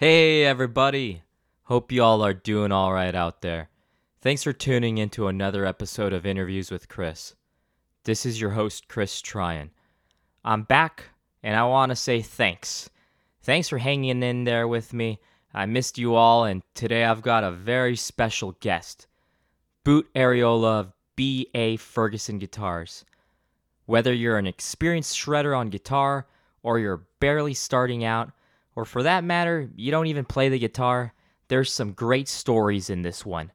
Hey, everybody. Hope you all are doing all right out there. Thanks for tuning in to another episode of Interviews with Chris. This is your host, Chris Tryon. I'm back, and I want to say thanks. Thanks for hanging in there with me. I missed you all, and today I've got a very special guest Boot Arreola of B.A. Ferguson Guitars. Whether you're an experienced shredder on guitar, or you're barely starting out, or for that matter, you don't even play the guitar, there's some great stories in this one.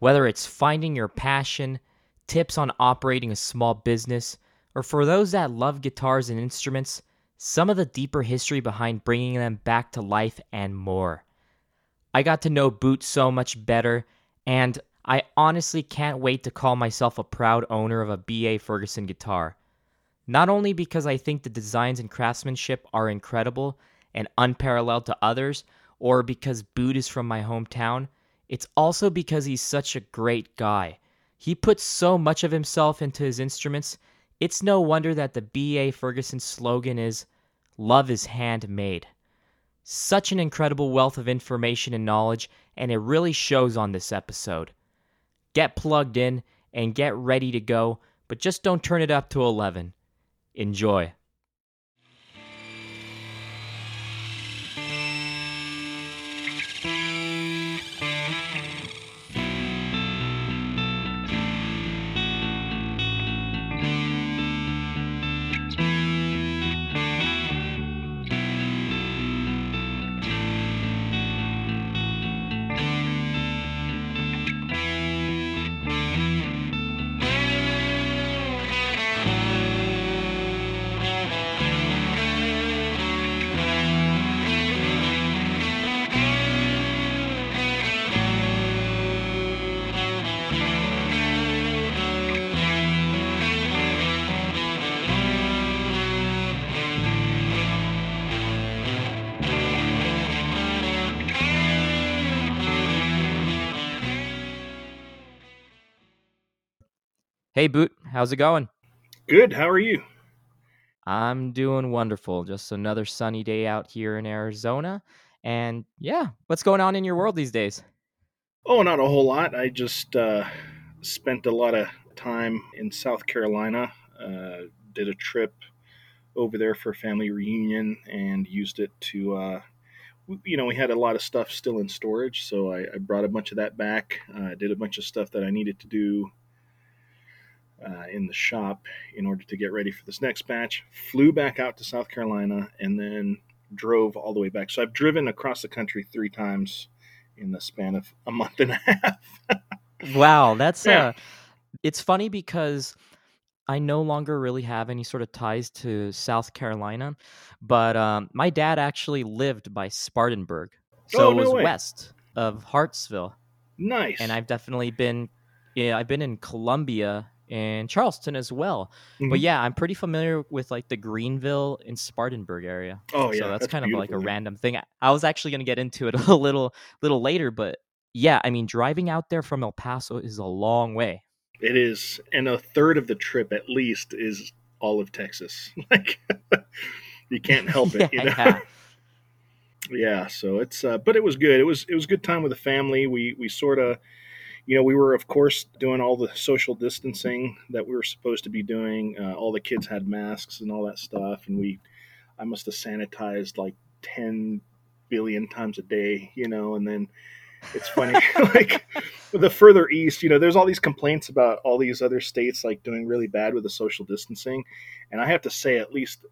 Whether it's finding your passion, tips on operating a small business, or for those that love guitars and instruments, some of the deeper history behind bringing them back to life and more. I got to know Boot so much better, and I honestly can't wait to call myself a proud owner of a BA Ferguson guitar. Not only because I think the designs and craftsmanship are incredible and unparalleled to others, or because Boot is from my hometown, it's also because he's such a great guy. He puts so much of himself into his instruments, it's no wonder that the B.A. Ferguson slogan is Love is handmade. Such an incredible wealth of information and knowledge, and it really shows on this episode. Get plugged in and get ready to go, but just don't turn it up to 11. Enjoy. Hey, Boot, how's it going? Good. How are you? I'm doing wonderful. Just another sunny day out here in Arizona. And yeah, what's going on in your world these days? Oh, not a whole lot. I just uh, spent a lot of time in South Carolina. Uh, did a trip over there for a family reunion and used it to, uh, you know, we had a lot of stuff still in storage, so I, I brought a bunch of that back. Uh, did a bunch of stuff that I needed to do uh, in the shop in order to get ready for this next batch. Flew back out to South Carolina and then drove all the way back. So I've driven across the country three times in the span of a month and a half. wow, that's yeah. uh it's funny because I no longer really have any sort of ties to South Carolina, but um, my dad actually lived by Spartanburg, so oh, no it was way. west of Hartsville. Nice. And I've definitely been, yeah, I've been in Columbia and Charleston as well. Mhm. But yeah, I'm pretty familiar with like the Greenville and Spartanburg area. Oh yeah, so that's, kind of like a man. random thing. I- was actually going to get into it a little little later, but yeah, I mean driving out there from El Paso is a long way. It is, and a third of the trip at least is all of Texas. Like you can't help it, you know. Yeah. yeah so it's uh, but it was good it was it was a good time with the family we we sort of you know we were of course doing all the social distancing that we were supposed to be doing. Uh, all the kids had masks and all that stuff and we i must have sanitized like 10 billion times a day you know and then it's funny like the further east you know there's all these complaints about all these other states like doing really bad with the social distancing. And i have to say at least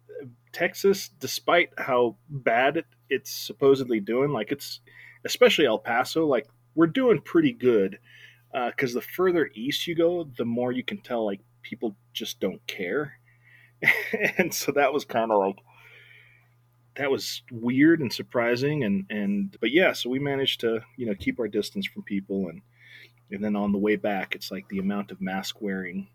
texas despite how bad it, it's supposedly doing like it's especially el paso like we're doing pretty good Uh, because the further east you go the more you can tell like people just don't care. And so that was kind of like that was weird and surprising and and but yeah so we managed to you know keep our distance from people and and then on the way back it's like the amount of mask wearing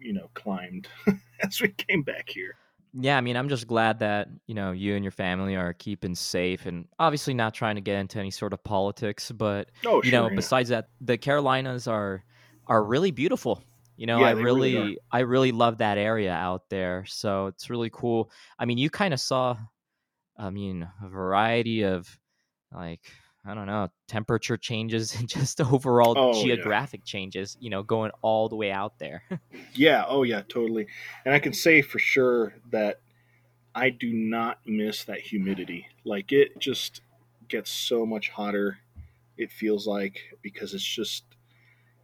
you know climbed as we came back here Yeah, I mean, I'm just glad that, you know, you and your family are keeping safe and obviously not trying to get into any sort of politics, but oh you sure, know, yeah. besides that, the Carolinas are are really beautiful. You know, Yeah, I really really I really love that area out there. So it's really cool. I mean, you kind of saw I mean, a variety of like I don't know, temperature changes and just overall Oh, yeah. geographic changes, you know, going all the way out there. Yeah, oh yeah, totally. And I can say for sure that I do not miss that humidity. Like it just gets so much hotter. It feels like because it's just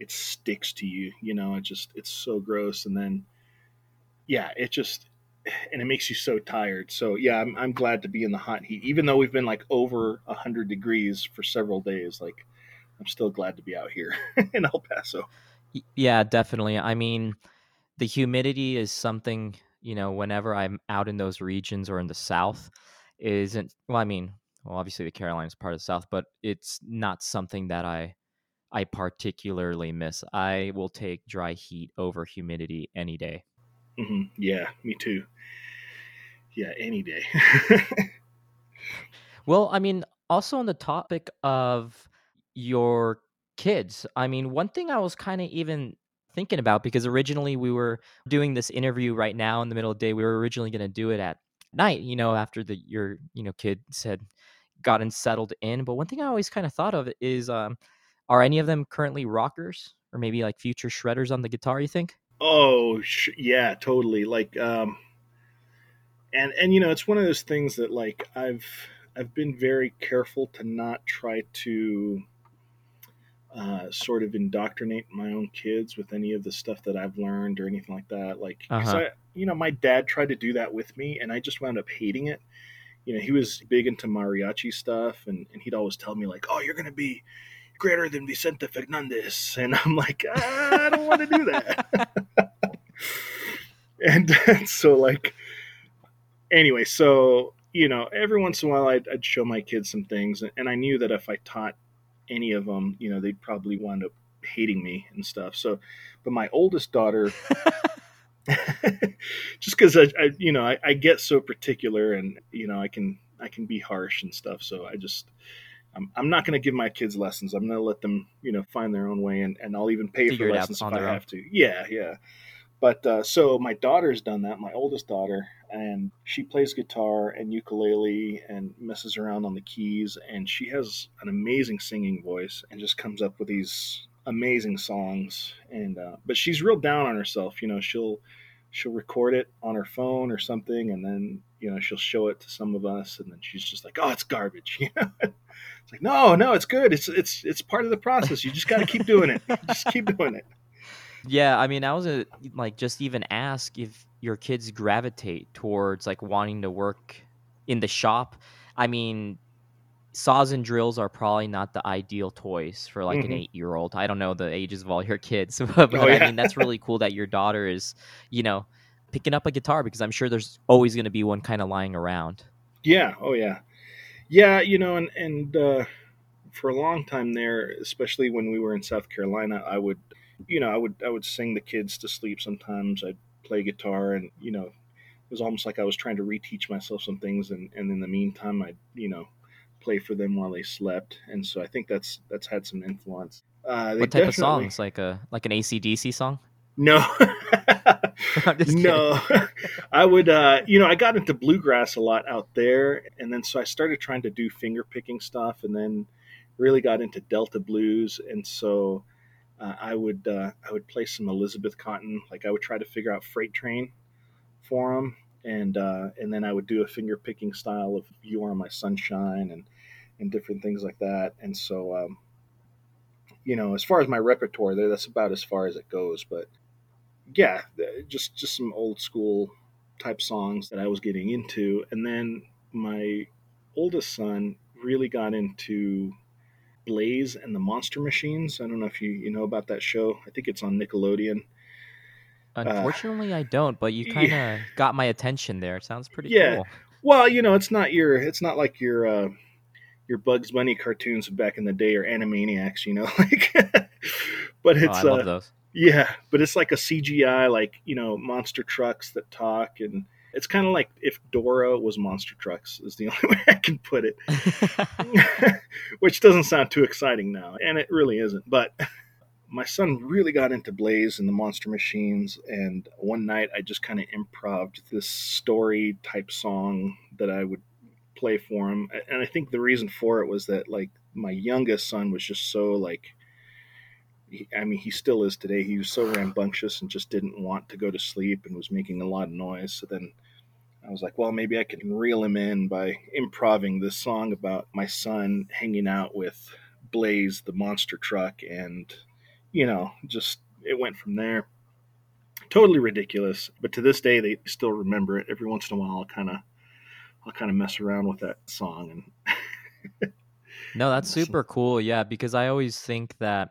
it sticks to you, you know, it just it's so gross and then yeah, it just and it makes you so tired. So yeah, I'm I'm glad to be in the hot heat even though we've been like over 100 degrees for several days. Like I'm still glad to be out here in El Paso. Yeah, definitely. I mean, the humidity is something, you know, whenever I'm out in those regions or in the south isn't well, I mean, well obviously the Carolinas part of the south, but it's not something that I I particularly miss. I will take dry heat over humidity any day. Hmm Yeah, me too. Yeah, any day. Well, I mean, also on the topic of your kids, I mean, one thing I was kind of even thinking about because originally we were doing this interview right now in the middle of the day. We were originally going to do it at night, you know, after the your you know kids had gotten settled in. But one thing I always kind of thought of is, um, are any of them currently rockers or maybe like future shredders on the guitar? You think? Oh, sh- yeah, totally. Like, um, and and you know, it's one of those things that like I've I've been very careful to not try to uh, sort of indoctrinate my own kids with any of the stuff that I've learned or anything like that. Like, 'cause Uh-huh. I, you know, my dad tried to do that with me, and I just wound up hating it. You know, he was big into mariachi stuff, and, and he'd always tell me like, "Oh, you're gonna be greater than Vicente Fernandez," and I'm like, "Ah, I don't want to do that. and, and so like anyway so you know every once in a while I'd, I'd show my kids some things and i knew that if i taught any of them you know they'd probably wind up hating me and stuff so but my oldest daughter just because I, I you know I, I get so particular and you know i can i can be harsh and stuff so i just i'm, I'm not going to give my kids lessons i'm going to let them you know find their own way and, and i'll even pay Figure for lessons if i own. have to yeah yeah but uh, so my daughter's done that, my oldest daughter, and she plays guitar and ukulele and messes around on the keys, and she has an amazing singing voice and just comes up with these amazing songs. And uh, but she's real down on herself, you know. She'll she'll record it on her phone or something, and then you know she'll show it to some of us, and then she's just like, "Oh, it's garbage," you know. Like, no, no, it's good. It's it's it's part of the process. You just got to keep doing it. just keep doing it. Yeah, I mean, I was uh, like just even ask if your kids gravitate towards like wanting to work in the shop. I mean, saws and drills are probably not the ideal toys for like an Mhm. eight-year-old. I don't know the ages of all your kids, but, Oh, I mean, that's really cool that your daughter is, you know, picking up a guitar because I'm sure there's always going to be one kind of lying around. Yeah. Oh, yeah. Yeah. You know, and and uh, for a long time there, especially when we were in South Carolina, I would, you know, I would I would sing the kids to sleep. Sometimes I'd play guitar, and you know, it was almost like I was trying to reteach myself some things, and and in the meantime, I'd you know, play for them while they slept, and so I think that's that's had some influence. Uh, What type of songs? Like a like an ACDC song? No. No. I would uh you know, I got into bluegrass a lot out there and then so I started trying to do finger picking stuff and then really got into Delta blues. And so uh, I would uh, I would play some Elizabeth Cotten. Like I would try to figure out Freight Train for them and uh, and then I would do a finger picking style of You Are My Sunshine and and different things like that. And so um you know as far as my repertoire there that's about as far as it goes. But yeah, just just some old school type songs that I was getting into, and then my oldest son really got into Blaze and the Monster Machines. I don't know if you you know about that show. I think it's on Nickelodeon. Unfortunately, I don't, but you kind of got my attention there. It sounds pretty Yeah. cool. Well, you know, it's not your it's not like your uh, your Bugs Bunny cartoons back in the day or Animaniacs, you know, like. but Oh, it's I uh, love those. Yeah, but it's like a CGI, like you know, monster trucks that talk, and it's kind of like if Dora was monster trucks. Is the only way I can put it, which doesn't sound too exciting now, and it really isn't. But my son really got into Blaze and the Monster Machines, and one night I just kind of improved this story type song that I would play for him. And I think the reason for it was that like my youngest son was just so like I mean, he still is today. He was so rambunctious and just didn't want to go to sleep and was making a lot of noise. So then I was like, well, maybe I can reel him in by improving this song about my son hanging out with Blaze, the monster truck. And, you know, just it went from there. Totally ridiculous. But to this day, they still remember it. Every once in a while, I'll kind of. I'll kind of mess around with that song and no that's super cool yeah because i always think that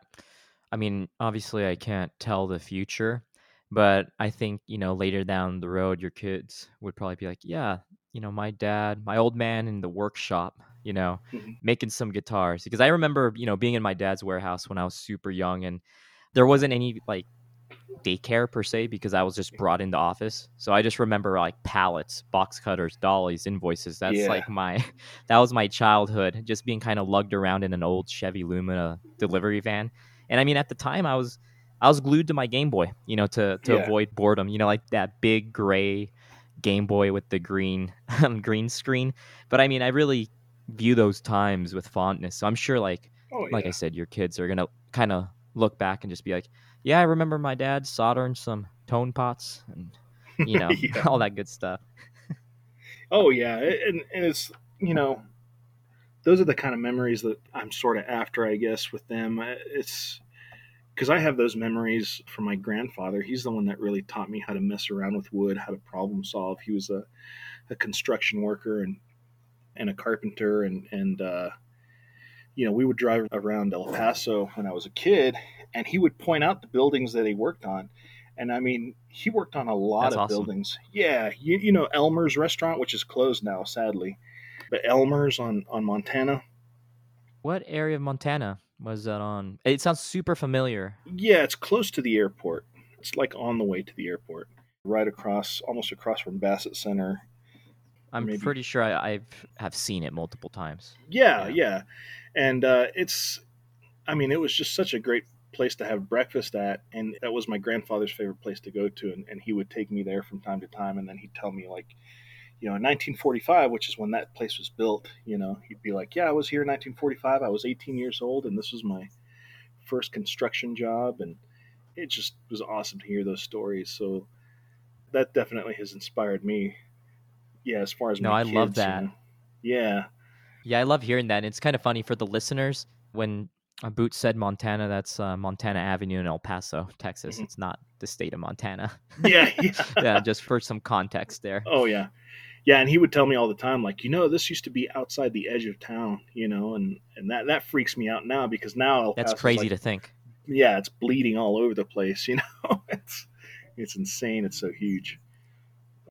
I mean, obviously, I can't tell the future, but I think, you know, later down the road, your kids would probably be like, yeah, you know, my dad, my old man in the workshop, you know, mm-hmm. making some guitars. Because I remember, you know, being in my dad's warehouse when I was super young and there wasn't any like daycare per se because I was just brought into office. So I just remember like pallets, box cutters, dollies, invoices. That's yeah. like my that was my childhood, just being kind of lugged around in an old Chevy Lumina delivery van. And I mean, at the time, I was I was glued to my Game Boy, you know, to to yeah. avoid boredom. You know, like that big gray Game Boy with the green green screen. But I mean, I really view those times with fondness. So I'm sure, like oh, yeah. like I said, your kids are gonna kind of look back and just be like, "Yeah, I remember my dad soldering some tone pots and you know yeah. all that good stuff." oh yeah, and and it's you know those are the kind of memories that I'm sort of after, I guess, with them. Uh, it's because I have those memories from my grandfather. He's the one that really taught me how to mess around with wood, how to problem solve. He was a, a construction worker and and a carpenter, and and uh, you know we would drive around El Paso when I was a kid, and he would point out the buildings that he worked on. And I mean, he worked on a lot That's of awesome. buildings. Yeah, you, you know Elmer's restaurant, which is closed now, sadly the Elmers on on Montana. What area of Montana was that on? It sounds super familiar. Yeah, it's close to the airport. It's like on the way to the airport, right across, almost across from Bassett Center. I'm maybe. pretty sure I, I've have seen it multiple times. Yeah, yeah, yeah. and uh, it's, I mean, it was just such a great place to have breakfast at, and that was my grandfather's favorite place to go to, and, and he would take me there from time to time, and then he'd tell me like, you know, in 1945, which is when that place was built, you know, he'd be like, "Yeah, I was here in 1945. I was 18 years old, and this was my first construction job." And it just was awesome to hear those stories. So that definitely has inspired me. Yeah, as far as no, I kids, love that. You know, yeah, yeah, I love hearing that. And it's kind of funny for the listeners when a boot said Montana. That's uh, Montana Avenue in El Paso, Texas. Mm-hmm. It's not the state of Montana. Yeah, yeah. yeah. Just for some context there. Oh yeah, yeah, and he would tell me all the time, like, you know, this used to be outside the edge of town, you know, and and that that freaks me out now because now El that's crazy like, to think. Yeah, it's bleeding all over the place, you know. it's it's insane. It's so huge.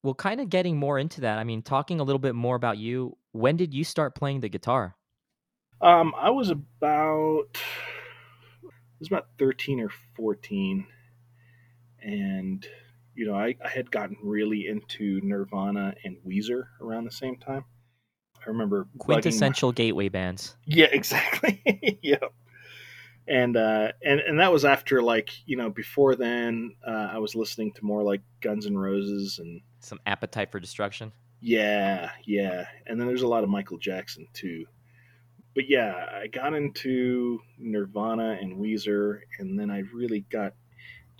Well, kind of getting more into that. I mean, talking a little bit more about you. When did you start playing the guitar? Um, I was about I was about thirteen or fourteen, and you know, I, I had gotten really into Nirvana and Weezer around the same time. I remember quintessential my... gateway bands. Yeah, exactly. yep. And uh, and and that was after like you know before then uh, I was listening to more like Guns N' Roses and some Appetite for Destruction. Yeah, yeah, and then there's a lot of Michael Jackson too. But yeah, I got into Nirvana and Weezer, and then I really got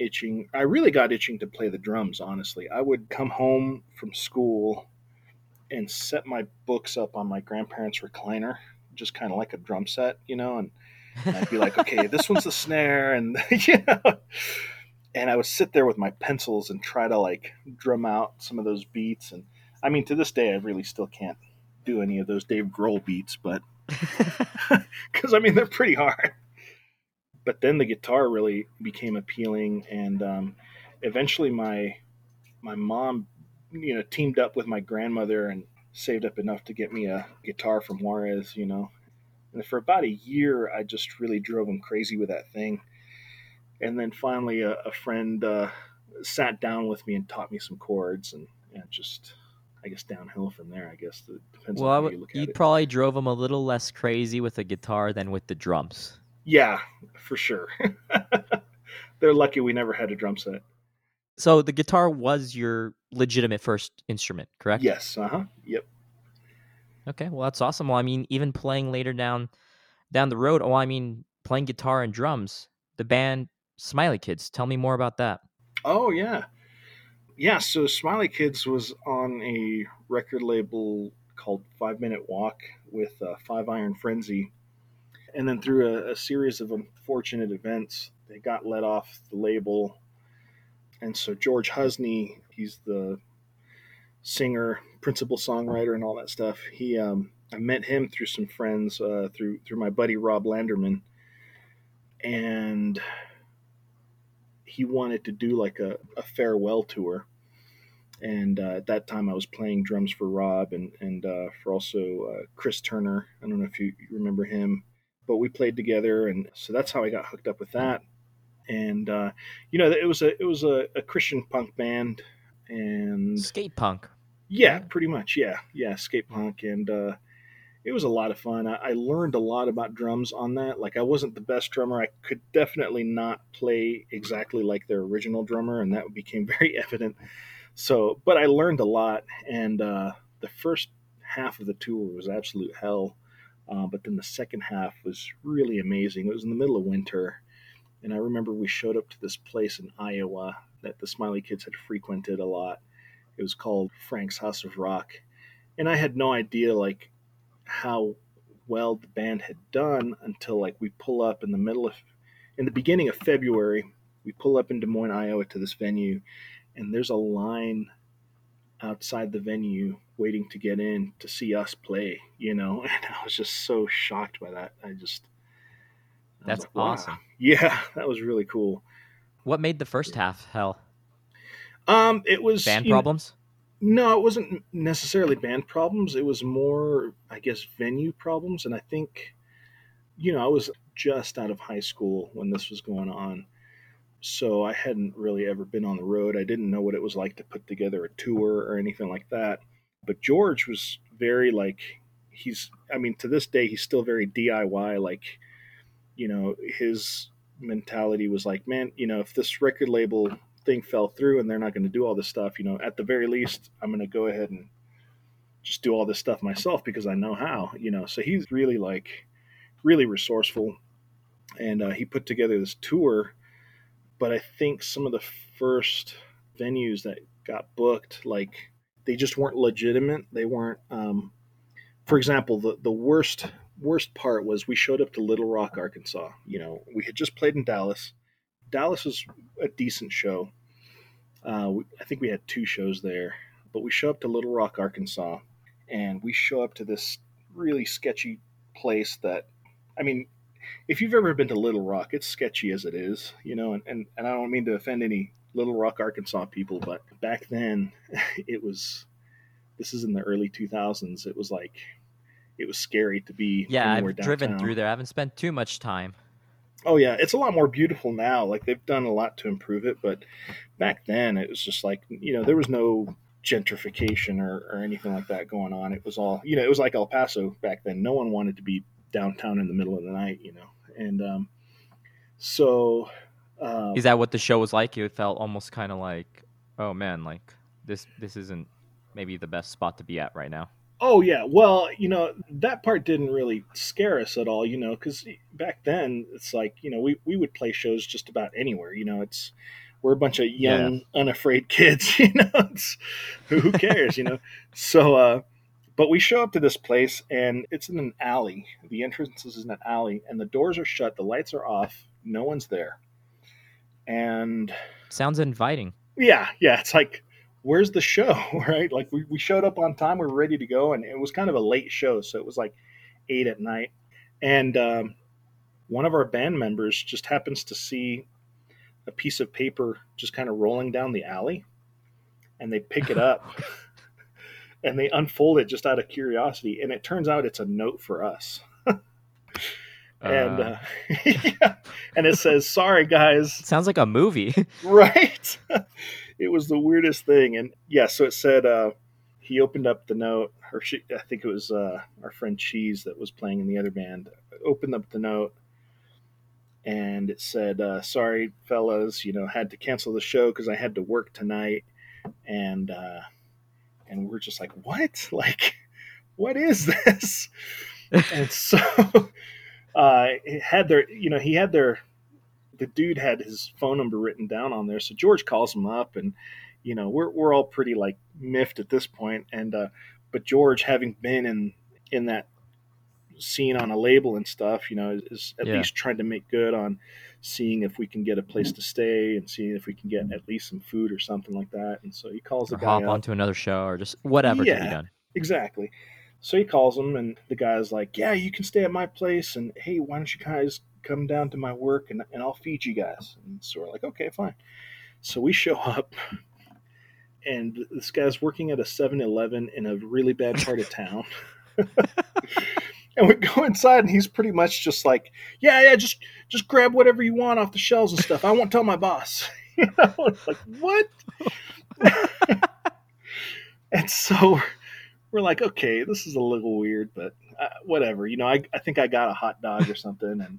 itching. I really got itching to play the drums, honestly. I would come home from school and set my books up on my grandparents' recliner, just kind of like a drum set, you know, and, and I'd be like, okay, this one's the snare, and you know, and I would sit there with my pencils and try to like drum out some of those beats. And I mean, to this day, I really still can't do any of those Dave Grohl beats, but because I mean, they're pretty hard but then the guitar really became appealing, and um, eventually my my mom, you know, teamed up with my grandmother and saved up enough to get me a guitar from Juarez, you know. And for about a year, I just really drove him crazy with that thing. And then finally, a, a friend uh, sat down with me and taught me some chords, and, and just I guess downhill from there. I guess it depends well, on how you look you at it. You probably drove him a little less crazy with the guitar than with the drums. Yeah, for sure. They're lucky we never had a drum set. So the guitar was your legitimate first instrument, correct? Yes. Uh huh. Yep. Okay, well that's awesome. Well, I mean, even playing later down down the road. Oh, I mean, playing guitar and drums. The band Smiley Kids. Tell me more about that. Oh yeah, yeah. So Smiley Kids was on a record label called Five Minute Walk with uh, Five Iron Frenzy, and then through a, a series of unfortunate events, they got let off the label. And so George Husney, he's the singer, principal songwriter, and all that stuff. He, um, I met him through some friends, uh, through through my buddy Rob Landerman, and he wanted to do like a, a farewell tour. And uh, at that time, I was playing drums for Rob and and uh, for also uh, Chris Turner. I don't know if you, you remember him, but we played together, and so that's how I got hooked up with that. And uh, you know, it was a it was a, a Christian punk band, and skate punk. Yeah, pretty much. Yeah, yeah, skate punk, and uh, it was a lot of fun. I, I, learned a lot about drums on that. Like, I wasn't the best drummer. I could definitely not play exactly like their original drummer, and that became very evident. So, but I learned a lot, and uh, the first half of the tour was absolute hell. Uh, but then the second half was really amazing. It was in the middle of winter, and I remember we showed up to this place in Iowa that the Smiley Kids had frequented a lot. It was called Frank's House of Rock, and I had no idea like how well the band had done until like we pull up in the middle of in the beginning of February. We pull up in Des Moines, Iowa to this venue, and there's a line outside the venue waiting to get in to see us play, you know, and I was just so shocked by that. I just I That's like, wow. awesome. Yeah, that was really cool. What made the first half hell? Um, it was band problems. Know, no, it wasn't necessarily band problems. It was more, I guess, venue problems. And I think, you know, I was just out of high school when this was going on, so I hadn't really ever been on the road. I didn't know what it was like to put together a tour or anything like that. But George was very like he's. I mean, to this day, he's still very DIY. Like, you know, his mentality was like, man, you know, if this record label thing fell through and they're not going to do all this stuff, you know, at the very least, I'm going to go ahead and just do all this stuff myself because I know how, you know. So he's really like really resourceful, and uh, he put together this tour. But I think some of the first venues that got booked, like they just weren't legitimate. They weren't. Um, for example, the the worst worst part was we showed up to Little Rock, Arkansas. You know, we had just played in Dallas. Dallas was a decent show. Uh, we, I think we had two shows there, but we show up to Little Rock, Arkansas, and we show up to this really sketchy place that, I mean, if you've ever been to Little Rock, it's sketchy as it is, you know, and, and, and I don't mean to offend any Little Rock, Arkansas people, but back then it was, this is in the early 2000s, it was like it was scary to be. Yeah, I've downtown. driven through there. I haven't spent too much time. Oh yeah, it's a lot more beautiful now. Like they've done a lot to improve it, but back then it was just like you know there was no gentrification or, or anything like that going on. It was all you know. It was like El Paso back then. No one wanted to be downtown in the middle of the night, you know. And um, so, um, is that what the show was like? It felt almost kind of like, oh man, like this this isn't maybe the best spot to be at right now. Oh yeah, well, you know that part didn't really scare us at all, you know, because back then it's like you know we we would play shows just about anywhere, you know. It's we're a bunch of young, yeah. unafraid kids, you know. It's, who cares, you know? So, uh, but we show up to this place and it's in an alley. The entrance is in an alley, and the doors are shut, the lights are off, no one's there, and sounds inviting. Yeah, yeah, it's like where's the show right? Like we, we showed up on time we were ready to go and it was kind of a late show so it was like eight at night. And um, one of our band members just happens to see a piece of paper just kind of rolling down the alley and they pick it up and they unfold it just out of curiosity and it turns out it's a note for us and uh, uh, yeah. and it says sorry guys sounds like a movie right it was the weirdest thing. And yeah, so it said uh, he opened up the note, or she, I think it was uh, our friend Cheese that was playing in the other band, opened up the note, and it said, uh, "Sorry, fellas, you know, had to cancel the show because I had to work tonight." And uh, and we're just like, "What? Like, what is this? and so uh, had their, you know, he had their, the dude had his phone number written down on there. So George calls him up, and you know, we're we're all pretty like miffed at this point, and uh, but George, having been in in that scene on a label and stuff, you know, is at yeah. least trying to make good on seeing if we can get a place to stay and seeing if we can get at least some food or something like that. And so he calls the or guy hop up. onto another show or just whatever yeah, to be done. Exactly. So he calls him, and the guy's like, "Yeah, you can stay at my place, and hey, why don't you guys come down to my work, and, and I'll feed you guys." And so we're like, "Okay, fine." So we show up, and this guy's working at a 7-Eleven in a really bad part of town. and we go inside and he's pretty much just like yeah yeah just just grab whatever you want off the shelves and stuff i won't tell my boss you know like what and so we're like, okay, this is a little weird, but uh, whatever. You know, I, I think I got a hot dog or something, and,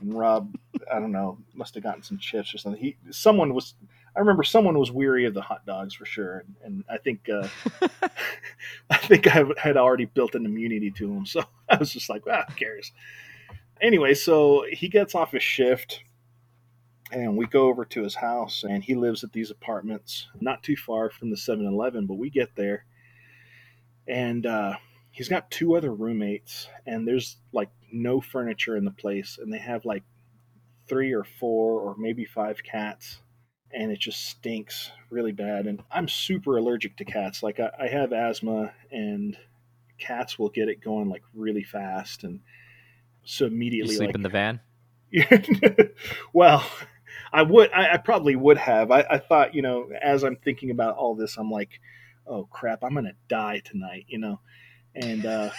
and Rob, I don't know, must have gotten some chips or something. He, someone was, I remember someone was weary of the hot dogs for sure, and, and I think, uh, I think I had already built an immunity to him, so I was just like, ah, who cares? Anyway, so he gets off his shift and we go over to his house and he lives at these apartments not too far from the 7-eleven but we get there and uh, he's got two other roommates, and there's like no furniture in the place, and they have like three or four or maybe five cats, and it just stinks really bad. And I'm super allergic to cats. Like I, I have asthma, and cats will get it going like really fast, and so immediately you sleep like, in the van. well, I would. I, I probably would have. I, I, thought, you know, as I'm thinking about all this, I'm like, oh crap, I'm gonna die tonight, you know. And uh,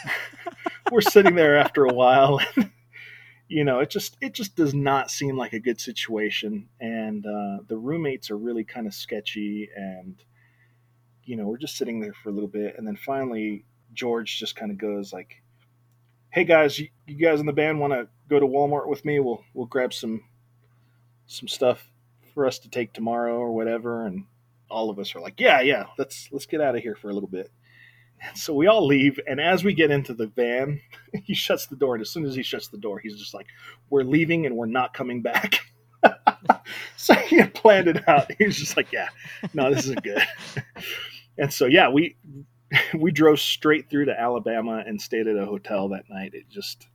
we're sitting there after a while. you know, it just it just does not seem like a good situation, and uh, the roommates are really kind of sketchy, and you know, we're just sitting there for a little bit, and then finally George just kind of goes like, "Hey guys, you, you guys in the band want to go to Walmart with me? We'll we'll grab some some stuff for us to take tomorrow or whatever." And all of us are like, yeah, yeah, let's let's get out of here for a little bit. And so we all leave, and as we get into the van, he shuts the door, and as soon as he shuts the door, he's just like, "We're leaving, and we're not coming back." so he had planned it out. He was just like, "Yeah, no, this isn't good." and so yeah, we we drove straight through to Alabama and stayed at a hotel that night. It just,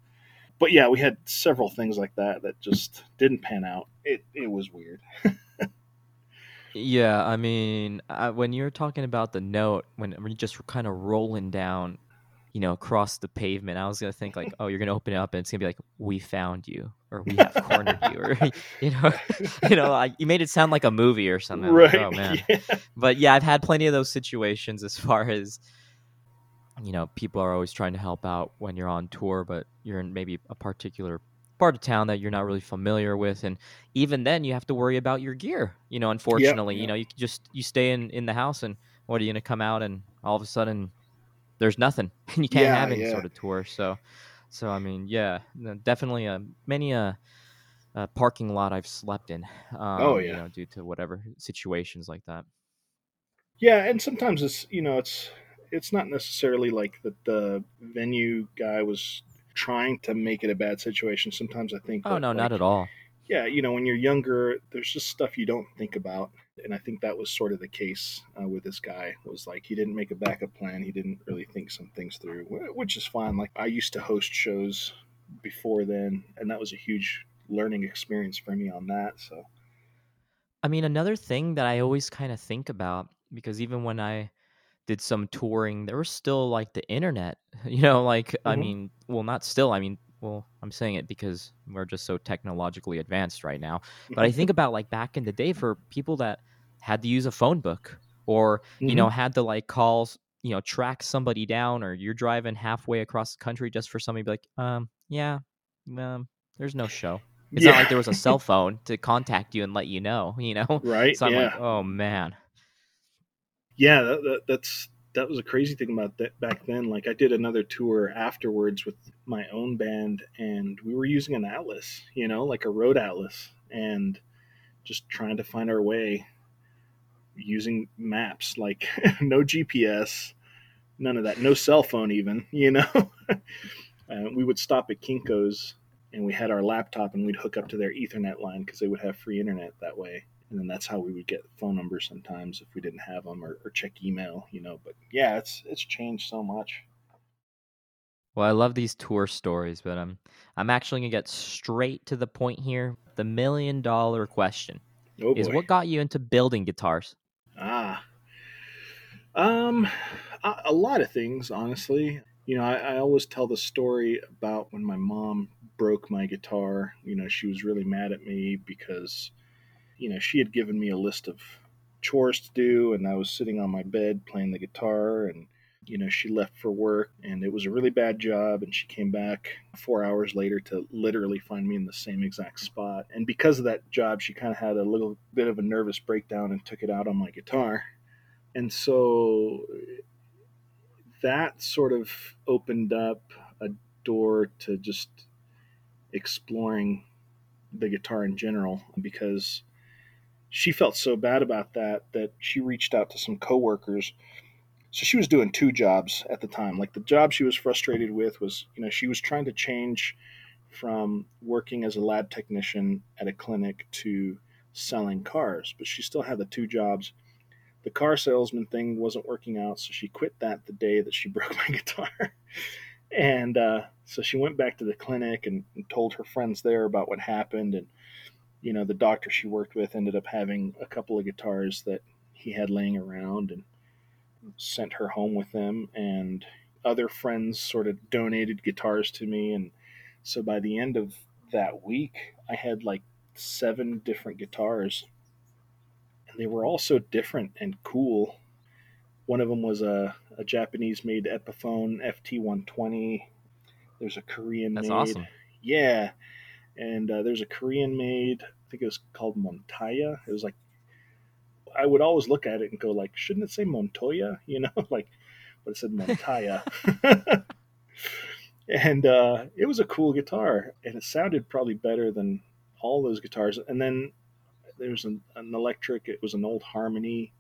but yeah, we had several things like that that just didn't pan out. It it was weird. Yeah, I mean, uh, when you're talking about the note, when we're just kind of rolling down, you know, across the pavement, I was gonna think like, oh, you're gonna open it up and it's gonna be like, "We found you," or "We have cornered you," or you know, you know, like, you made it sound like a movie or something. Like, Right. oh man. Yeah. But yeah, I've had plenty of those situations as far as you know, people are always trying to help out when you're on tour, but you're in maybe a particular part of town that you're not really familiar with and even then you have to worry about your gear you know unfortunately yep. you know you just you stay in in the house and what are you going to come out and all of a sudden there's nothing and you can't yeah, have any yeah. sort of tour so so i mean yeah definitely a many a, a parking lot i've slept in um, oh yeah you know due to whatever situations like that yeah and sometimes it's you know it's it's not necessarily like that the venue guy was trying to make it a bad situation. Sometimes I think. Oh that, no, like, not at all. Yeah, you know, when you're younger, there's just stuff you don't think about, and I think that was sort of the case uh, with this guy. Was like he didn't make a backup plan. He didn't really think some things through, which is fine. Like I used to host shows before then, and that was a huge learning experience for me on that. So. I mean, another thing that I always kind of think about because even when I did some touring, there was still like the internet. You know, like mm-hmm. I mean, well, not still. I mean, well, I'm saying it because we're just so technologically advanced right now. But I think about like back in the day for people that had to use a phone book or mm-hmm. you know had to like call you know track somebody down or you're driving halfway across the country just for somebody to be like um yeah um there's no show it's yeah. not like there was a cell phone to contact you and let you know you know right so i'm yeah. like oh man yeah, that, that, that's that was a crazy thing about that back then. Like I did another tour afterwards with my own band, and we were using an atlas, you know, like a road atlas, and just trying to find our way using maps. Like no GPS, none of that. No cell phone, even. You know, uh, we would stop at Kinko's and we had our laptop and we'd hook up to their Ethernet line because they would have free internet that way. And then that's how we would get phone numbers sometimes if we didn't have them or, or check email, you know. But yeah, it's it's changed so much. Well, I love these tour stories, but I'm I'm actually gonna get straight to the point here. The million dollar question Oh is what got you into building guitars? Ah. Um, a, a lot of things, honestly. You know, I, I always tell the story about when my mom broke my guitar. You know, she was really mad at me because, you know, she had given me a list of chores to do, and I was sitting on my bed playing the guitar, and you know, she left for work, and it was a really bad job, and she came back four hours later to literally find me in the same exact spot. And because of that job, she kind of had a little bit of a nervous breakdown and took it out on my guitar. And so that sort of opened up a door to just exploring the guitar in general because she felt so bad about that that she reached out to some coworkers. So she was doing two jobs at the time. Like the job she was frustrated with was you know she was trying to change from working as a lab technician at a clinic to selling cars but she still had the two jobs. The car salesman thing wasn't working out so she quit that the day that she broke my guitar. And uh, so she went back to the clinic and, and told her friends there about what happened and you know the doctor she worked with ended up having a couple of guitars that he had laying around and sent her home with them. And other friends sort of donated guitars to me. And so by the end of that week i had like seven different guitars. And they were all so different and cool. One of them was a, a japanese made epiphone ft120 there's a korean That's made awesome. yeah and uh, there's a korean made i think it was called montaya it was like I would always look at it and go like, shouldn't it say Montoya? You know, like, but it said Montaya. and uh, it was a cool guitar, and it sounded probably better than all those guitars. And then there was an, an electric. It was an old Harmony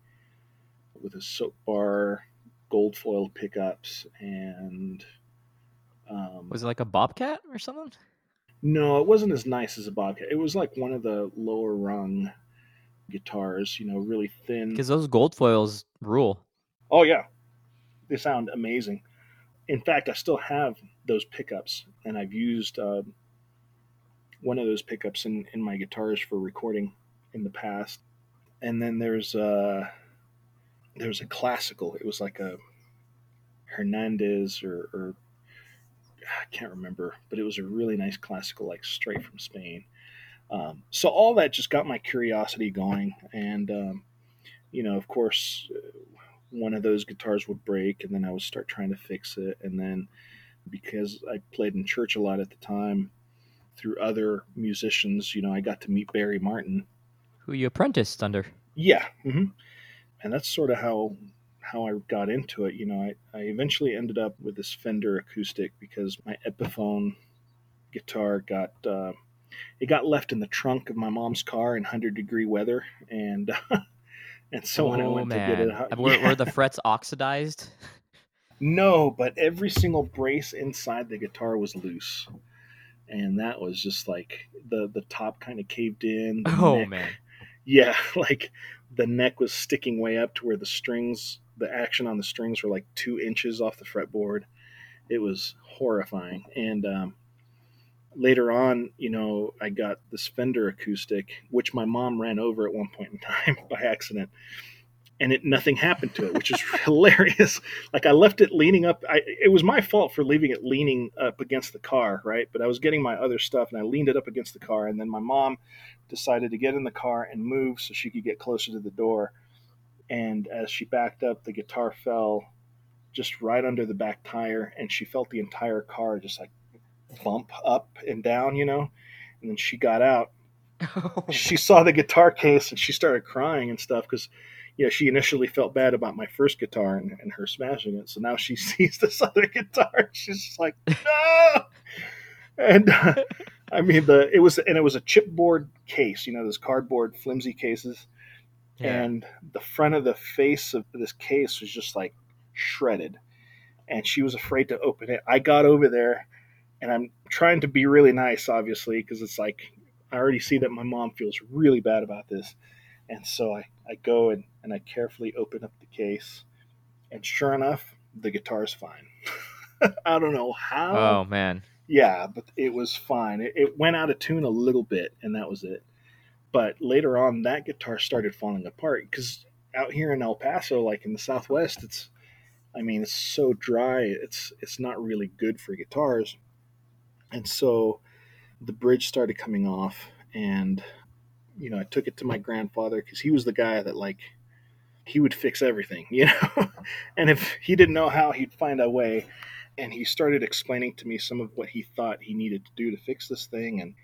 with a soap bar, gold foil pickups, and um, Was it like a Bobcat or something? No, it wasn't as nice as a Bobcat. It was like one of the lower rung guitars, you know, really thin. Because those gold foils rule. Oh yeah, they sound amazing. In fact, I still have those pickups, and I've used uh, one of those pickups in, in my guitars for recording in the past. And then there's uh, there's a classical. It was like a Hernandez or, or I can't remember, but it was a really nice classical, like straight from Spain. Um, so all that just got my curiosity going, and um, you know, of course, one of those guitars would break, and then I would start trying to fix it, and then because I played in church a lot at the time, through other musicians, you know, I got to meet Barry Martin. Who you apprenticed under? Yeah, hmm and that's sort of how how I got into it. You know, I, I eventually ended up with this Fender acoustic because my Epiphone guitar got uh, it got left in the trunk of my mom's car in hundred degree weather, and and so when I oh went man, to get it, out- were, Yeah. were the frets oxidized? no, but every single brace inside the guitar was loose. And that was just like the the top kind of caved in. Oh neck- man, Yeah, like the neck was sticking way up to where the strings, the action on the strings were like two inches off the fretboard. It was horrifying. And um, later on, you know, I got this Fender acoustic, which my mom ran over at one point in time by accident. And it nothing happened to it, which is hilarious. Like I left it leaning up. I, it was my fault for leaving it leaning up against the car, right? But I was getting my other stuff, and I leaned it up against the car. And then my mom decided to get in the car and move so she could get closer to the door. And as she backed up, the guitar fell just right under the back tire, and she felt the entire car just like bump up and down, you know. And then she got out. She saw the guitar case and she started crying and stuff because, you know, she initially felt bad about my first guitar and, and her smashing it. So now she sees this other guitar. and She's just like, no. And uh, I mean, the it was and it was a chipboard case, you know, those cardboard flimsy cases yeah. and the front of the face of this case was just like shredded and she was afraid to open it. I got over there and I'm trying to be really nice, obviously, because it's like I already see that my mom feels really bad about this. And so I, I go and, and I carefully open up the case, and sure enough, the guitar's fine. I don't know how. Oh, man. Yeah, but it was fine. It, it went out of tune a little bit, and that was it. But later on, that guitar started falling apart because out here in El Paso, like in the Southwest, it's, I mean, it's so dry. It's it's not really good for guitars, and so the bridge started coming off, and you know, I took it to my grandfather because he was the guy that like he would fix everything, you know. and if he didn't know how, he'd find a way. And he started explaining to me some of what he thought he needed to do to fix this thing, and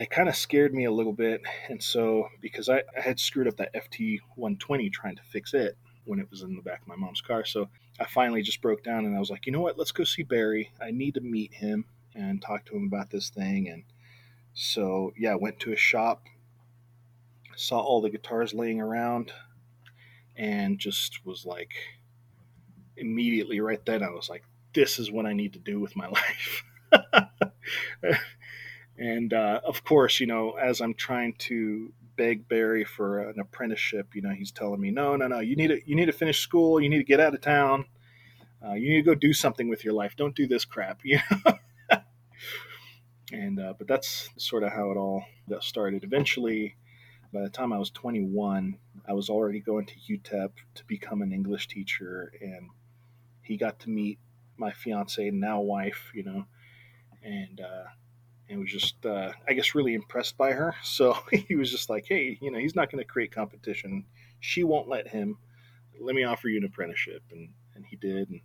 it kind of scared me a little bit. And so, because I, I had screwed up that FT 120 trying to fix it when it was in the back of my mom's car, so I finally just broke down and I was like, you know what? Let's go see Barry. I need to meet him and talk to him about this thing. And so, yeah, went to his shop, saw all the guitars laying around, and just was like, immediately right then, I was like, this is what I need to do with my life. And uh, of course, you know, as I'm trying to beg Barry for an apprenticeship, you know, he's telling me, no, no, no, you need to, you need to finish school, you need to get out of town, uh, you need to go do something with your life. Don't do this crap, you know. and uh, but that's sort of how it all got started. Eventually, by the time I was 21, I was already going to UTEP to become an English teacher, and he got to meet my fiance, now wife, you know, and uh, and was just, uh, I guess, really impressed by her. So he was just like, hey, you know, he's not going to create competition. She won't let him. Let me offer you an apprenticeship, and and he did. And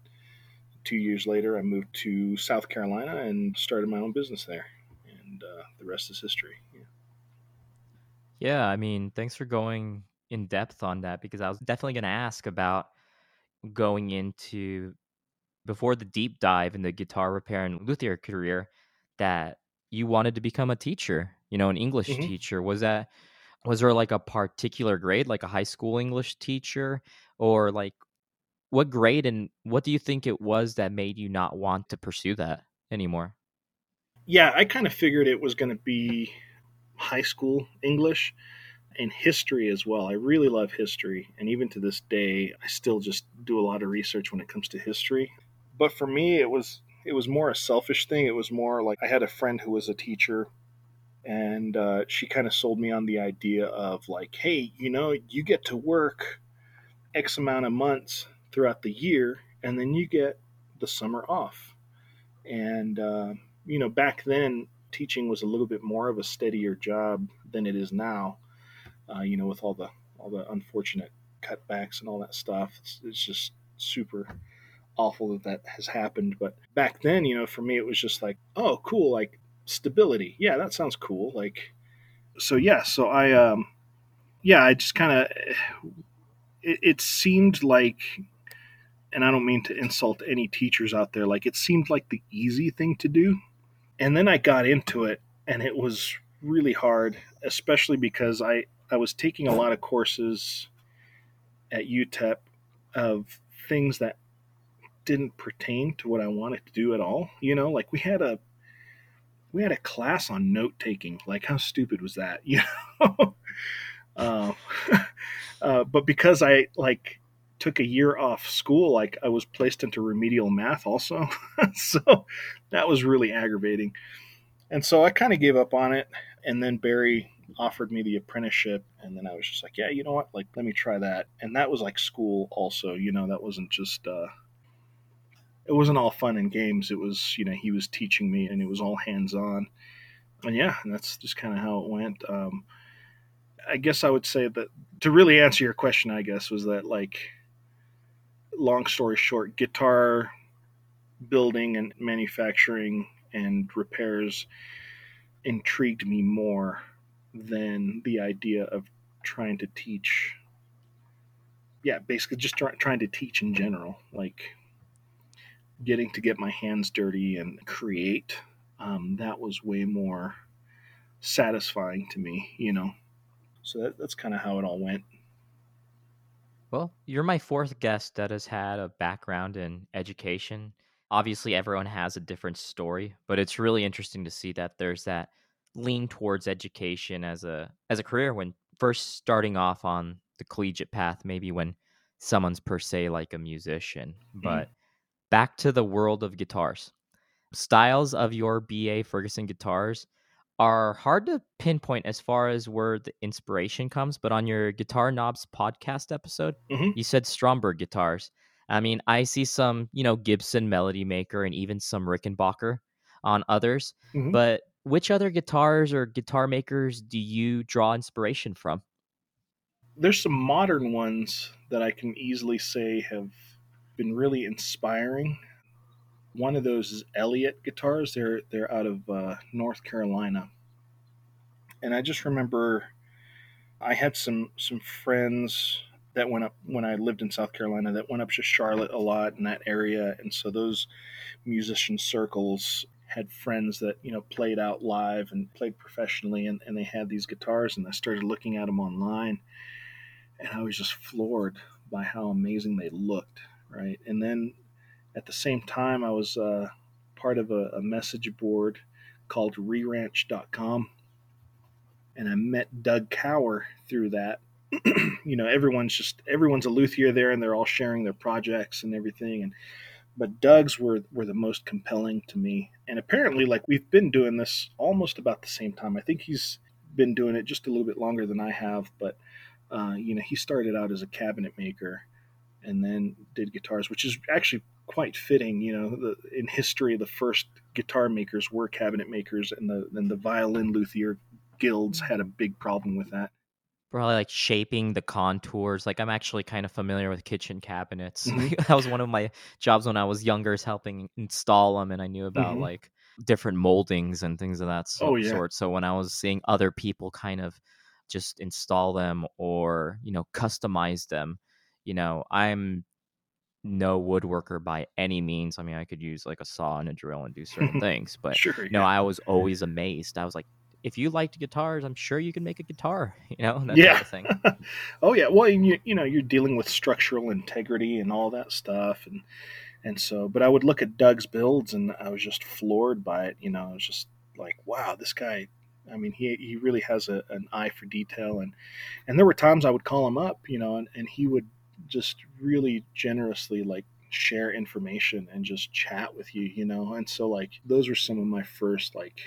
two years later, I moved to South Carolina and started my own business there, and uh, the rest is history. Yeah. Yeah, I mean, thanks for going in depth on that because I was definitely going to ask about going into before the deep dive in the guitar repair and luthier career that you wanted to become a teacher, you know, an English Mhm. teacher. Was that was there like a particular grade, like a high school English teacher or like what grade and what do you think it was that made you not want to pursue that anymore? Yeah, I kind of figured it was going to be high school English and history as well. I really love history, and even to this day, I still just do a lot of research when it comes to history. But for me, it was it was more a selfish thing. It was more like I had a friend who was a teacher, and uh, she kind of sold me on the idea of like, hey, you know, you get to work X amount of months throughout the year, and then you get the summer off. And uh, you know, back then teaching was a little bit more of a steadier job than it is now. Uh, you know, with all the all the unfortunate cutbacks and all that stuff, it's, it's just super awful that that has happened. But back then, you know, for me, it was just like, oh, cool, like stability. Yeah, that sounds cool. Like, so yeah, so I, um, yeah, I just kind of, it, it seemed like, and I don't mean to insult any teachers out there, like it seemed like the easy thing to do. And then I got into it, and it was really hard, especially because I I was taking a lot of courses at UTEP of things that didn't pertain to what I wanted to do at all. You know, like we had a we had a class on note taking. Like how stupid was that? You know. uh, uh, but because I like took a year off school, like I was placed into remedial math also, so that was really aggravating. And so I kind of gave up on it. And then Barry offered me the apprenticeship and then i was just like yeah you know what like let me try that and that was like school also you know that wasn't just uh it wasn't all fun and games. It was you know he was teaching me and it was all hands on and yeah that's just kind of how it went. Um i guess i would say that to really answer your question i guess was that like long story short guitar building and manufacturing and repairs intrigued me more than the idea of trying to teach yeah basically just try, trying to teach in general like getting to get my hands dirty and create um, that was way more satisfying to me you know so that, that's kind of how it all went Well, you're my fourth guest that has had a background in education obviously everyone has a different story, but it's really interesting to see that there's that lean towards education as a as a career when first starting off on the collegiate path, maybe when someone's per se like a musician. Mhm. But back to the world of guitars. Styles of your BA Ferguson guitars are hard to pinpoint as far as where the inspiration comes, but on your Guitar Knobs podcast episode, Mhm. you said Stromberg guitars. I mean, I see some, you know, Gibson Melody Maker and even some Rickenbacker on others, Mhm. but which other guitars or guitar makers do you draw inspiration from? there's some modern ones that I can easily say have been really inspiring. One of those is Elliott guitars. They're they're out of uh, North Carolina, and I just remember I had some some friends that went up when I lived in South Carolina that went up to Charlotte a lot in that area, and so those musician circles had friends that you know played out live and played professionally, and, and they had these guitars, and I started looking at them online and I was just floored by how amazing they looked, right? And then at the same time, I was uh, part of a, a message board called reranch.com, and I met Doug Kauer through that. you know, everyone's just everyone's a luthier there, and they're all sharing their projects and everything. And but Doug's were were the most compelling to me. And apparently, like we've been doing this almost about the same time. I think he's been doing it just a little bit longer than I have, but uh, you know, he started out as a cabinet maker and then did guitars, which is actually quite fitting. You know, the, in history, the first guitar makers were cabinet makers, and the and the violin luthier guilds had a big problem with that. Probably like shaping the contours. Like I'm actually kind of familiar with kitchen cabinets. Mhm. that was one of my jobs when I was younger, is helping install them, and I knew about Mhm. like different moldings and things of that so- Oh, yeah. sort. So when I was seeing other people kind of just install them or you know customize them, you know, I'm no woodworker by any means. I mean, I could use like a saw and a drill and do certain things, but sure, no. I was always amazed. I was like, if you liked guitars, I'm sure you can make a guitar, you know, that Yeah. type of thing. oh yeah, well, and you you know, you're dealing with structural integrity and all that stuff, and and so, but I would look at Doug's builds, and I was just floored by it. You know, I was just like, wow, this guy. I mean, he he really has a, an eye for detail, and and there were times I would call him up, you know, and, and he would just really generously like share information and just chat with you, you know, and so like those were some of my first like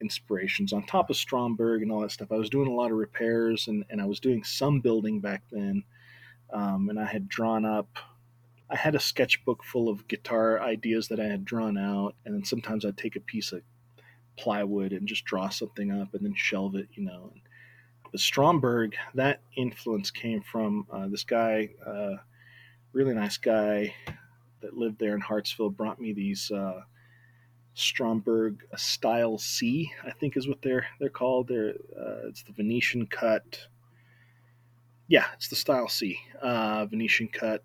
inspirations on top of Stromberg and all that stuff. I was doing a lot of repairs and, and I was doing some building back then. Um, and I had drawn up, I had a sketchbook full of guitar ideas that I had drawn out. And then sometimes I'd take a piece of plywood and just draw something up and then shelve it, you know. But Stromberg, that influence came from uh, this guy, uh, really nice guy that lived there in Hartsville, brought me these. Uh, Stromberg Style C, I think is what they're they're called. They're uh, it's the Venetian cut. Yeah, it's the Style C, uh, Venetian cut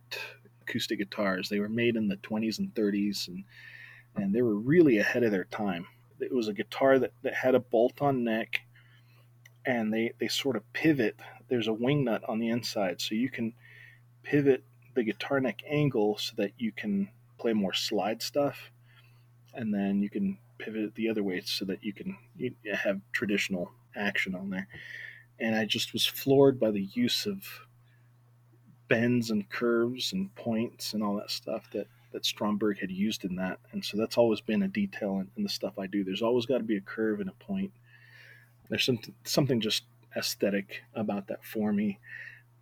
acoustic guitars. They were made in the 20s and 30s, and and they were really ahead of their time. It was a guitar that, that had a bolt-on neck, and they they sort of pivot. There's a wing nut on the inside, so you can pivot the guitar neck angle so that you can play more slide stuff and then you can pivot it the other way so that you can you have traditional action on there. And I just was floored by the use of bends and curves and points and all that stuff that that Stromberg had used in that. And so that's always been a detail in, in the stuff I do. There's always got to be a curve and a point. There's some, something just aesthetic about that for me.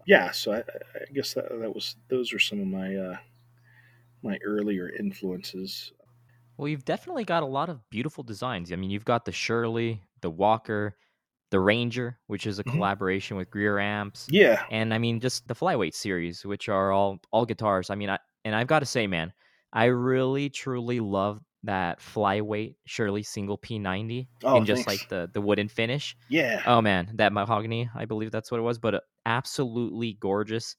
Yeah, so I, I guess that, that was those are some of my uh, my earlier influences. Well, you've definitely got a lot of beautiful designs. I mean, you've got the Shirley, the Walker, the Ranger, which is a Mhm. collaboration with Greer amps, Yeah, and I mean just the Flyweight series, which are all all guitars. I mean, I and I've got to say, man, I really truly love that Flyweight Shirley single P90 Oh, in just thanks. like the the wooden finish. yeah. Oh man, that mahogany, I believe that's what it was, but uh, absolutely gorgeous.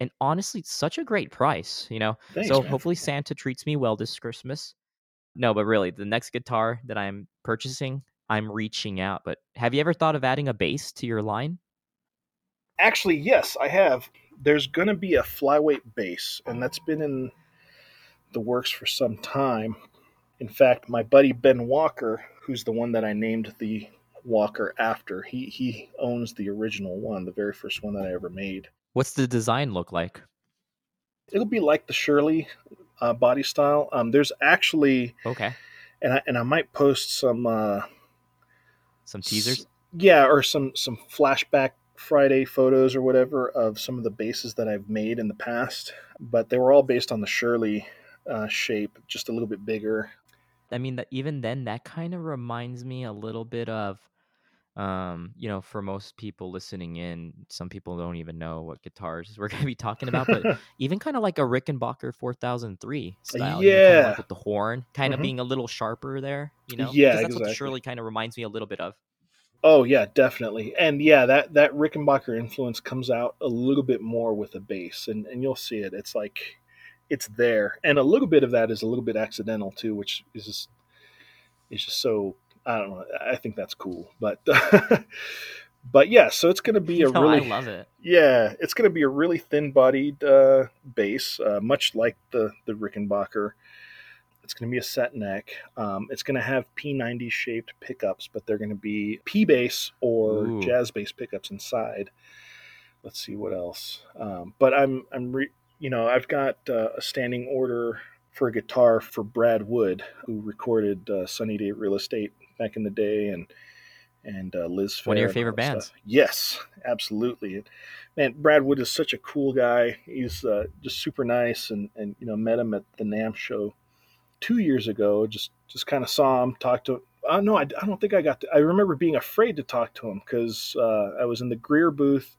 And honestly, such a great price, you know. Thanks, so man. hopefully Santa treats me well this Christmas. No, but really, the next guitar that I'm purchasing, I'm reaching out. But have you ever thought of adding a bass to your line? Actually, yes, I have. There's going to be a flyweight bass, and that's been in the works for some time. In fact, my buddy Ben Walker, who's the one that I named the Walker after, he he owns the original one, the very first one that I ever made. What's the design look like? It'll be like the Shirley uh, body style. Um, there's actually Okay. and I and I might post some uh, Some teasers? s- yeah, or some some flashback Friday photos or whatever of some of the bases that I've made in the past. But they were all based on the Shirley uh, shape, just a little bit bigger. I mean, that even then, that kind of reminds me a little bit of, um, you know, for most people listening in, some people don't even know what guitars we're going to be talking about, but even kind of like a Rickenbacker 4003 style. you know, kinda like Yeah. with the horn kind of Mhm. being a little sharper there, you know? Yeah, that's what exactly. Shirley kind of reminds me a little bit of. Oh yeah, definitely. And yeah, that that Rickenbacker influence comes out a little bit more with the bass, and and you'll see it. It's like it's there, and a little bit of that is a little bit accidental too, which is just is just so I don't know. I think that's cool, but but yeah. So it's going to be a No, really I love it. yeah, it's going to be a really thin-bodied uh, bass, uh, much like the the Rickenbacker. It's going to be a set neck. Um, it's going to have P90 shaped pickups, but they're going to be P bass or Ooh. jazz bass pickups inside. Let's see what else. Um, but I'm I'm re- you know I've got uh, a standing order for a guitar for Brad Wood, who recorded uh, Sunny Day Real Estate back in the day, and and uh, Liz. One of your Phair and all favorite bands. stuff. Yes, absolutely. Man, Brad Wood is such a cool guy. He's uh, just super nice, and and you know met him at the NAMM show two years ago. Just just kind of saw him, talked to. Uh, no, I, I don't think I got. To, I remember being afraid to talk to him because uh, I was in the Greer booth,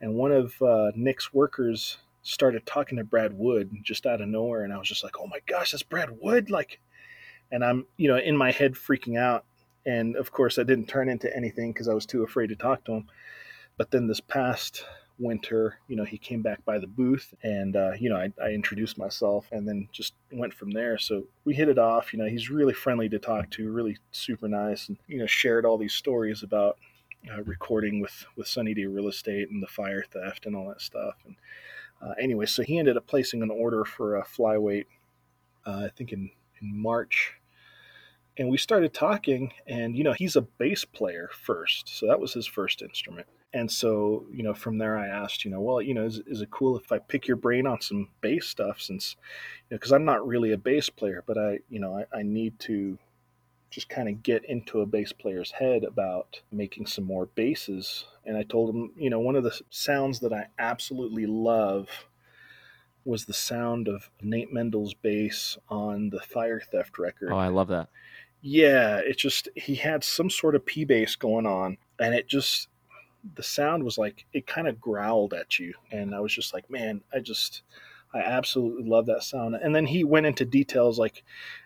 and one of uh, Nick's workers started talking to Brad Wood just out of nowhere, and I was just like, "Oh my gosh, that's Brad Wood!" Like, and I'm you know in my head freaking out, and of course I didn't turn into anything because I was too afraid to talk to him. But then this past winter, you know, he came back by the booth and, uh, you know, I, I introduced myself and then just went from there. So we hit it off. You know, he's really friendly to talk to, really super nice, and, you know, shared all these stories about uh, recording with, with Sunny Day Real Estate and the fire theft and all that stuff. And uh, anyway, so he ended up placing an order for a flyweight, uh, I think in, in March. And we started talking, and you know, he's a bass player first. So that was his first instrument. And so, you know, from there I asked, you know, well, you know, is, is it cool if I pick your brain on some bass stuff since, you know, because I'm not really a bass player, but I, you know, I, I need to just kind of get into a bass player's head about making some more basses. And I told him, you know, one of the sounds that I absolutely love was the sound of Nate Mendel's bass on the Fire Theft record. Oh, I love that. Yeah, it just he had some sort of P bass going on, and it just the sound was like it kind of growled at you, and I was just like, man, I just I absolutely love that sound. And then he went into details like,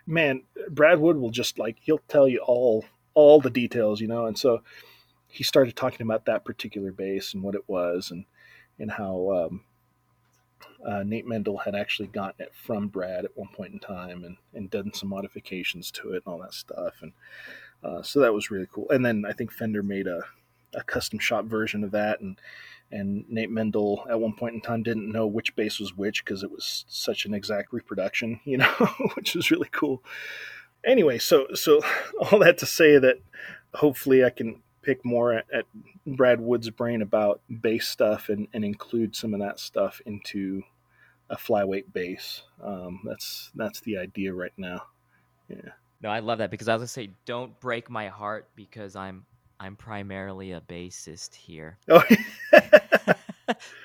man, Brad Wood will just like he'll tell you all all the details, you know, and so he started talking about that particular bass and what it was, and and how um, uh, Nate Mendel had actually gotten it from Brad at one point in time and, and done some modifications to it and all that stuff. And uh, so that was really cool. And then I think Fender made a, a custom shop version of that. And, and Nate Mendel at one point in time didn't know which bass was which because it was such an exact reproduction, you know, which was really cool. Anyway, so so all that to say that hopefully I can pick more at, at Brad Wood's brain about bass stuff and, and include some of that stuff into a flyweight bass. Um, that's that's the idea right now. Yeah. No, I love that because I was gonna say, don't break my heart because I'm I'm primarily a bassist here. Oh,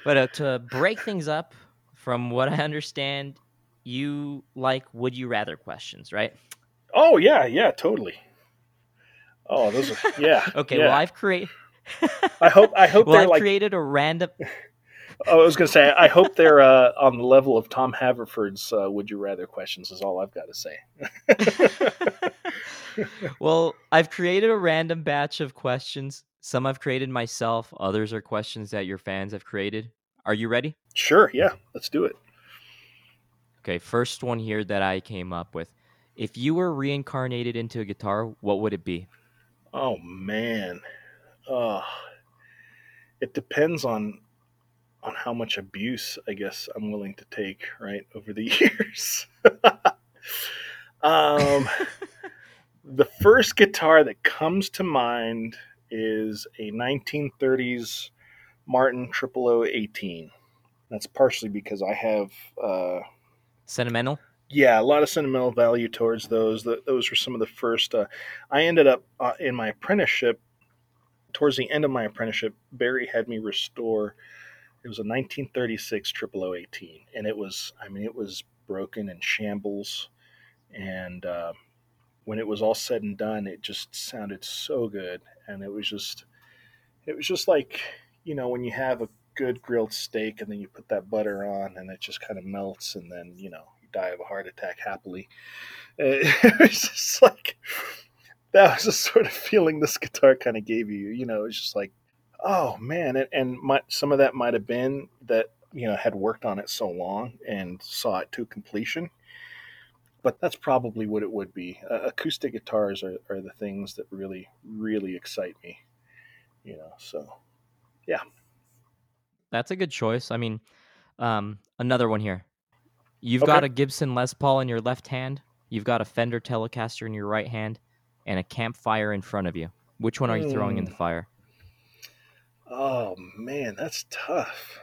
But uh, to break things up, from what I understand, you like would you rather questions, right? oh yeah, yeah, totally. Oh, those are yeah. Okay, yeah. well I've created. I hope I hope well, they're I've like. created a random. Oh, I was gonna say I hope they're uh, on the level of Tom Haverford's uh, "Would You Rather" questions. Is all I've got to say. well, I've created a random batch of questions. Some I've created myself. Others are questions that your fans have created. Are you ready? Sure. Yeah. Let's do it. Okay, first one here that I came up with. If you were reincarnated into a guitar, what would it be? Oh man. Oh. It depends on on how much abuse I guess I'm willing to take right over the years. um, the first guitar that comes to mind is a 1930s Martin 00018. That's partially because I have uh, sentimental. Yeah, a lot of sentimental value towards those. those were some of the first. Uh, I ended up uh, in my apprenticeship. Towards the end of my apprenticeship, Barry had me restore. It was a 1936 00018, and it was. I mean, it was broken and shambles, and uh, when it was all said and done, it just sounded so good, and it was just, it was just like you know when you have a good grilled steak and then you put that butter on and it just kind of melts and then you know you die of a heart attack happily it was just like that was the sort of feeling this guitar kind of gave you you know it's just like oh man and, and my, some of that might have been that you know had worked on it so long and saw it to completion but that's probably what it would be uh, acoustic guitars are, are the things that really really excite me you know so yeah that's a good choice. I mean, um, another one here. You've okay. got a Gibson Les Paul in your left hand. You've got a Fender Telecaster in your right hand, and a campfire in front of you. Which one are you throwing in the hmm. fire? Oh man, that's tough.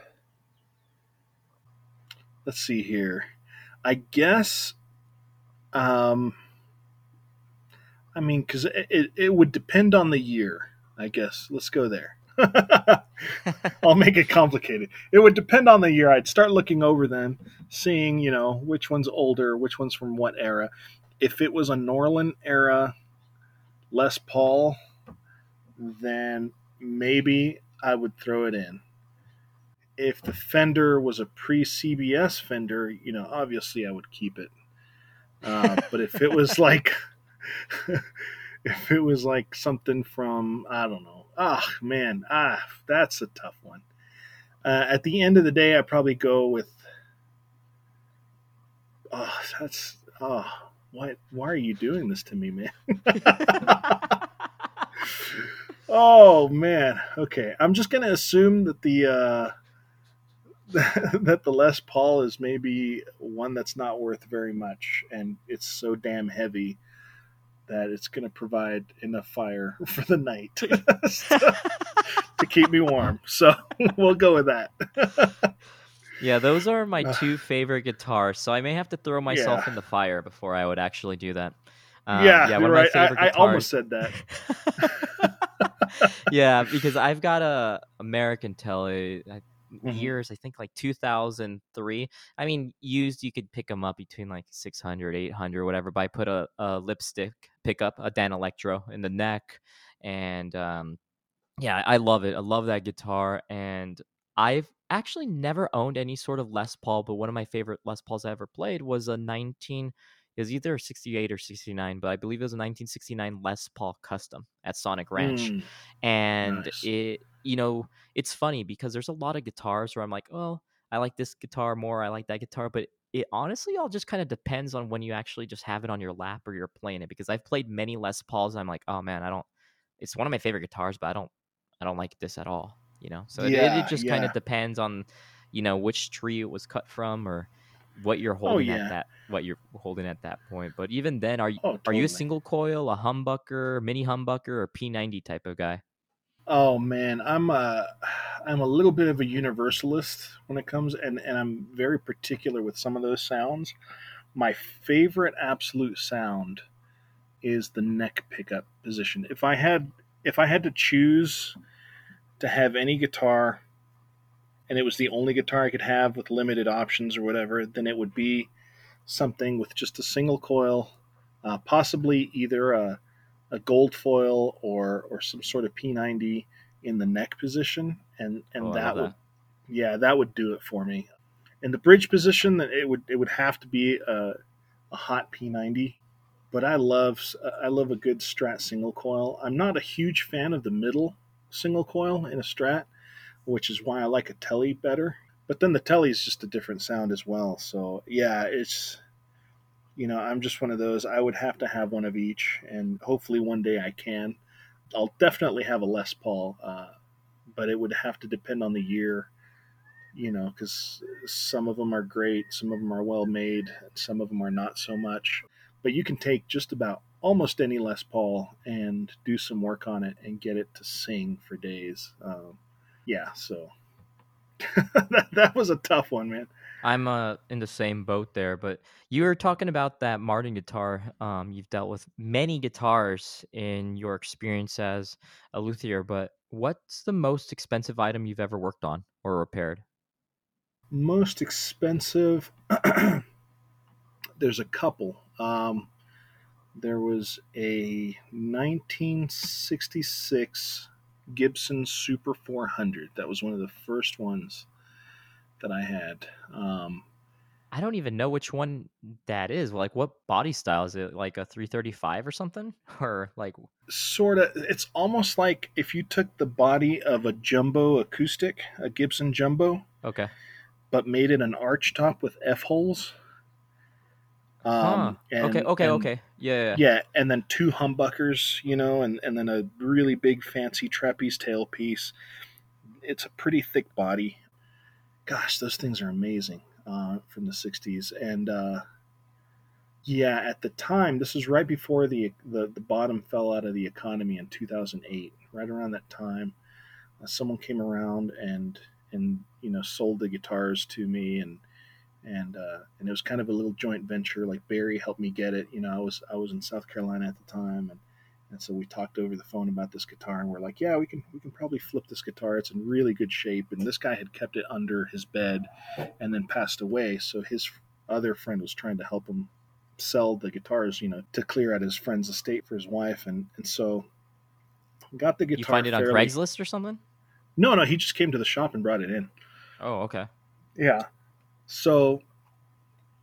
Let's see here. I guess. Um. I mean, because it, it, it would depend on the year. I guess. Let's go there. I'll make it complicated. It would depend on the year. I'd start looking over them, seeing, you know, which one's older, which one's from what era. If it was a Norlin era Les Paul, then maybe I would throw it in. If the Fender was a pre CBS Fender, you know, obviously I would keep it. Uh, but if it was like, if it was like something from, I don't know, ah, oh, man, ah, that's a tough one. Uh, at the end of the day, I probably go with. Oh, that's oh, why why are you doing this to me, man? oh man, okay. I'm just gonna assume that the uh, that the Les Paul is maybe one that's not worth very much, and it's so damn heavy that it's going to provide enough fire for the night to keep me warm. So we'll go with that. yeah, those are my two favorite guitars. So I may have to throw myself yeah. in the fire before I would actually do that. Um, yeah, yeah, one of my right. favorite I, guitars. I almost said that. yeah, because I've got a American Tele mm-hmm. years i think like 2003 i mean used you could pick them up between like 600 800 whatever but i put a, a lipstick pickup a Danelectro, in the neck and um, yeah i love it i love that guitar and i've actually never owned any sort of les paul but one of my favorite les pauls i ever played was a 19 it was either 68 or 69 but i believe it was a 1969 les paul custom at sonic ranch mm, and nice. it you know, it's funny because there's a lot of guitars where I'm like, oh, I like this guitar more, I like that guitar, but it honestly all just kind of depends on when you actually just have it on your lap or you're playing it. Because I've played many Les Pauls, I'm like, oh man, I don't. It's one of my favorite guitars, but I don't, I don't like this at all. You know, so yeah, it, it, just yeah. kind of depends on, you know, which tree it was cut from or what you're oh, holding oh, yeah. at that what you're holding at that point. But even then, are you oh, totally. are you a single coil, a humbucker, mini humbucker, or P90 type of guy? Oh man, I'm a I'm a little bit of a universalist when it comes and and I'm very particular with some of those sounds. My favorite absolute sound is the neck pickup position. If I had if I had to choose to have any guitar and it was the only guitar I could have with limited options or whatever, then it would be something with just a single coil, uh, possibly either a a gold foil or or some sort of P90 in the neck position, and and oh, that would that. yeah that would do it for me. In the bridge position, it would it would have to be a, a hot P90. But I love I love a good Strat single coil. I'm not a huge fan of the middle single coil in a Strat, which is why I like a Tele better. But then the Tele is just a different sound as well. So yeah, it's you know, I'm just one of those. I would have to have one of each, and hopefully one day I can. I'll definitely have a Les Paul, uh, but it would have to depend on the year you know, because some of them are great, some of them are well made, some of them are not so much. But you can take just about almost any Les Paul and do some work on it and get it to sing for days. Um, yeah, so that, that was a tough one, man. I'm uh, in the same boat there, but you were talking about that Martin guitar. Um, you've dealt with many guitars in your experience as a luthier, but what's the most expensive item you've ever worked on or repaired? Most expensive, there's a couple. Um, there was a 1966 Gibson Super 400. That was one of the first ones that I had. Um, I don't even know which one that is. Like, what body style is it? Like a 335 or something? Or like, sort of, it's almost like if you took the body of a jumbo acoustic, a Gibson jumbo, okay, but made it an arch top with F holes. Um, huh. and, okay, okay, and, okay. Yeah, yeah, yeah. And then two humbuckers, you know, and, and then a really big fancy trapeze tailpiece. It's a pretty thick body gosh, those things are amazing uh, from the 60s. And uh, yeah, at the time, this was right before the, the, the, bottom fell out of the economy in 2008. Right around that time, uh, someone came around and and you know sold the guitars to me and and uh, and it was kind of a little joint venture. Like Barry helped me get it. You know, I was I was in South Carolina at the time, and and so we talked over the phone about this guitar, and we're like, yeah, we can we can probably flip this guitar. It's in really good shape. And this guy had kept it under his bed, and then passed away. So his other friend was trying to help him sell the guitars, you know, to clear out his friend's estate for his wife, and and so got the guitar. You find it fairly... on Craigslist or something? No, no, he just came to the shop and brought it in. Oh, okay. Yeah. So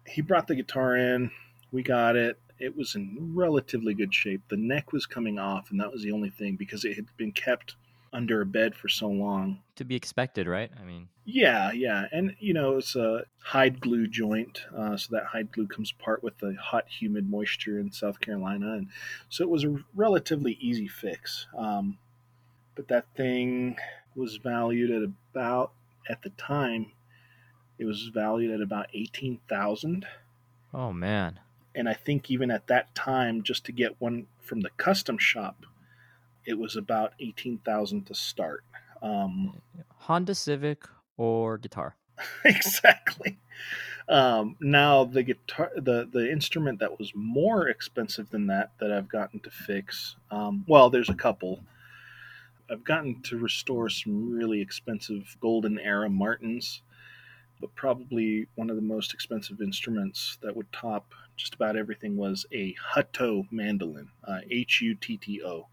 he brought the guitar in. We got it it was in relatively good shape. The neck was coming off, and that was the only thing because it had been kept under a bed for so long. To be expected, right? I mean, yeah, yeah, and you know it's a hide glue joint, uh, so that hide glue comes apart with the hot, humid moisture in South Carolina, and so it was a relatively easy fix. Um, but that thing was valued at about at the time, it was valued at about eighteen thousand. Oh man and I think even at that time, just to get one from the custom shop, it was about eighteen thousand to start. Um, Honda Civic or guitar. exactly. Um, now the guitar, the the instrument that was more expensive than that that I've gotten to fix. Um, well, there's a couple. I've gotten to restore some really expensive golden era Martins but probably one of the most expensive instruments that would top just about everything was a Hutto mandolin, uh, H U T T O.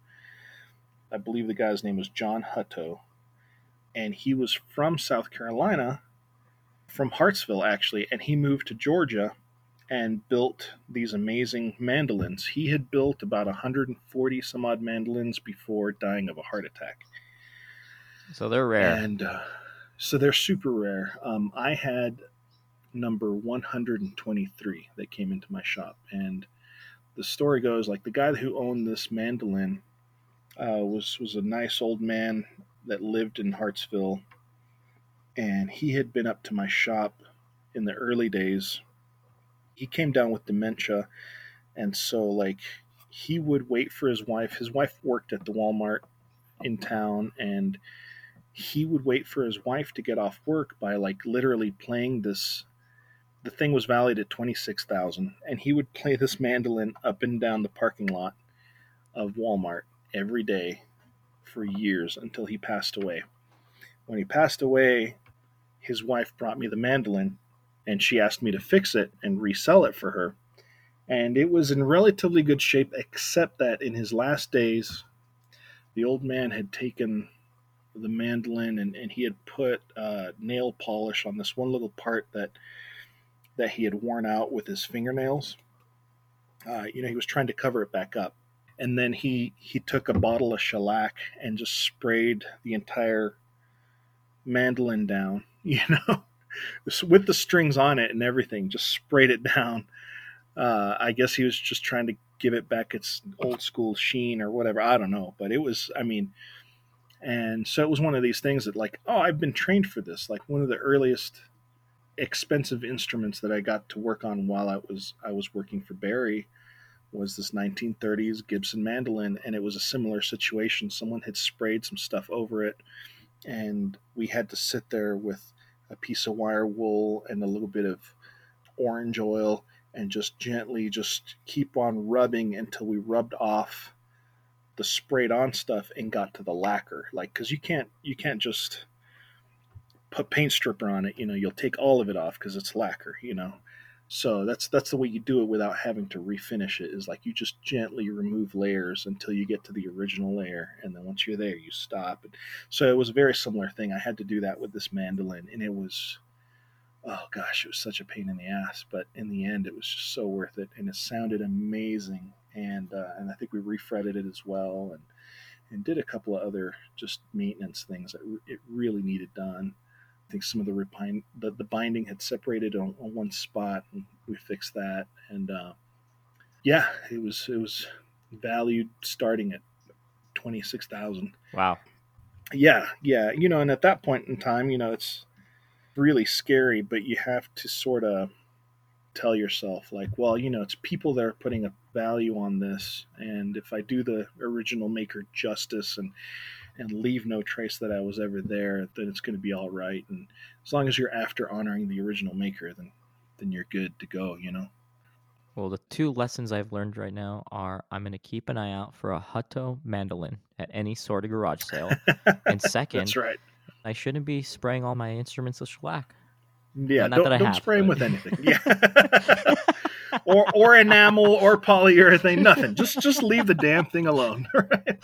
I believe the guy's name was John Hutto, and he was from South Carolina, from Hartsville actually, and he moved to Georgia and built these amazing mandolins. He had built about 140 some odd mandolins before dying of a heart attack. So they're rare. And uh, so they're super rare. Um, I had number 123 that came into my shop, and the story goes like the guy who owned this mandolin uh, was was a nice old man that lived in Hartsville, and he had been up to my shop in the early days. He came down with dementia, and so like he would wait for his wife. His wife worked at the Walmart in town, and he would wait for his wife to get off work by like literally playing this the thing was valued at 26,000 and he would play this mandolin up and down the parking lot of Walmart every day for years until he passed away. When he passed away, his wife brought me the mandolin and she asked me to fix it and resell it for her. And it was in relatively good shape except that in his last days the old man had taken the mandolin, and, and he had put uh, nail polish on this one little part that that he had worn out with his fingernails. Uh, you know, he was trying to cover it back up, and then he he took a bottle of shellac and just sprayed the entire mandolin down. You know, with the strings on it and everything, just sprayed it down. Uh, I guess he was just trying to give it back its old school sheen or whatever. I don't know, but it was. I mean, And so it was one of these things that, like, oh, I've been trained for this. Like one of the earliest expensive instruments that I got to work on while I was I was working for Barry was this 1930s Gibson mandolin, and it was a similar situation. Someone had sprayed some stuff over it, and we had to sit there with a piece of wire wool and a little bit of orange oil and just gently just keep on rubbing until we rubbed off the sprayed on stuff and got to the lacquer. Like because you can't you can't just put paint stripper on it you know you'll take all of it off because it's lacquer you know? So that's that's the way you do it without having to refinish it is like you just gently remove layers until you get to the original layer and then once you're there you stop. So it was a very similar thing. I had to do that with this mandolin and it was oh gosh it was such a pain in the ass but in the end it was just so worth it and it sounded amazing and uh, and i think we refretted it as well and and did a couple of other just maintenance things that it really needed done I think some of the repine the, the binding had separated on, on one spot, and we fixed that. And uh, yeah, it was it was valued starting at twenty six thousand. Wow. Yeah, yeah, you know, and at that point in time, you know, it's really scary, but you have to sort of tell yourself like, well, you know, it's people that are putting a value on this, and if I do the original maker justice and and leave no trace that I was ever there, then it's going to be all right. And as long as you're after honoring the original maker, then then you're good to go. You know. Well, the two lessons I've learned right now are I'm going to keep an eye out for a Hutto mandolin at any sort of garage sale, and second, that's right. I shouldn't be spraying all my instruments with shellac. Yeah, well, don't, don't have, spray but... them with anything. Yeah. or or enamel or polyurethane, nothing. Just just leave the damn thing alone. Right?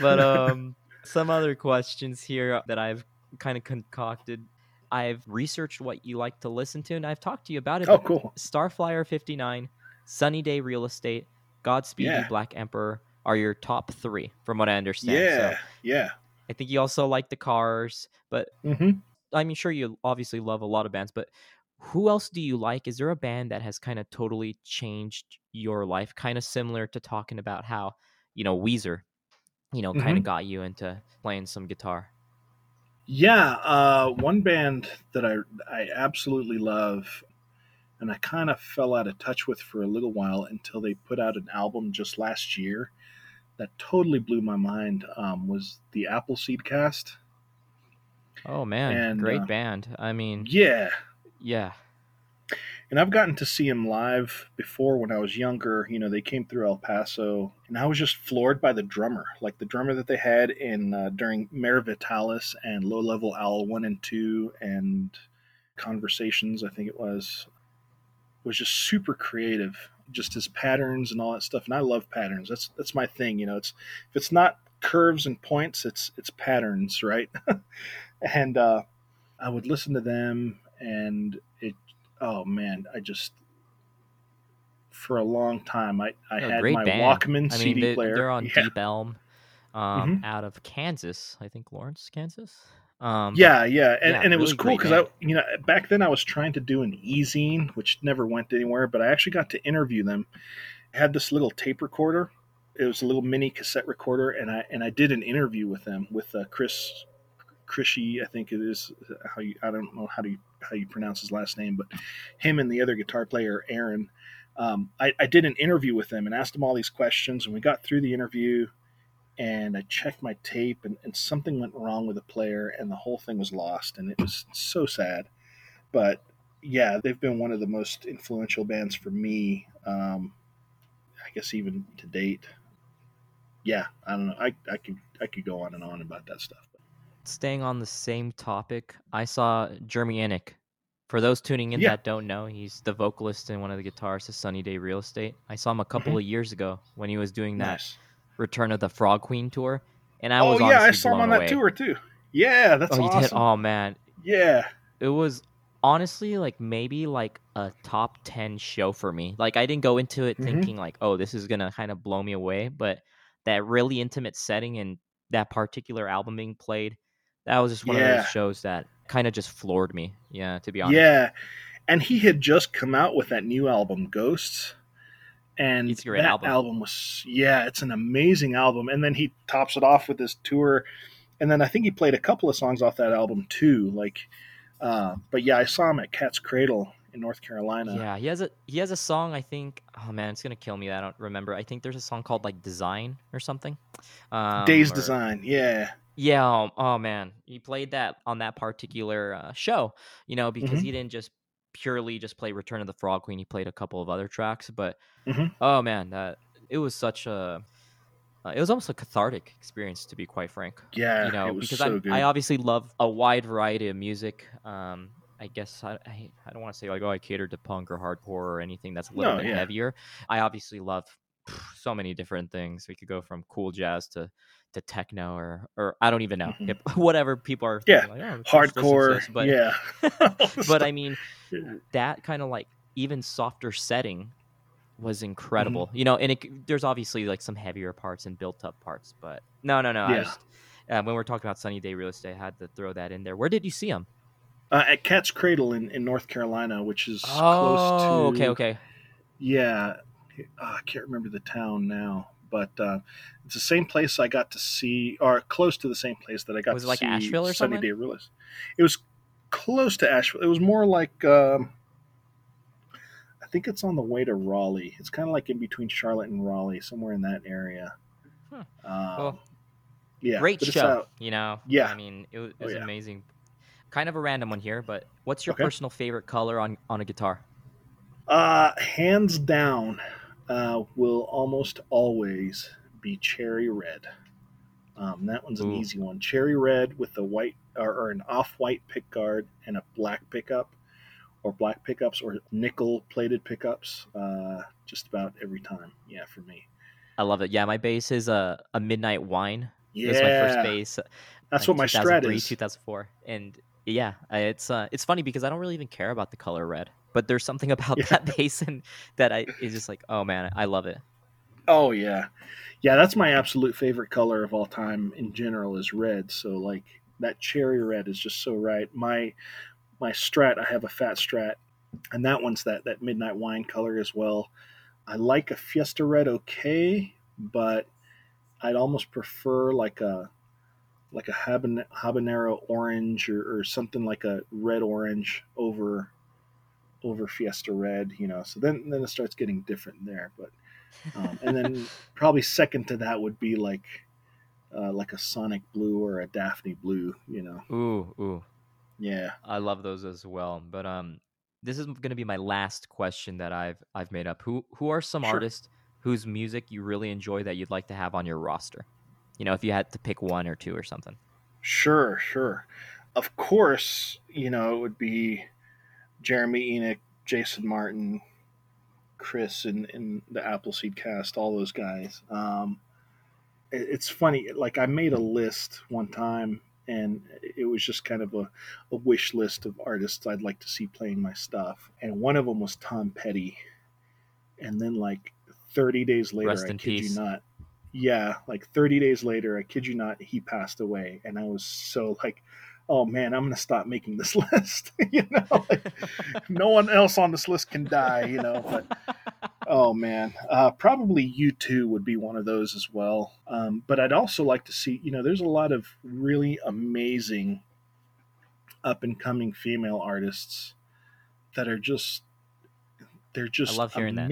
but um, some other questions here that I've kind of concocted. I've researched what you like to listen to, and I've talked to you about it. Oh, cool. Starflyer 59, Sunny Day Real Estate, Godspeed yeah. Black Emperor are your top three, from what I understand. Yeah, so yeah. I think you also like the cars, but mm-hmm. I mean, sure, you obviously love a lot of bands, but who else do you like? Is there a band that has kind of totally changed your life? Kind of similar to talking about how, you know, Weezer, you know, mm-hmm. kind of got you into playing some guitar. Yeah, uh, one band that I I absolutely love, and I kind of fell out of touch with for a little while until they put out an album just last year that totally blew my mind. Um, was the Appleseed Cast? Oh man, and, great uh, band. I mean, yeah, yeah. And I've gotten to see him live before when I was younger. You know, they came through El Paso, and I was just floored by the drummer, like the drummer that they had in uh, during Mare Vitalis and Low Level Owl One and Two and Conversations. I think it was was just super creative, just his patterns and all that stuff. And I love patterns. That's that's my thing. You know, it's if it's not curves and points, it's it's patterns, right? and uh, I would listen to them and it oh man i just for a long time i, I had my band. walkman I cd mean, they, player they're on yeah. deep elm um, mm-hmm. out of kansas i think lawrence kansas um, yeah yeah and, yeah, and it really was cool because i you know back then i was trying to do an e-zine which never went anywhere but i actually got to interview them I had this little tape recorder it was a little mini cassette recorder and i and i did an interview with them with uh, chris Crisci, I think it is how you I don't know how do you how you pronounce his last name, but him and the other guitar player Aaron. Um, I, I did an interview with them and asked them all these questions, and we got through the interview. And I checked my tape, and, and something went wrong with the player, and the whole thing was lost, and it was so sad. But yeah, they've been one of the most influential bands for me. Um, I guess even to date. Yeah, I don't know. I, I could I could go on and on about that stuff staying on the same topic, I saw Jeremy Enigk. For those tuning in yeah. that don't know, he's the vocalist and one of the guitarists of Sunny Day Real Estate. I saw him a couple mm-hmm. of years ago when he was doing that nice. Return of the Frog Queen tour, and I was oh yeah, I saw him on away. that tour too. Yeah, that's oh, awesome. Did? Oh man, yeah, it was honestly like maybe like a top 10 show for me like i didn't go into it mm-hmm. thinking like oh this is gonna kind of blow me away but that really intimate setting and that particular album being played that was just one yeah. of those shows that kind of just floored me. Yeah, to be honest. Yeah, and he had just come out with that new album, Ghosts, and It's a great that album. was yeah, it's an amazing album. And then he tops it off with this tour, and then I think he played a couple of songs off that album too. Like, uh, but yeah, I saw him at Cat's Cradle in North Carolina. Yeah, he has a he has a song. I think. Oh man, it's gonna kill me. I don't remember. I think there's a song called like Design or something. Um, Days or- Design, yeah, Yeah. Oh, oh, man, he played that on that particular uh, show. You know, because Mhm. he didn't just purely just play Return of the Frog Queen. He played a couple of other tracks, but Mhm. oh man, that it was such a. Uh, it was almost a cathartic experience, to be quite frank. yeah, you know, because so I. I obviously love a wide variety of music. Um, I guess I, I, I don't want to say like oh I cater to punk or hardcore or anything that's a little No, bit yeah. heavier. I obviously love so many different things. We could go from cool jazz to to techno or or I don't even know Mhm. hip, whatever people are Yeah, like, oh, let's listen to hardcore, this," but yeah. but I mean Yeah. that kind of like even softer setting was incredible. Mm-hmm. You know, and it, there's obviously like some heavier parts and built up parts, but no, no, no. I Yeah. just, uh, when we're talking about Sunny Day Real Estate, I had to throw that in there. Where did you see him? uh, at Cat's Cradle in, in North Carolina, which is close Oh, to okay, okay. Yeah, uh, I can't remember the town now, but uh, it's the same place I got to see, or close to the same place that I got Was it to like see Asheville or Sunny something? Day Real Estate. It was close to Asheville. It was more like um, I think it's on the way to Raleigh. It's kind of like in between Charlotte and Raleigh, somewhere in that area. Huh. Um, Well, yeah, Great show. You know, Yeah. I mean, it, was- it Oh, yeah. amazing. Kind of a random one here, but what's your Okay. personal favorite color on on a guitar? Uh, hands down, uh, will almost always be cherry red. Um, that one's an Ooh. easy one. Cherry red with a white or, or an off-white pick guard and a black pickup, or black pickups, or nickel-plated pickups. Uh, just about every time. Yeah, for me. I love it. Yeah, my bass is a, a Midnight Wine. Yeah, was my first bass. that's like what my strat is. 2004, and yeah, it's uh, it's funny because I don't really even care about the color red, but there's something about Yeah. that basin that I is just like, oh man, I love it. Oh yeah, yeah. That's my absolute favorite color of all time in general is red. So like that cherry red is just so right. My my strat, I have a fat strat, and that one's that that midnight wine color as well. I like a Fiesta red okay, but I'd almost prefer like a like a habanero orange or, or something like a red orange over over Fiesta red. You know, so then then it starts getting different there, but um, and then probably second to that would be like uh, like a Sonic Blue or a Daphne Blue. You know, Ooh, ooh, yeah. I love those as well. But um, this is going to be my last question that I've I've made up. Who who are some Sure. artists whose music you really enjoy that you'd like to have on your roster? You know, if you had to pick one or two or something. Sure, sure. Of course, you know it would be Jeremy Enigk, Jason Martin, Chris, and in the Appleseed cast, all those guys. Um, it- it's funny. Like I made a list one time, and it was just kind of a, a wish list of artists I'd like to see playing my stuff, and one of them was Tom Petty. And then, like thirty days later, Rest I kid peace. you not, yeah, like 30 days later, I kid you not, he passed away. And I was so like, oh man, I'm going to stop making this list. you know, like, no one else on this list can die, you know. But oh man, uh, probably U2 would be one of those as well. Um, but I'd also like to see, you know, there's a lot of really amazing up and coming female artists that are just, they're just hearing that.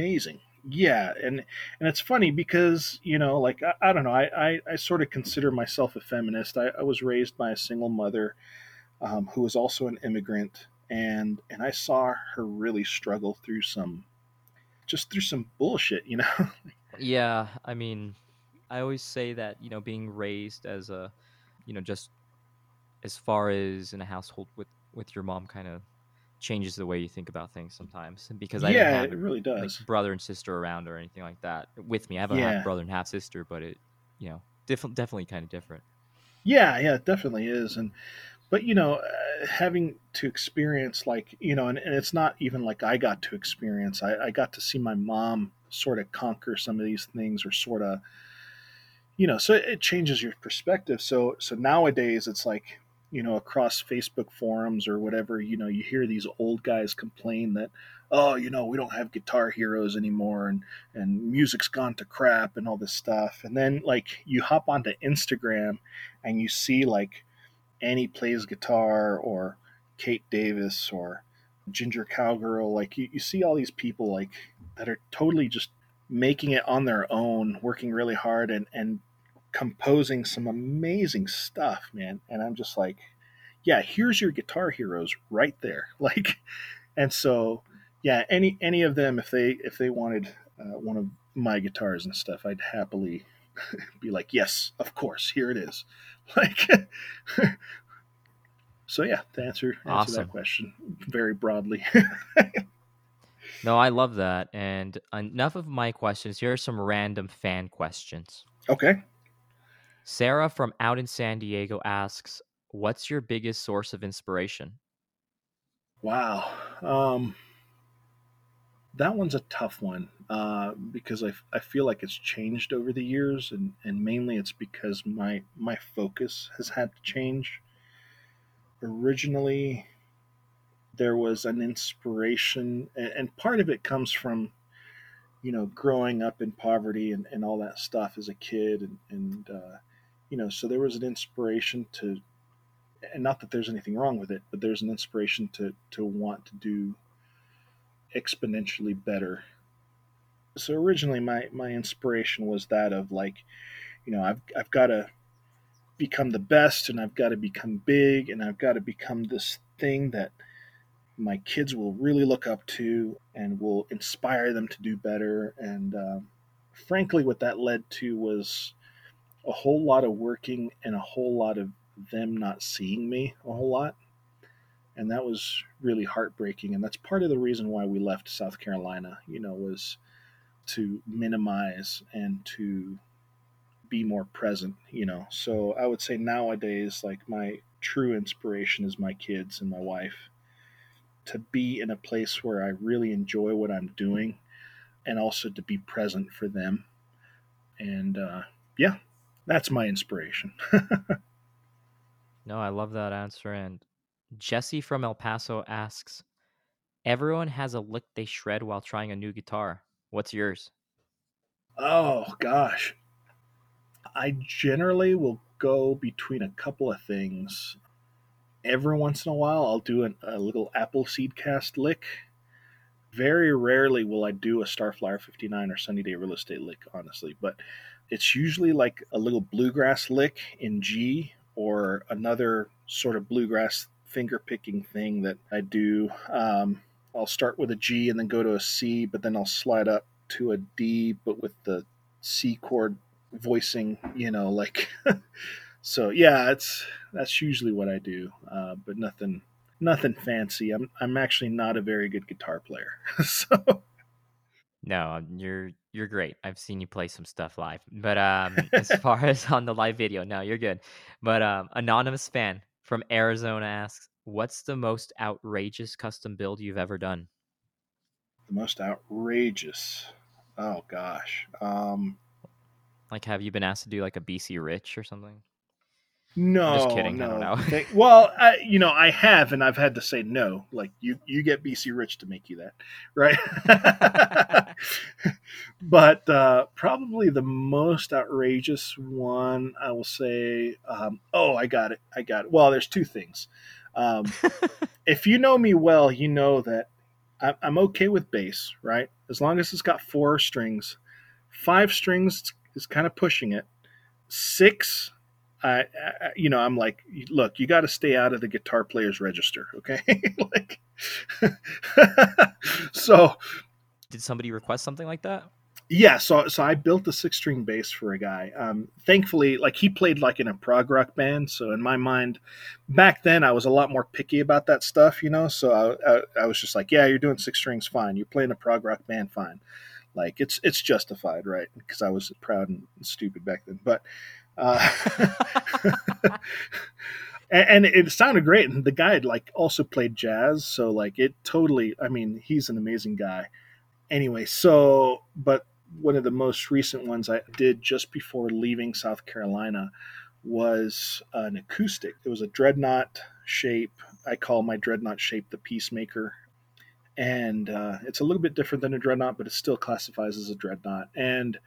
Yeah, and and it's funny because you know, like I, I don't know, I, I I sort of consider myself a feminist. I, I was raised by a single mother um, who was also an immigrant, and and I saw her really struggle through some, just through some bullshit, you know. Yeah, I mean, I always say that, you know, being raised as a, you know, just as far as in a household with with your mom kind of changes the way you think about things sometimes because I yeah, have it really like does. brother and sister around or anything like that with me. I have a Yeah. half brother and half sister, but it, you know, diff- definitely kind of different. Yeah, yeah, it definitely is. And but you know, uh, having to experience like you know, and, and it's not even like I got to experience. I, I got to see my mom sort of conquer some of these things, or sort of, you know, so it changes your perspective. So so nowadays it's like you know across Facebook forums or whatever, you know, you hear these old guys complain that oh, you know, we don't have guitar heroes anymore and, and music's gone to crap and all this stuff. And then like you hop onto Instagram and you see like Annie plays guitar or Kate Davis or Ginger Cowgirl. Like you, you see all these people like that are totally just making it on their own, working really hard and, and composing some amazing stuff, man. And I'm just like, yeah, here's your guitar heroes right there. Like, and so yeah, any any of them if they if they wanted uh, one of my guitars and stuff, I'd happily be like, yes, of course, here it is. Like, so yeah, to answer answer awesome. that question very broadly. no, I love that. And enough of my questions. Here are some random fan questions. Okay. Sarah from out in San Diego asks, "What's your biggest source of inspiration?" Wow. Um, that one's a tough one uh, because I, I feel like it's changed over the years, and, and mainly it's because my my focus has had to change. Originally, there was an inspiration, and, and part of it comes from, you know, growing up in poverty and, and all that stuff as a kid, and, and uh, you know, so there was an inspiration to, and not that there's anything wrong with it, but there's an inspiration to to want to do exponentially better. So originally my my inspiration was that of like, you know, I've I've got to become the best and I've got to become big and I've got to become this thing that my kids will really look up to and will inspire them to do better. And uh, frankly, what that led to was a whole lot of working and a whole lot of them not seeing me a whole lot. And that was really heartbreaking. And that's part of the reason why we left south carolina you know was to minimize and to be more present you know. So i would say nowadays like my true inspiration is my kids and my wife to be in a place where i really enjoy what i'm doing and also to be present for them. And uh, yeah that's my inspiration no i love that answer and Jesse from El Paso asks, "Everyone has a lick they shred while trying a new guitar. What's yours?" Oh gosh, I generally will go between a couple of things. Every once in a while, I'll do an, a little Appleseed cast lick. Very rarely will I do a Starflyer 59 or Sunny Day Real Estate lick, honestly, but it's usually like a little bluegrass lick in G or another sort of bluegrass finger picking thing that I do. Um, I'll start with a G and then go to a C, but then I'll slide up to a D, but with the C chord voicing, you know, like. so yeah, it's that's usually what I do, uh, but nothing, nothing fancy. I'm I'm actually not a very good guitar player, so. No, you're you're great. I've seen you play some stuff live, but um, as far as on the live video, no, you're good. But um, anonymous fan from Arizona asks, "What's the most outrageous custom build you've ever done?" The most outrageous. Oh gosh. Um, like, have you been asked to do like a BC Rich or something? No, I'm just kidding. No. I don't know. Well, I, you know, I have, and I've had to say no. Like you, you get BC Rich to make you that, right? but uh, probably the most outrageous one, I will say. Um, oh, I got it. I got it. Well, there's two things. Um, if you know me well, you know that I'm okay with bass, right? As long as it's got four strings. Five strings is kind of pushing it. Six I, I, you know, I'm like, look, you got to stay out of the guitar player's register, okay? like, so. Did somebody request something like that? Yeah, so so I built a six string bass for a guy. Um, thankfully, like he played like in a prog rock band, so in my mind, back then I was a lot more picky about that stuff, you know. So I, I, I was just like, yeah, you're doing six strings, fine. You're playing a prog rock band, fine. Like it's it's justified, right? Because I was proud and stupid back then, but uh, and, it sounded great. And the guy had like also played jazz, so like it totally. I mean, he's an amazing guy. Anyway, so but one of the most recent ones I did just before leaving South Carolina was an acoustic. It was a dreadnought shape. I call my dreadnought shape the peacemaker. and uh, it's a little bit different than a dreadnought, but it still classifies as a dreadnought. And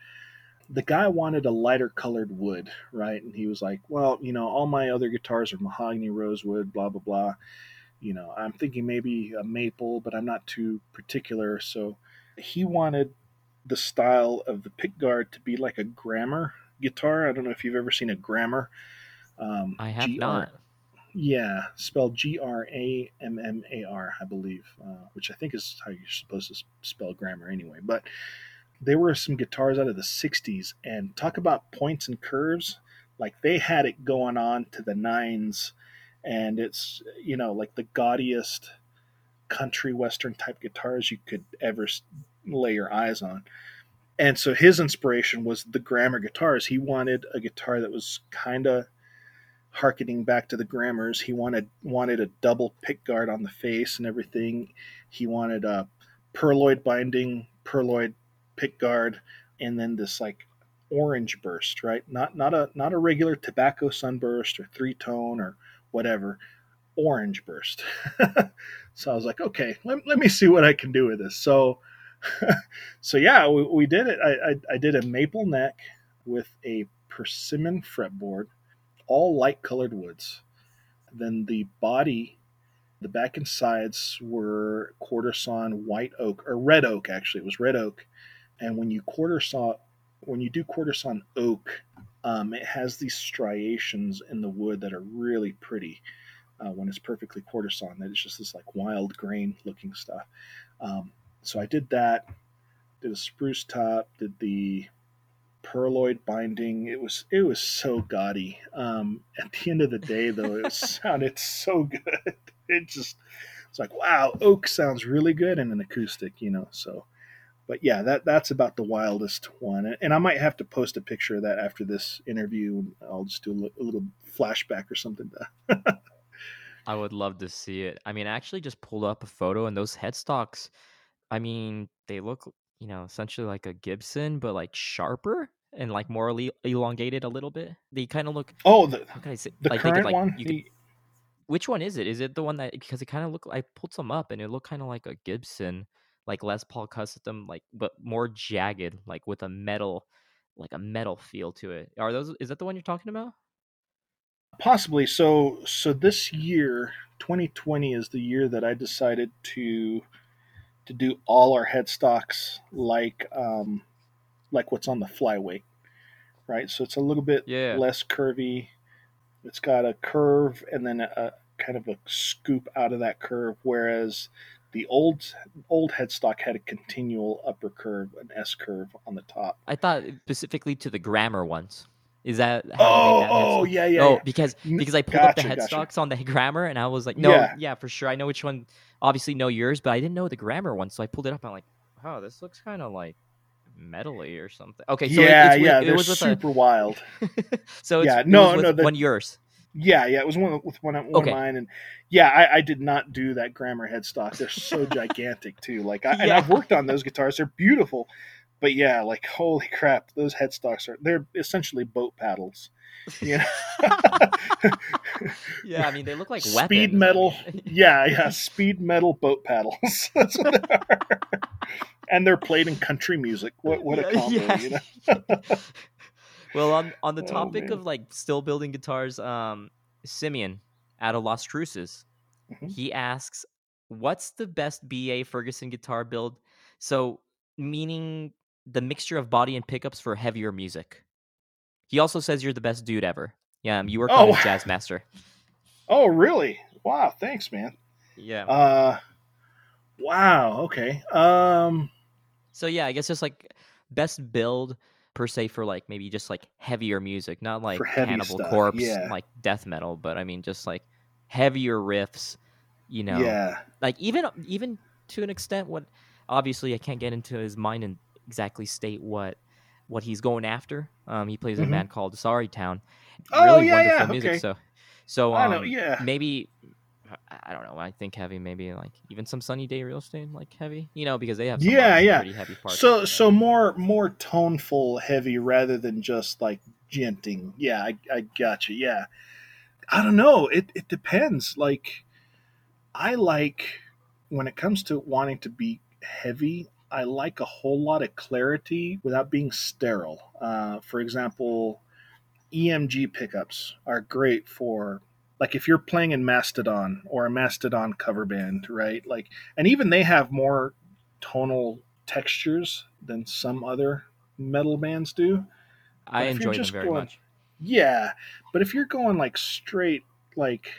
the guy wanted a lighter colored wood, right? And he was like, "Well, you know, all my other guitars are mahogany, rosewood, blah blah blah. You know, I'm thinking maybe a maple, but I'm not too particular." So he wanted the style of the pickguard to be like a Grammer guitar. I don't know if you've ever seen a Grammer. Um, I have G-R- not. Yeah, spelled G R A M M A R, I believe, uh, which I think is how you're supposed to spell grammar anyway. But there were some guitars out of the 60s, and talk about points and curves. Like they had it going on to the nines, and it's, you know, like the gaudiest country western type guitars you could ever lay your eyes on. And so his inspiration was the Grammer guitars. He wanted a guitar that was kind of harkening back to the Grammers. He wanted wanted a double pick guard on the face and everything. He wanted a pearloid binding, pearloid pick guard, and then this like orange burst, right? Not not a not a regular tobacco sunburst or three tone or whatever, orange burst. so I was like, okay, let, let me see what I can do with this. So so yeah, we, we did it. I, I, I did a maple neck with a persimmon fretboard all light colored woods. Then the body, the back and sides were quarter sawn white oak or red oak. Actually, it was red oak. And when you quarter saw, when you do quarter sawn oak, um, it has these striations in the wood that are really pretty. Uh, when it's perfectly quarter sawn, that it's just this like wild grain looking stuff. Um, so I did that. Did a spruce top. Did the pearloid binding. It was it was so gaudy. Um, at the end of the day, though, it sounded so good. It just it's like wow, oak sounds really good in an acoustic, you know. So, but yeah, that that's about the wildest one. And I might have to post a picture of that after this interview. I'll just do a little flashback or something. I would love to see it. I mean, I actually just pulled up a photo, and those headstocks. I mean, they look you know, essentially like a Gibson, but like sharper and like more elongated a little bit. They kind of look. Oh, the how can I say? The like, current like, one. The... which one is it? Is it the one that because it kind of look? I pulled some up and it looked kind of like a Gibson, like Les Paul custom, like but more jagged, like with a metal, like a metal feel to it. Are those? Is that the one you're talking about? Possibly. So so this year, 2020 is the year that I decided to to do all our headstocks like um, like what's on the flyweight, right? So it's a little bit yeah. less curvy. It's got a curve and then a, kind of a scoop out of that curve, whereas the old old headstock had a continual upper curve, an S curve on the top. I thought specifically to the Grammer ones. Is that oh oh yeah yeah oh yeah. because because I pulled gotcha, up the headstocks gotcha. on the Grammer and I was like no yeah. yeah. for sure I know which one obviously know yours but I didn't know the Grammer one so I pulled it up and I'm like oh this looks kind of like metally or something okay so yeah it, yeah it was super a... wild so yeah no no the... one yours yeah yeah it was one with one, one okay. of mine and yeah I, I, did not do that Grammer headstock they're so gigantic too like I, yeah. and I've worked on those guitars they're beautiful but yeah, like holy crap, those headstocks are they're essentially boat paddles. You know? yeah, I mean they look like speed weapons. metal. yeah, yeah, speed metal boat paddles. That's what they are. and they're played in country music. What what a combo, yeah. you know? well, on on the oh, topic oh, of like still building guitars, um, Simeon out of Las Cruces, mm-hmm. he asks, "What's the best BA Ferguson guitar build?" So meaning the mixture of body and pickups for heavier music. He also says you're the best dude ever. Yeah, you work oh. on Jazz Master. Oh, really? Wow, thanks, man. Yeah. Uh wow, okay. Um so yeah, I guess just like best build per se for like maybe just like heavier music, not like Cannibal stuff. Corpse, yeah. like death metal, but I mean just like heavier riffs, you know. Yeah. Like even even to an extent what obviously I can't get into his mind and exactly state what what he's going after. Um, he plays mm-hmm. a band called Sorry Town. Oh really yeah, wonderful yeah. music. Okay. So, so um, I know, yeah. maybe I don't know. I think heavy, maybe like even some Sunny Day Real Estate, like heavy, you know, because they have yeah, yeah, pretty heavy parts. So, so more more toneful heavy rather than just like djenting. Yeah, I, I got you. Yeah, I don't know. It it depends. Like, I like when it comes to wanting to be heavy, I like a whole lot of clarity without being sterile. Uh, for example, EMG pickups are great for like if you're playing in Mastodon or a Mastodon cover band, right? Like, and even they have more tonal textures than some other metal bands do. I enjoy them very going, much. Yeah, but if you're going like straight, like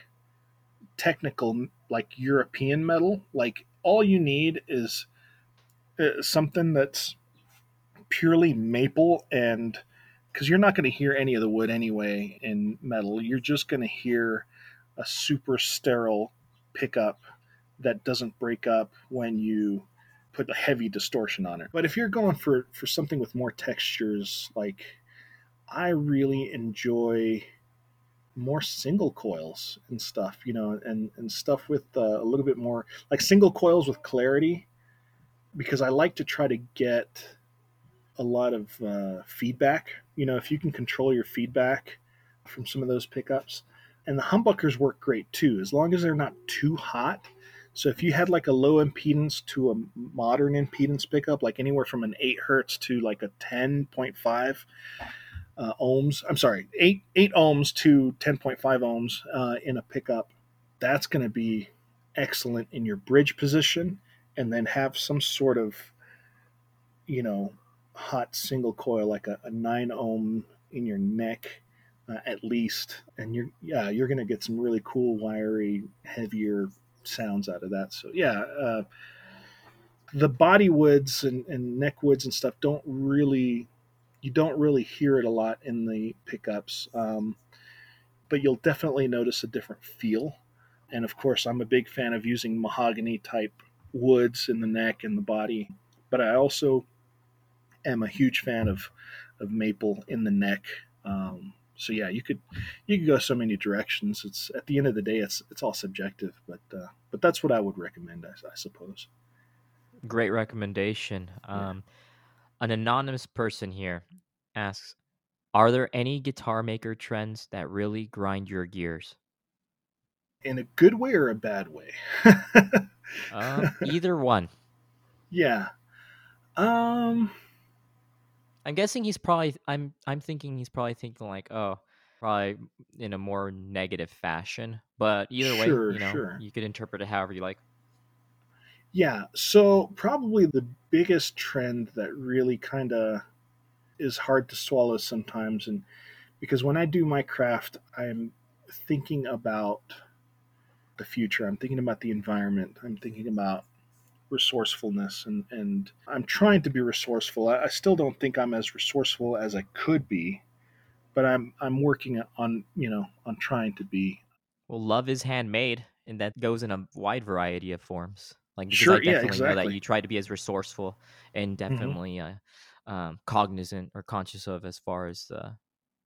technical, like European metal, like all you need is something that's purely maple and because you're not going to hear any of the wood anyway in metal. You're just going to hear a super sterile pickup that doesn't break up when you put a heavy distortion on it. But if you're going for for something with more textures, like I really enjoy more single coils and stuff, you know, and and stuff with uh, a little bit more like single coils with clarity, because I like to try to get a lot of uh, feedback. You know, if you can control your feedback from some of those pickups, and the humbuckers work great too, as long as they're not too hot. So if you had like a low impedance to a modern impedance pickup, like anywhere from an eight hertz to like a ten point five uh, ohms, I'm sorry, eight eight ohms to ten point five ohms uh, in a pickup, that's going to be excellent in your bridge position, and then have some sort of, you know, hot single coil like a, a nine ohm in your neck uh, at least, and you're yeah you're gonna get some really cool wiry heavier sounds out of that. So yeah, uh, the body woods and, and neck woods and stuff don't really you don't really hear it a lot in the pickups, um, but you'll definitely notice a different feel. And of course, I'm a big fan of using mahogany type woods in the neck and the body, but I also am a huge fan of of maple in the neck. Um, so yeah, you could you could go so many directions. It's at the end of the day, it's it's all subjective, but uh, but that's what I would recommend, I, I suppose. Great recommendation. Um, yeah. An anonymous person here asks, "Are there any guitar maker trends that really grind your gears?" In a good way or a bad way? uh, either one. Yeah. Um I'm guessing he's probably. I'm. I'm thinking he's probably thinking like, oh, probably in a more negative fashion. But either sure, way, you know, sure. you could interpret it however you like. Yeah. So probably the biggest trend that really kind of is hard to swallow sometimes, and because when I do my craft, I'm thinking about the future. I'm thinking about the environment. I'm thinking about resourcefulness and and I'm trying to be resourceful. I, I, still don't think I'm as resourceful as I could be, but I'm I'm working on you know on trying to be. Well, love is handmade, and that goes in a wide variety of forms. Like sure, I definitely yeah, exactly. know that you try to be as resourceful and mm-hmm. definitely mm-hmm. uh, um, cognizant or conscious of as far as the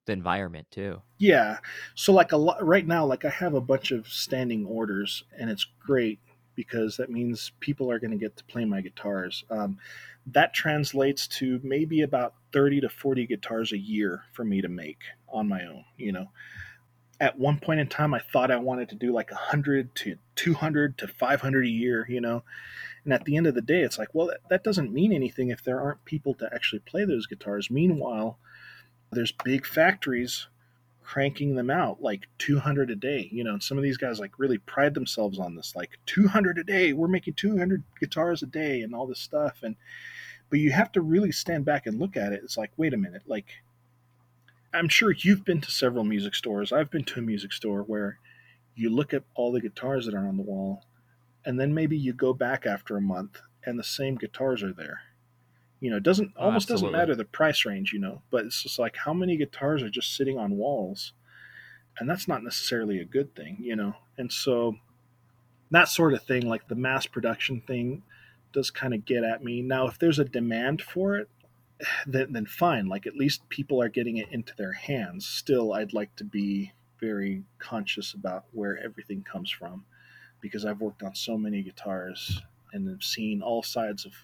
the environment too. Yeah. So like a lot right now, like I have a bunch of standing orders, and it's great because that means people are going to get to play my guitars. Um, that translates to maybe about 30 to 40 guitars a year for me to make on my own, you know. At one point in time, I thought I wanted to do like a 100 to 200 to 500 a year, you know. And at the end of the day, it's like, well, that, that doesn't mean anything if there aren't people to actually play those guitars. Meanwhile, there's big factories cranking them out like 200 a day you know some of these guys like really pride themselves on this like 200 a day we're making 200 guitars a day and all this stuff and but you have to really stand back and look at it. It's like wait a minute like i'm sure you've been to several music stores. I've been to a music store where you look at all the guitars that are on the wall and then maybe you go back after a month and the same guitars are there you know, it doesn't oh, almost doesn't matter the price range, you know, but it's just like how many guitars are just sitting on walls, and that's not necessarily a good thing, you know. And so that sort of thing, like the mass production thing, does kind of get at me. Now, if there's a demand for it, then then fine. Like at least people are getting it into their hands. Still, I'd like to be very conscious about where everything comes from, because I've worked on so many guitars and have seen all sides of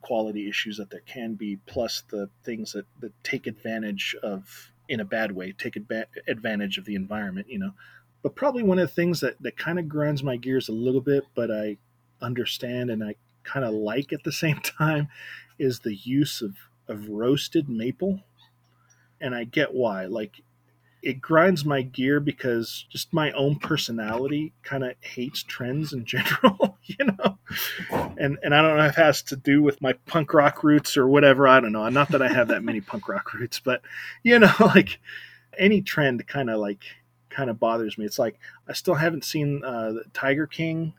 quality issues that there can be, plus the things that, that take advantage of, in a bad way, take adva- advantage of the environment, you know. But probably one of the things that, that kind of grinds my gears a little bit, but I understand and I kind of like at the same time is the use of, of roasted maple. And I get why. Like, it grinds my gear because just my own personality kind of hates trends in general, you know. And and I don't know if it has to do with my punk rock roots or whatever. I don't know. Not that I have that many punk rock roots, but you know, like any trend kind of like kind of bothers me. It's like I still haven't seen uh, Tiger King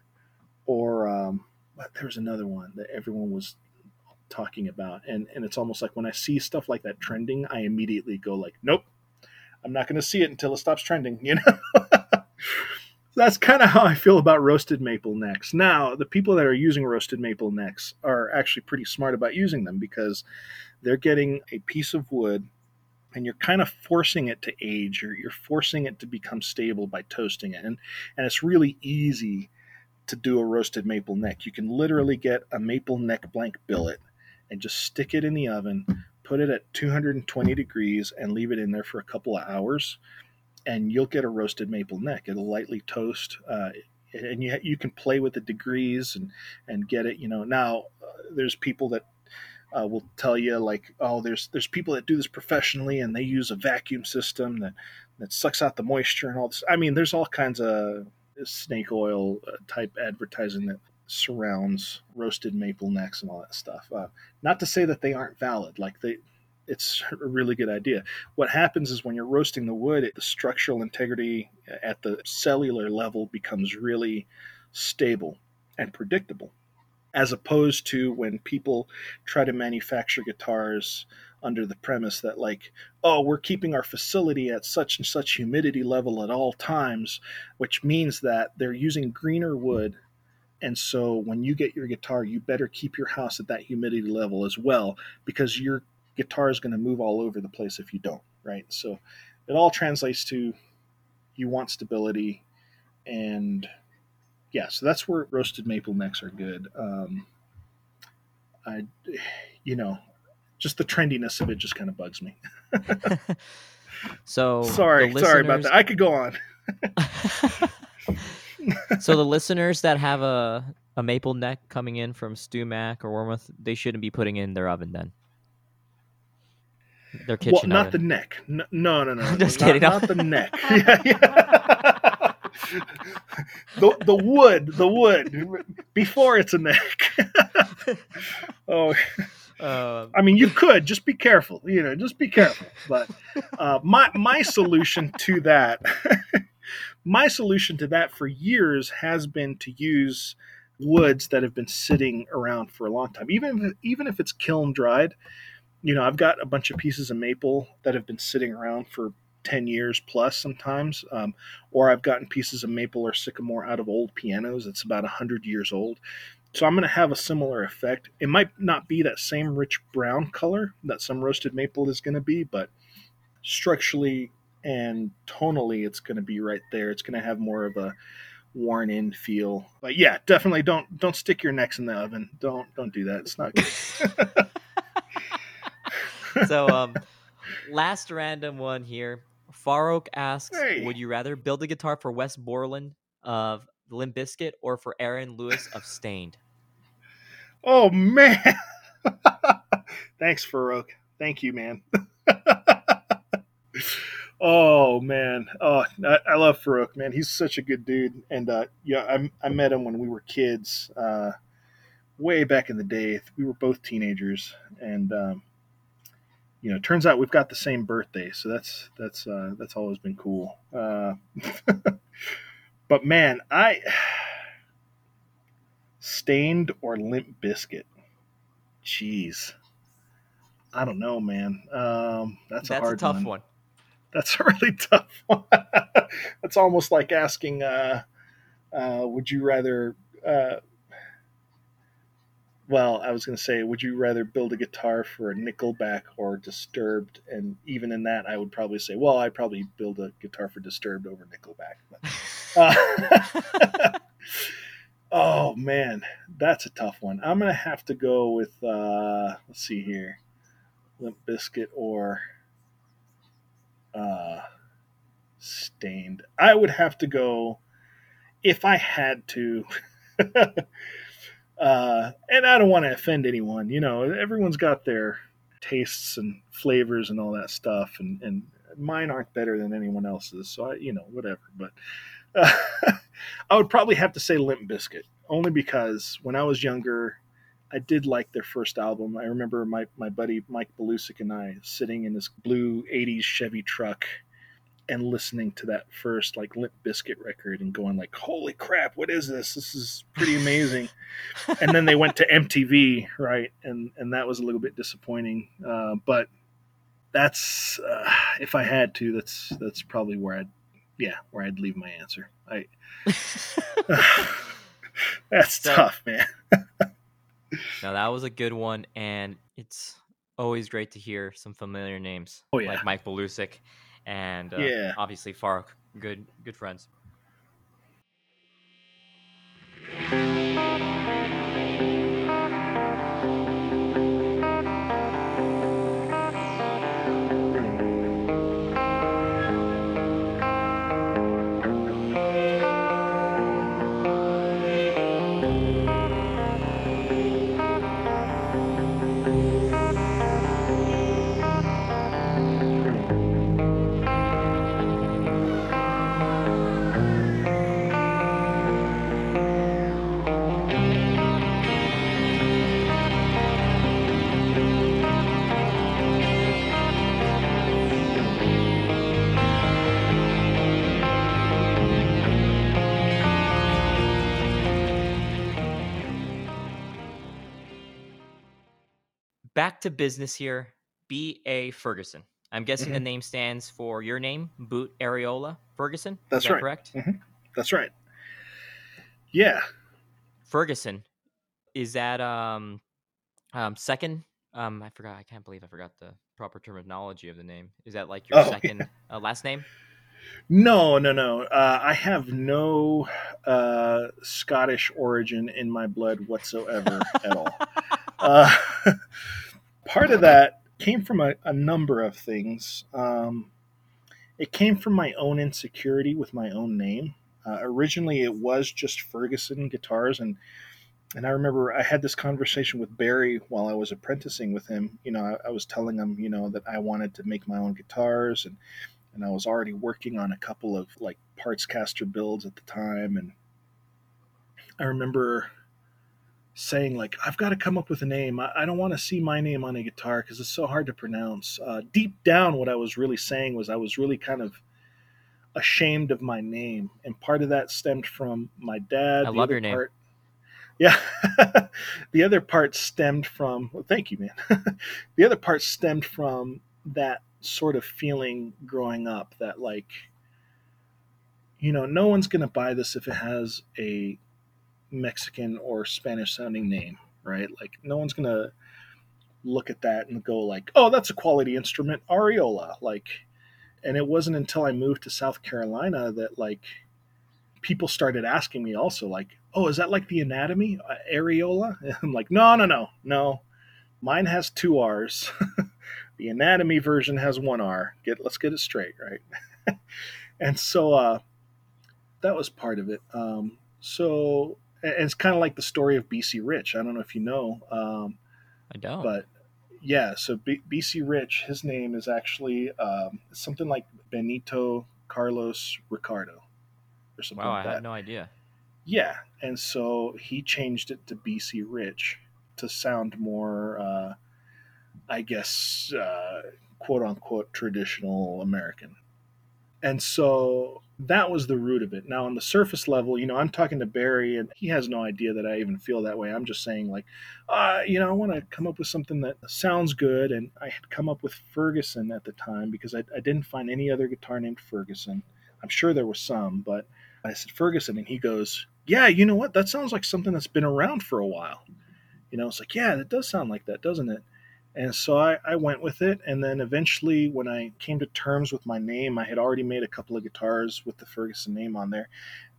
or um, there was another one that everyone was talking about and and it's almost like when i see stuff like that trending i immediately go like nope i'm not going to see it until it stops trending you know? That's kind of how i feel about roasted maple necks now the people that are using roasted maple necks are actually pretty smart about using them because they're getting a piece of wood and you're kind of forcing it to age. Or you're forcing it to become stable by toasting it. And and it's really easy to do a roasted maple neck. You can literally get a maple neck blank billet and just stick it in the oven, put it at 220 degrees, and leave it in there for a couple of hours, and you'll get a roasted maple neck. It'll lightly toast. Uh, and you, you can play with the degrees and, and get it, you know. Now, uh, there's people that uh, will tell you like, oh, there's there's people that do this professionally and they use a vacuum system that that sucks out the moisture and all this. I mean, there's all kinds of snake oil uh, type advertising that surrounds roasted maple necks and all that stuff. Uh, not to say that they aren't valid, like they, it's a really good idea. What happens is when you're roasting the wood, it, the structural integrity at the cellular level becomes really stable and predictable, as opposed to when people try to manufacture guitars under the premise that like oh we're keeping our facility at such and such humidity level at all times which means that they're using greener wood and so when you get your guitar you better keep your house at that humidity level as well because your guitar is going to move all over the place if you don't right so it all translates to you want stability and yeah so that's where roasted maple necks are good um, I, you know, just the trendiness of it just kind of bugs me. so sorry, listeners... sorry about that. I could go on. so the listeners that have a a maple neck coming in from StewMac or Warmoth, they shouldn't be putting in their oven then. Their kitchen. Well, not oven. the neck. No, no, no. no. Just not, kidding. Not the neck. yeah, yeah. the the wood, the wood before it's a neck. oh. Uh, I mean, you could just be careful. You know, just be careful. But uh, my my solution to that, my solution to that for years has been to use woods that have been sitting around for a long time, even if, even if it's kiln dried. You know, I've got a bunch of pieces of maple that have been sitting around for 10 years plus sometimes um, or i've gotten pieces of maple or sycamore out of old pianos that's about 100 years old so I'm going to have a similar effect. It might not be that same rich brown color that some roasted maple is going to be, but structurally and tonally, it's going to be right there. It's going to have more of a worn in feel. But yeah, definitely don't don't stick your necks in the oven. Don't don't do that. It's not good. so um last random one here. Farouk asks, hey. would you rather build a guitar for Wes Borland of Limp Bizkit or for Aaron Lewis of Staind? Oh man. Thanks, Farouk. Thank you, man. oh man. Oh, I, I, love Farouk, man. He's such a good dude. And uh, yeah, I, I met him when we were kids, uh, way back in the day. We were both teenagers, and um, you know, turns out we've got the same birthday, so that's that's uh, that's always been cool. Uh, but man, I Staind or Limp Bizkit. Jeez. I don't know, man. Um, that's, that's a hard a tough one. one. That's a really tough one. that's almost like asking, uh, uh, would you rather, uh, well, I was going to say, would you rather build a guitar for a Nickelback or Disturbed? And even in that, I would probably say, well, I'd probably build a guitar for Disturbed over Nickelback. But, uh, Oh man, that's a tough one. I'm gonna have to go with uh, let's see here, Limp Bizkit or uh, Staind. I would have to go if I had to. Uh, and I don't want to offend anyone. You know, everyone's got their tastes and flavors and all that stuff, and, and mine aren't better than anyone else's. So I, you know, whatever. But uh, I would probably have to say Limp Bizkit only because when I was younger, I did like their first album. I remember my, my buddy Mike Belusic and I sitting in this blue 80s Chevy truck and listening to that first like Limp Bizkit record and going like, "Holy crap, what is this? This is pretty amazing." and then they went to MTV, right? And and that was a little bit disappointing. Uh, but that's uh, if I had to, that's that's probably where I'd yeah where I'd leave my answer. I that's so, tough, man. Now that was a good one, and it's always great to hear some familiar names. Oh yeah, like Mike Belusic, and uh, yeah, obviously Farrell. Good, good friends. Back to business here. B.A. Ferguson. I'm guessing mm-hmm. the name stands for your name, Boot Arriola Ferguson. That's that right. Correct. Mm-hmm. That's right. Yeah. Ferguson. Is that um, um second? Um, I forgot. I can't believe I forgot the proper terminology of the name. Is that like your oh, second yeah. uh, last name? No, no, no. Uh, I have no uh, Scottish origin in my blood whatsoever at all. Part of that came from a, a number of things. Um, it came from my own insecurity with my own name. Uh, originally, it was just Ferguson guitars, and and I remember I had this conversation with Barry while I was apprenticing with him. You know, I, I was telling him, you know, that I wanted to make my own guitars, and and I was already working on a couple of like parts caster builds at the time, and I remember saying like i've got to come up with a name. I, I don't want to see my name on a guitar because it's so hard to pronounce. Uh, deep down what i was really saying was i was really kind of ashamed of my name and part of that stemmed from my dad i love your name. part, yeah the other part stemmed from well, thank you man. The other part stemmed from that sort of feeling growing up that like you know no one's going to buy this if it has a Mexican or Spanish sounding name, right? Like no one's gonna look at that and go like, "Oh, that's a quality instrument, Arriola." Like, and it wasn't until I moved to South Carolina that like people started asking me also like, "Oh, is that like the anatomy, uh, Areola?" And I'm like, "No, no, no, no. Mine has two R's. the anatomy version has one R. Get let's get it straight, right?" and so uh, that was part of it. Um, so it's kind of like the story of BC Rich. I don't know if you know. Um, I don't. But yeah, so B- BC Rich, his name is actually um, something like Benito Carlos Ricardo or something wow, like I had no idea. Yeah, and so he changed it to BC Rich to sound more, uh, I guess, uh, quote unquote, traditional American. And so that was the root of it. Now, on the surface level, you know, I'm talking to Barry, and he has no idea that I even feel that way. I'm just saying, like, uh, you know, I want to come up with something that sounds good. And I had come up with Ferguson at the time because I, I didn't find any other guitar named Ferguson. I'm sure there was some, but I said Ferguson, and he goes, Yeah, you know what? That sounds like something that's been around for a while. You know, it's like, Yeah, that does sound like that, doesn't it? And so I, I, went with it. And then eventually, when I came to terms with my name, I had already made a couple of guitars with the Ferguson name on there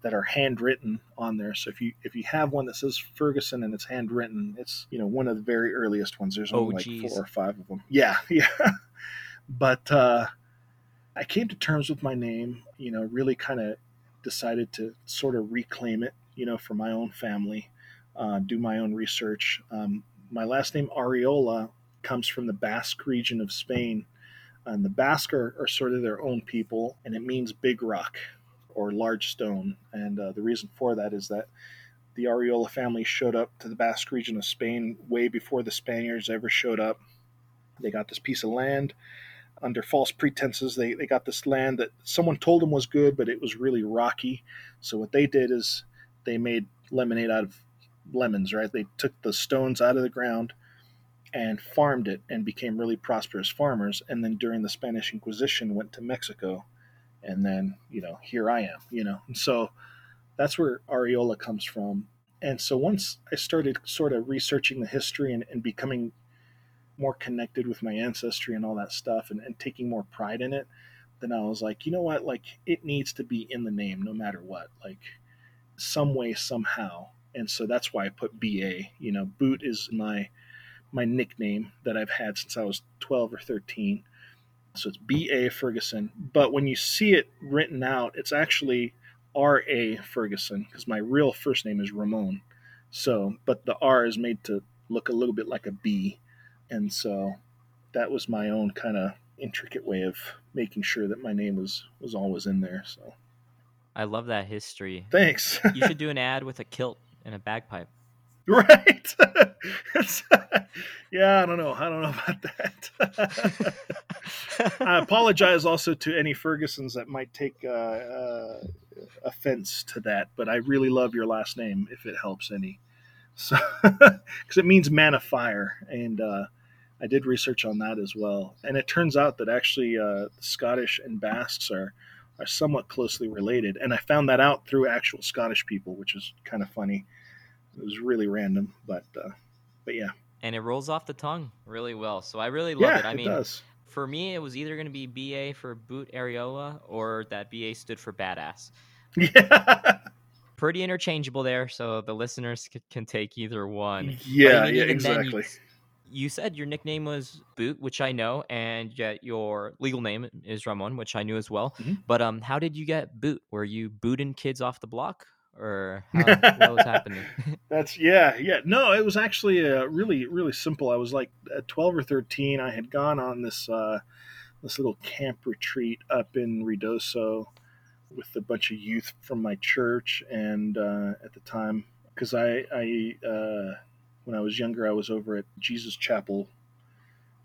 that are handwritten on there. So if you if you have one that says Ferguson and it's handwritten, it's you know one of the very earliest ones. There's only oh, like geez. four or five of them. Yeah, yeah. but uh, I came to terms with my name. You know, really kind of decided to sort of reclaim it. You know, for my own family. uh, do my own research. Um, my last name Arriola comes from the Basque region of Spain, and the Basque are, are sort of their own people, and it means big rock or large stone. And uh, the reason for that is that the Arriola family showed up to the Basque region of Spain way before the Spaniards ever showed up. They got this piece of land under false pretenses. They, they got this land that someone told them was good, but it was really rocky. So what they did is they made lemonade out of lemons, right? They took the stones out of the ground and farmed it and became really prosperous farmers. And then during the Spanish Inquisition, went to Mexico. And then, you know, here I am, you know. And so that's where Arriola comes from. And so once I started sort of researching the history and, and becoming more connected with my ancestry and all that stuff and, and taking more pride in it, then I was like, you know what? Like, it needs to be in the name no matter what, like, some way, somehow. And so that's why I put BA. You know, Boot is my my nickname that I've had since I was 12 or 13. So it's B.A. Ferguson. But when you see it written out, it's actually R.A. Ferguson because my real first name is Ramon. So, but the R is made to look a little bit like a B. And so that was my own kind of intricate way of making sure that my name was was always in there. So I love that history. Thanks. you should do an ad with a kilt and a bagpipe. Right. yeah, I don't know. I don't know about that. I apologize also to any Fergusons that might take uh, uh, offense to that, but I really love your last name if it helps any. So, because it means man of fire, and uh, I did research on that as well, and it turns out that actually uh, Scottish and Basques are are somewhat closely related, and I found that out through actual Scottish people, which is kind of funny. It was really random, but uh, but yeah. And it rolls off the tongue really well, so I really love yeah, it. I mean, does. for me, it was either going to be BA for Boot Arriola or that BA stood for badass. Yeah. Pretty interchangeable there, so the listeners c- can take either one. Yeah, yeah, exactly. you, said your nickname was Boot, which I know, and yet your legal name is Ramon, which I knew as well. Mhm. But um, how did you get Boot? Were you booting kids off the block, or how, what was happening? That's yeah, yeah. No, it was actually uh, really, really simple. I was like at twelve or thirteen. I had gone on this uh, this little camp retreat up in Ruidoso with a bunch of youth from my church, and uh, at the time, because I, I uh, when I was younger, I was over at Jesus Chapel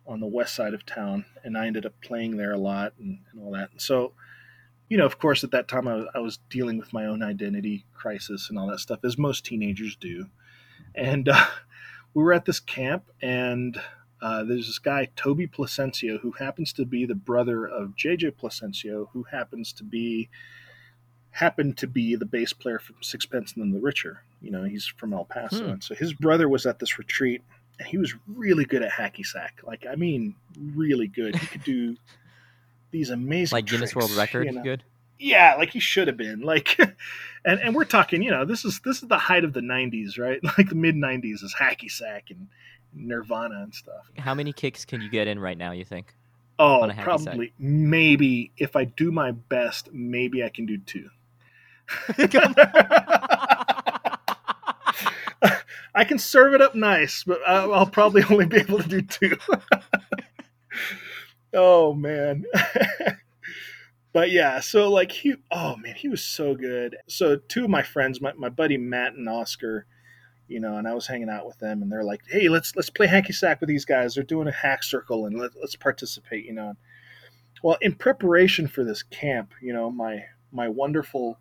on the west side of town, and I ended up playing there a lot and, and all that. And so, you know, of course, at that time, I was, I was dealing with my own identity crisis and all that stuff, as most teenagers do. And uh, we were at this camp, and uh, there's this guy, Toby Plasencio, who happens to be the brother of JJ Plasencio, who happens to be happened to be the bass player from Sixpence None the Richer. You know, he's from El Paso, Hmm. and so his brother was at this retreat, and he was really good at hacky sack. Like, I mean, really good. He could do these amazing like Guinness tricks, World Record, you know? good. yeah like he should have been like and and we're talking you know this is this is the height of the 90s right like the mid 90s is hacky sack and nirvana and stuff How many kicks can you get in right now? You think? oh hacky sack. probably maybe if i do my best maybe i can do two i can serve it up nice but i'll probably only be able to do two oh man. But yeah so like he oh man he was so good. So two of my friends my, my buddy matt and oscar you know and i was hanging out with them and they're like hey let's let's play hacky sack with these guys. They're doing a hack circle and let, let's participate you know. Well in preparation for this camp you know my my wonderful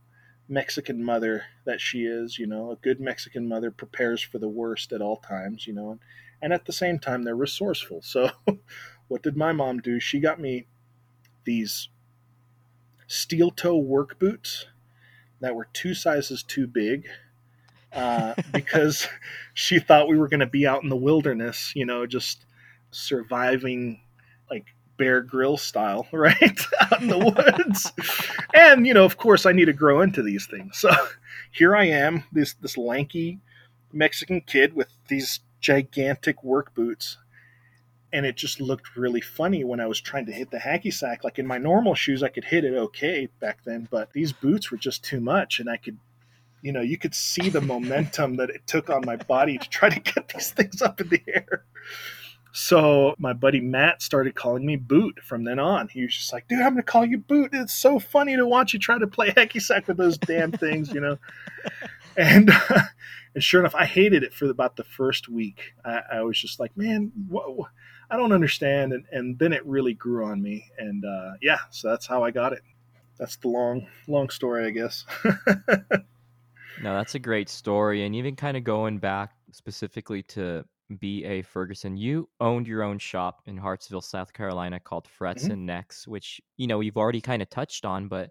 mexican mother that she is you know a good mexican mother prepares for the worst at all times you know and and at the same time they're resourceful. So what did my mom do she got me these steel toe work boots that were two sizes too big uh, because she thought we were going to be out in the wilderness, you know, just surviving like Bear Grill style, right? out in the woods. and, you know, of course, I need to grow into these things. So here I am, this, this lanky Mexican kid with these gigantic work boots and it just looked really funny when I was trying to hit the hacky sack. Like in my normal shoes, I could hit it okay back then, but these boots were just too much, and I could you know, you could see the momentum that it took on my body to try to get these things up in the air. So my buddy Matt started calling me Boot from then on. He was just like, dude, I'm to call you Boot. It's so funny to watch you try to play hacky sack with those damn things, you know? And, uh, and sure enough, I hated it for about the first week. I, I was just like, man, what, I don't understand. And, and then it really grew on me. And uh, yeah, so that's how I got it. That's the long, long story, I guess. no, that's a great story. And even kind of going back specifically to B.A. Ferguson, you owned your own shop in Hartsville, South Carolina called Frets mm-hmm. and Necks, which, you know, you've already kind of touched on, but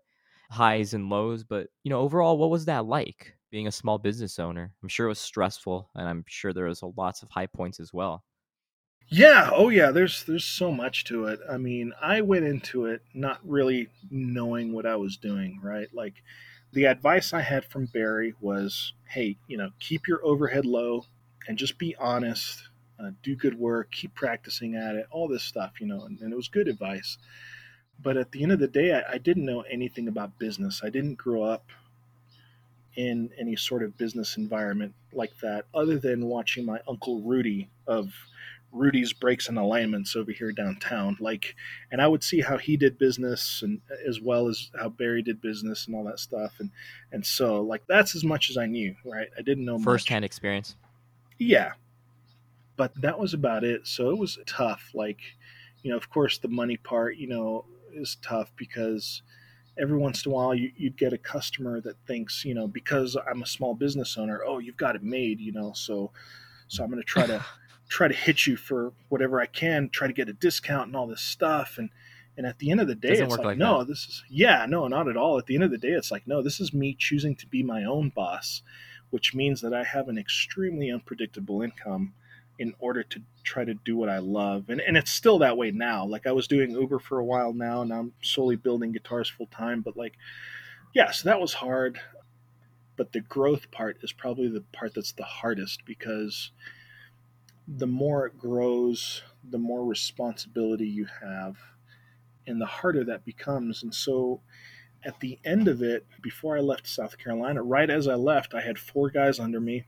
highs and lows. But, you know, overall, what was that like being a small business owner? I'm sure it was stressful and I'm sure there was lots of high points as well. Yeah, oh yeah, there's there's so much to it. I mean, I went into it not really knowing what I was doing, right? Like the advice I had from Barry was, "Hey, you know, keep your overhead low, and just be honest, uh, do good work, keep practicing at it, all this stuff, you know. And, and, it was good advice. But at the end of the day, I, I didn't know anything about business. I didn't grow up in any sort of business environment like that, other than watching my uncle Rudy of Rudy's Brakes and Alignments over here downtown. Like, and I would see how he did business, and as well as how Barry did business and all that stuff. And and so, like, that's as much as I knew. Right? I didn't know first hand experience. Yeah. But that was about it. So it was tough. Like, you know, of course, the money part, you know, is tough because every once in a while you, would get a customer that thinks, you know, because I'm a small business owner, oh, you've got it made, you know, so so I'm going to try to try to hit you for whatever I can, try to get a discount and all this stuff and and at the end of the day, Doesn't it's like, like no, this is yeah, no, not at all. At the end of the day, it's like no, this is me choosing to be my own boss which means that I have an extremely unpredictable income in order to try to do what I love. And, and it's still that way now. Like I was doing Uber for a while now, and I'm solely building guitars full time. But like, yeah, so that was hard. But the growth part is probably the part that's the hardest because the more it grows, the more responsibility you have, and the harder that becomes. And so at the end of it, before I left South Carolina, right as I left, I had four guys under me,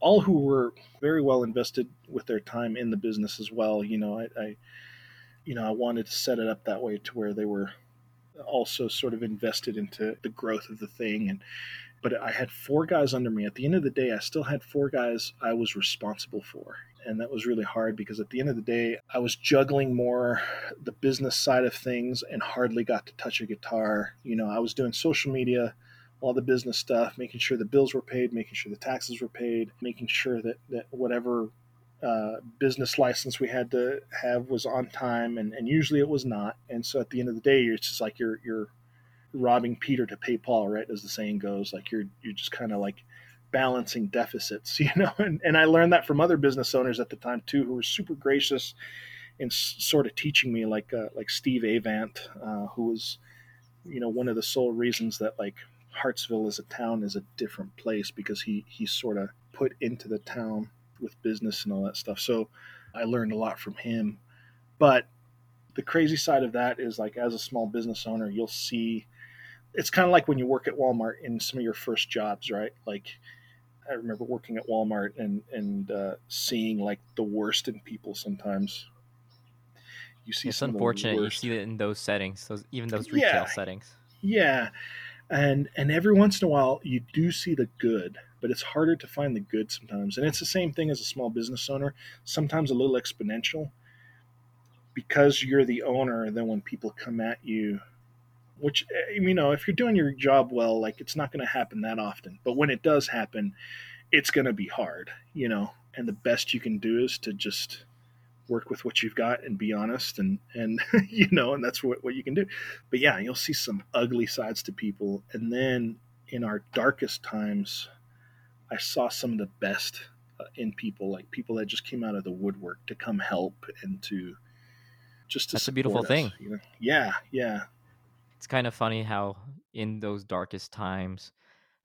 all who were very well invested with their time in the business as well. You know, I, I you know, I wanted to set it up that way to where they were also sort of invested into the growth of the thing and but I had four guys under me. At the end of the day, I still had four guys I was responsible for and that was really hard because at the end of the day i was juggling more the business side of things and hardly got to touch a guitar you know i was doing social media all the business stuff making sure the bills were paid making sure the taxes were paid making sure that, that whatever uh, business license we had to have was on time and, and usually it was not and so at the end of the day it's just like you're you're robbing peter to pay paul right as the saying goes like you're you're just kind of like balancing deficits, you know, and, and I learned that from other business owners at the time too, who were super gracious and s- sort of teaching me, like uh, like Steve Avant, uh, who was, you know, one of the sole reasons that like Hartsville as a town is a different place because he he sort of put into the town with business and all that stuff. So I learned a lot from him, but the crazy side of that is like as a small business owner, you'll see. It's kind of like when you work at Walmart in some of your first jobs, right? Like I remember working at Walmart and and uh, seeing like the worst in people sometimes. You see, it's unfortunate. You see it in those settings, those even those retail yeah, settings. Yeah, and and every once in a while you do see the good, but it's harder to find the good sometimes. And it's the same thing as a small business owner. Sometimes a little exponential because you're the owner. Then when people come at you which eh, you know if you're doing your job well like it's not going to happen that often. But when it does happen it's going to be hard you know? And the best you can do is to just work with what you've got and be honest and and you know and that's what, what you can do. But yeah you'll see some ugly sides to people. And then in our darkest times i saw some of the best uh, in people like people that just came out of the woodwork to come help and to just to that's a beautiful us, thing. you know? yeah yeah it's kind of funny how in those darkest times,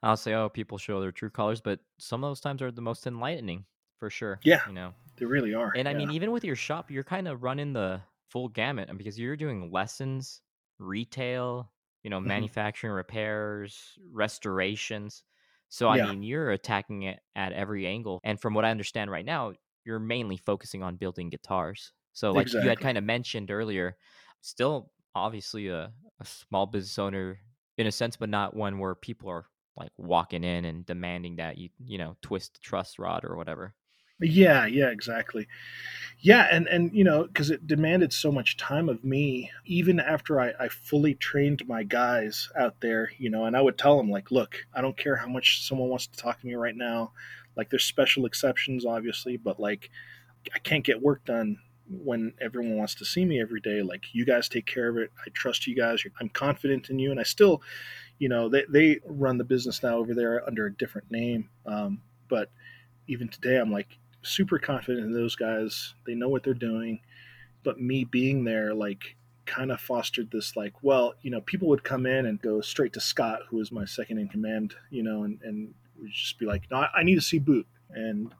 I'll say, oh, people show their true colors, but some of those times are the most enlightening for sure. Yeah, you know, they really are. And I mean, even with your shop, you're kind of running the full gamut because you're doing lessons, retail, you know, mm-hmm. manufacturing, repairs, restorations. So I Yeah. mean, you're attacking it at every angle. And from what I understand right now, you're mainly focusing on building guitars. So like you had kind of mentioned earlier, still obviously a, a small business owner in a sense, but not one where people are like walking in and demanding that you, you know, twist the truss rod or whatever. Yeah, yeah, exactly. Yeah, and and you know, because it demanded so much time of me, even after I, I fully trained my guys out there, you know, and I would tell them like, look, I don't care how much someone wants to talk to me right now. Like, there's special exceptions, obviously, but like, I can't get work done when everyone wants to see me every day. Like, you guys take care of it. I trust you guys. I'm confident in you, and I still, you know, they they run the business now over there under a different name, um, but even today, I'm like super confident in those guys. They know what they're doing. But me being there, like, kind of fostered this, like, well, you know, people would come in and go straight to Scott, who was my second in command, you know, and, and would just be like, no, I need to see Boot. And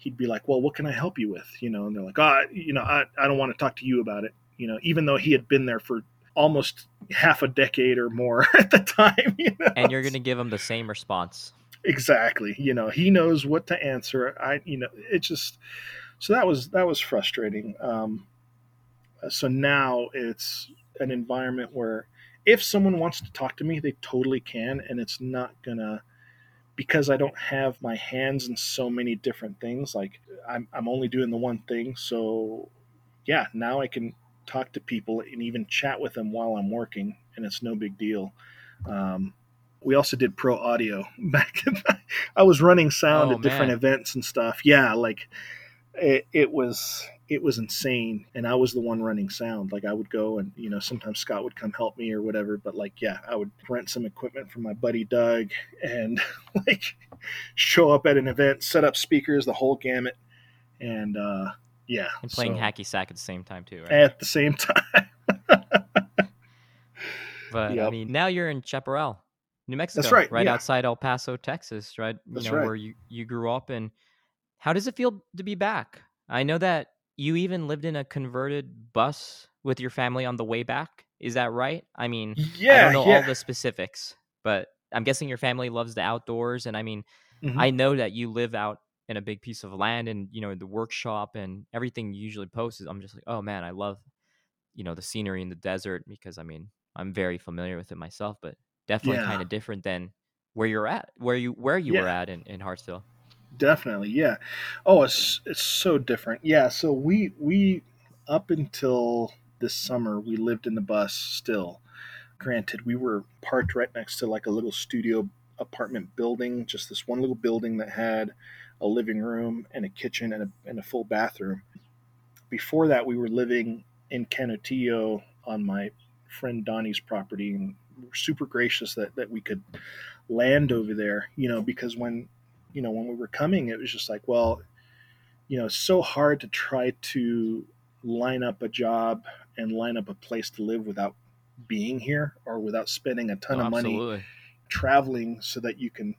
he'd be like, well, what can I help you with? You know, and they're like, oh, you know, I, I don't want to talk to you about it. You know, even though he had been there for almost half a decade or more at the time. You know? And you're going to give him the same response. exactly you know he knows what to answer i you know it just so that was that was frustrating um so now it's an environment where if someone wants to talk to me they totally can and it's not gonna because i don't have my hands in so many different things like i'm, I'm only doing the one thing so yeah now i can talk to people and even chat with them while i'm working and it's no big deal. Um, we also did pro audio back i was running sound Oh, at different events and stuff. Yeah like it, it was it was insane and i was the one running sound like i would go and you know sometimes scott would come help me or whatever but like yeah i would rent some equipment from my buddy doug and like show up at an event set up speakers the whole gamut and uh yeah And playing so- hacky sack at the same time too, right? at the same time But I mean, now you're in Chaparral, New Mexico. That's right, Right yeah. outside El Paso, Texas, right? You That's know, right. where you, you grew up. And how does it feel to be back? I know that you even lived in a converted bus with your family on the way back. Is that right? I mean, yeah I don't know yeah all the specifics, but I'm guessing your family loves the outdoors. And I mean, Mhm. I know that you live out in a big piece of land and, you know, the workshop and everything you usually post is, I'm just like, oh man, I love, you know, the scenery in the desert because I mean, I'm very familiar with it myself, but definitely Yeah. kind of different than where you're at, where you, where you were at in, in Hartsville. Definitely yeah. Oh it's it's so different. Yeah so we we up until this summer we lived in the bus still. Granted we were parked right next to like a little studio apartment building just this one little building that had a living room and a kitchen and a, and a full bathroom. Before that we were living in canutillo on my friend donnie's property and we were super gracious that, that we could land over there you know because when you know when we were coming it was just like well you know it's so hard to try to line up a job and line up a place to live without being here or without spending a ton Oh, of money absolutely. traveling so that you can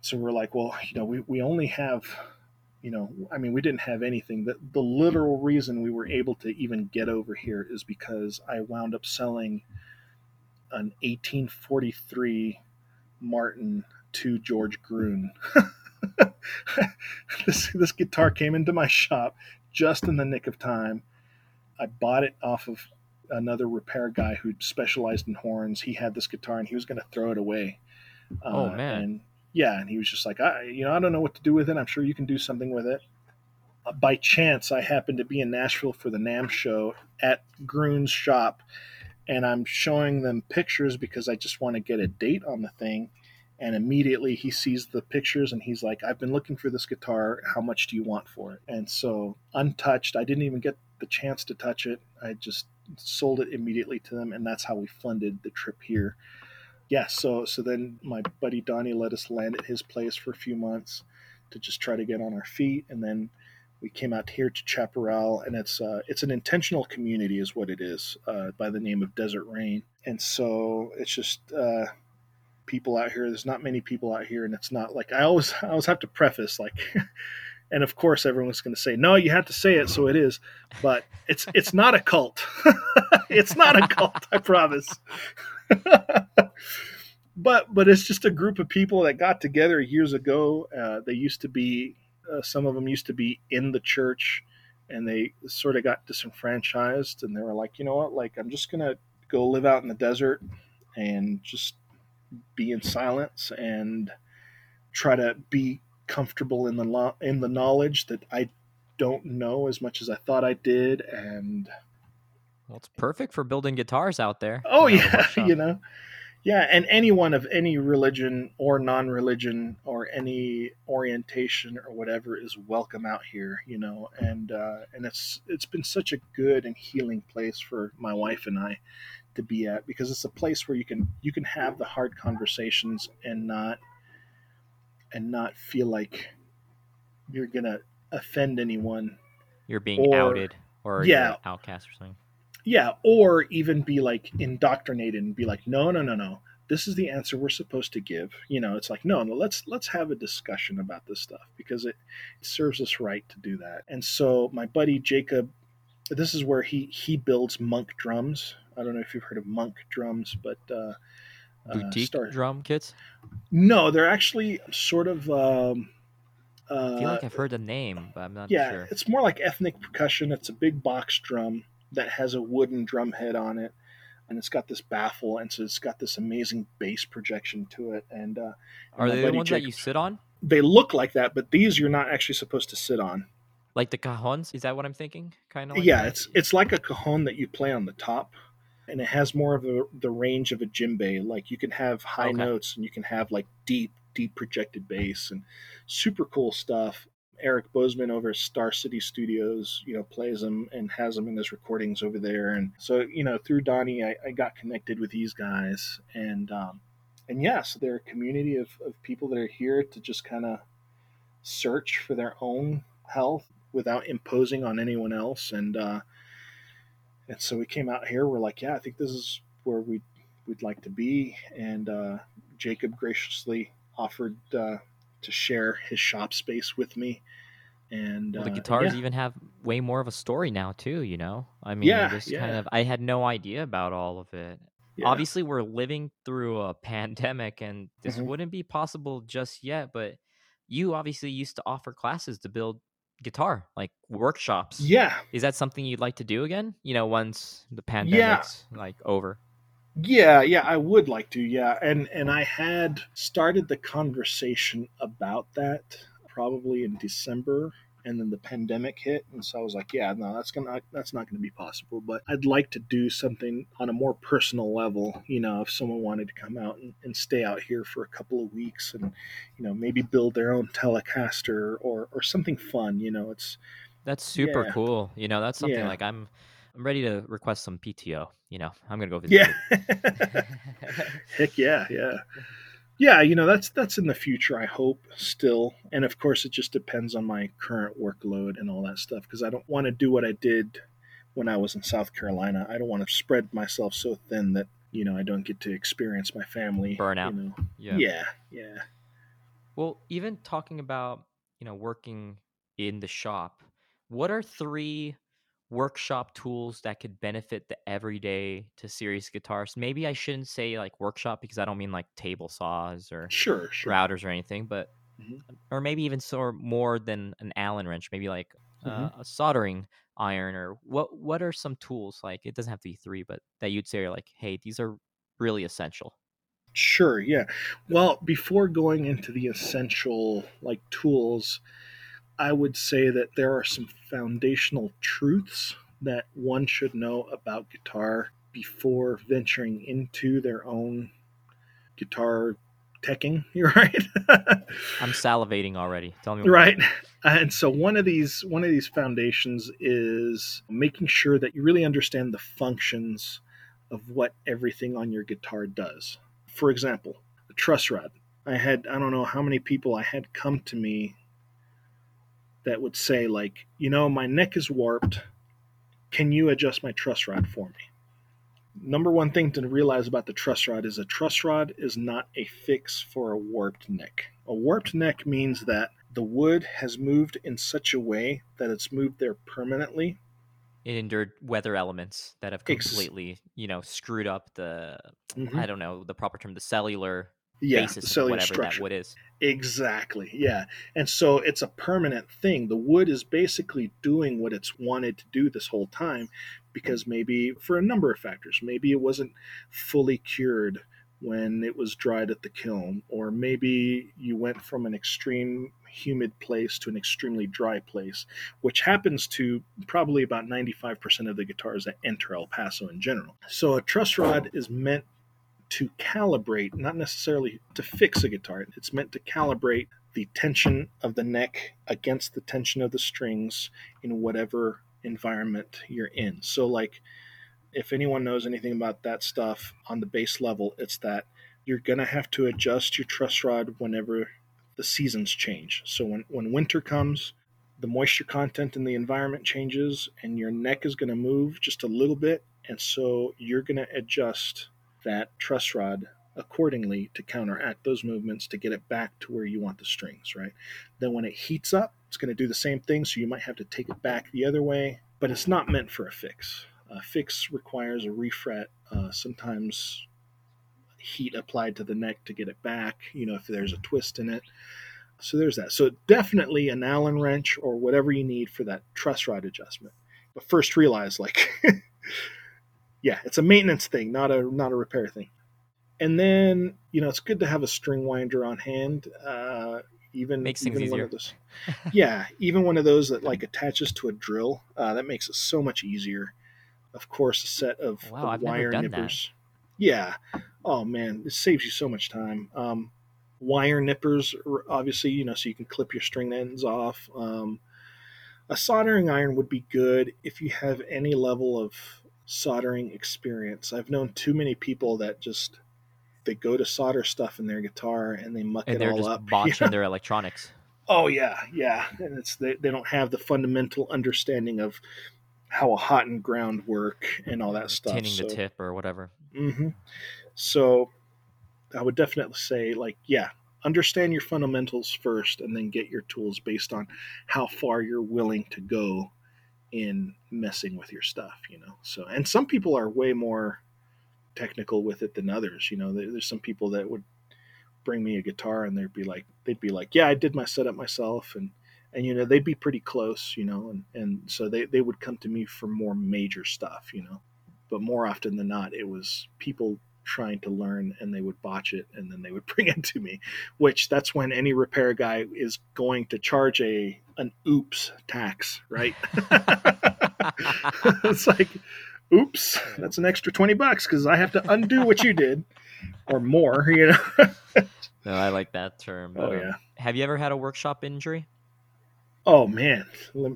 so we're like well you know we, we only have you know i mean we didn't have anything the, the literal reason we were able to even get over here is because i wound up selling an 1843 martin to george Gruhn. This, this guitar came into my shop just in the nick of time. I bought it off of another repair guy who specialized in horns. He had this guitar and he was going to throw it away. Oh, Uh, man. and yeah and he was just like i you know i don't know what to do with it. I'm sure you can do something with it. Uh, by chance i happened to be in nashville for the NAMM show at Gruhn's shop and i'm showing them pictures because i just want to get a date on the thing and immediately he sees the pictures and he's like i've been looking for this guitar. How much do you want for it? And so untouched i didn't even get the chance to touch it. I just sold it immediately to them and that's how we funded the trip here. Yeah so so then my buddy donnie let us land at his place for a few months to just try to get on our feet and then we came out here to chaparral and it's uh, it's an intentional community is what it is uh, by the name of desert rain. And so it's just uh, people out here. There's not many people out here and it's not like i always i always have to preface like and of course everyone's going to say no you have to say it so it is but it's it's not a cult. It's not a cult i promise. But but it's just a group of people that got together years ago. Uh, they used to be uh, some of them used to be in the church, and they sort of got disenfranchised, and they were like, you know what, like I'm just gonna go live out in the desert and just be in silence and try to be comfortable in the lo- in the knowledge that I don't know as much as I thought I did, and well, it's perfect for building guitars out there. Oh you know, yeah, you know, yeah, and anyone of any religion or non-religion or any orientation or whatever is welcome out here, you know, and uh, and it's it's been such a good and healing place for my wife and I to be at because it's a place where you can you can have the hard conversations and not and not feel like you're gonna offend anyone. You're being or, outed or yeah, outcast or something. Yeah, or even be like indoctrinated and be like, no, no, no, no. This is the answer we're supposed to give. You know, it's like, no, no, let's let's have a discussion about this stuff because it, it serves us right to do that. And so my buddy Jacob, this is where he he builds monk drums. I don't know if you've heard of monk drums, but uh, uh boutique star- drum kits. No, they're actually sort of. Um, I feel like uh, I've heard the name, but I'm not yeah, sure. it's more like ethnic percussion. It's a big box drum that has a wooden drum head on it, and it's got this baffle, and so it's got this amazing bass projection to it. And uh, are they the ones Jake, that you sit on? They look like that, but these you're not actually supposed to sit on. Like the cajons, is that what I'm thinking? Kind of. Like yeah, that? it's it's like a cajon that you play on the top, and it has more of the the range of a djembe. Like you can have high okay. notes, and you can have like deep deep projected bass, and super cool stuff. Eric Bozeman over at Star City Studios, you know, plays them and has them in his recordings over there. And so, you know, through Donnie, I, I got connected with these guys. And, um, and yes, yeah, so they're a community of, of people that are here to just kind of search for their own health without imposing on anyone else. And, uh, and so we came out here. We're like, yeah, I think this is where we we'd, like to be. And uh, Jacob graciously offered uh, to share his shop space with me. And well, the uh, guitars yeah. even have way more of a story now too. You know, I mean, yeah, yeah. kind of I had no idea about all of it. Yeah. Obviously, we're living through a pandemic, and this mm-hmm. wouldn't be possible just yet. But you obviously used to offer classes to build guitar, like workshops. Yeah, is that something you'd like to do again? You know, once the pandemic's like over. Yeah, yeah, I would like to. Yeah, and and I had started the conversation about that probably in December, and then the pandemic hit, and so I was like, yeah, no, that's gonna that's not gonna be possible. But I'd like to do something on a more personal level. You know, if someone wanted to come out and, and stay out here for a couple of weeks, and you know, maybe build their own Telecaster or or something fun. You know, it's that's super yeah. cool. You know, that's something yeah. like I'm I'm ready to request some PTO. You know, I'm gonna go visit. Yeah. Heck yeah, yeah, yeah. You know, that's that's in the future. I hope still, and of course, it just depends on my current workload and all that stuff. Because I don't want to do what I did when I was in South Carolina. I don't want to spread myself so thin that you know I don't get to experience my family burnout. You know? Yeah, yeah, yeah. Well, even talking about you know working in the shop, what are three workshop tools that could benefit the everyday to serious guitarist. Maybe I shouldn't say like workshop because I don't mean like table saws or sure, sure. routers or anything, but mm-hmm. or maybe even so more than an Allen wrench, maybe like uh, mm-hmm. a soldering iron or what what are some tools like it doesn't have to be 3 but that you'd say are like hey, these are really essential. Sure, yeah. Well, before going into the essential like tools, I would say that there are some foundational truths that one should know about guitar before venturing into their own guitar teching. You're right. I'm salivating already. Tell me. Right. And so one of these one of these foundations is making sure that you really understand the functions of what everything on your guitar does. For example, a truss rod. I had I don't know how many people I had come to me that would say like, you know, my neck is warped. Can you adjust my truss rod for me? Number one thing to realize about the truss rod is a truss rod is not a fix for a warped neck. A warped neck means that the wood has moved in such a way that it's moved there permanently it endured weather elements that have Ex- completely, you know, screwed up the Mhm. I don't know the proper term, the cellular yeah, basis the cellular whatever structure. that wood is. Exactly. Yeah. And so it's a permanent thing. The wood is basically doing what it's wanted to do this whole time because maybe for a number of factors, maybe it wasn't fully cured when it was dried at the kiln, or maybe you went from an extreme humid place to an extremely dry place, which happens to probably about 95% of the guitars that enter El Paso in general. So a truss rod is meant to calibrate, not necessarily to fix a guitar. It's meant to calibrate the tension of the neck against the tension of the strings in whatever environment you're in. So, like, if anyone knows anything about that stuff on the base level, it's that you're going to have to adjust your truss rod whenever the seasons change. So, when, when winter comes, the moisture content in the environment changes and your neck is going to move just a little bit. And so, you're going to adjust that truss rod accordingly to counteract those movements to get it back to where you want the strings, right? Then when it heats up, it's going to do the same thing, so you might have to take it back the other way, but it's not meant for a fix. A fix requires a refret, uh, sometimes heat applied to the neck to get it back, you know, if there's a twist in it. So there's that. So definitely an Allen wrench or whatever you need for that truss rod adjustment. But first realize like yeah, it's a maintenance thing, not a not a repair thing. And then you know it's good to have a string winder on hand. Uh, even Makes things even one easier. of those, yeah, even one of those that like attaches to a drill. Uh, that makes it so much easier. Of course, a set of, Wow, of wire done that. nippers. Yeah. Oh man, it saves you so much time. Um, wire nippers, obviously, you know, so you can clip your string ends off. Um, a soldering iron would be good if you have any level of soldering experience. I've known too many people that just they go to solder stuff in their guitar and they muck And it they're all just up. botching Yeah. their electronics. Oh yeah, yeah, and it's they, they don't have the fundamental understanding of how a hot and ground work and all that stuff. Tinning so, the tip or whatever. hmm So I would definitely say, like, yeah, understand your fundamentals first and then get your tools based on how far you're willing to go in messing with your stuff, you know. So, and some people are way more technical with it than others, you know. There's some people that would bring me a guitar and they'd be like, they'd be like, yeah, I did my setup myself. And, and, you know, they'd be pretty close, you know, and, and so they, they would come to me for more major stuff, you know but more often than not, it was people trying to learn and they would botch it and then they would bring it to me, which that's when any repair guy is going to charge a an oops tax, right? it's like, oops, that's an extra 20 bucks because I have to undo what you did or more, you know? No, I like that term. Oh, Um, yeah. Have you ever had a workshop injury? Oh, man. Let,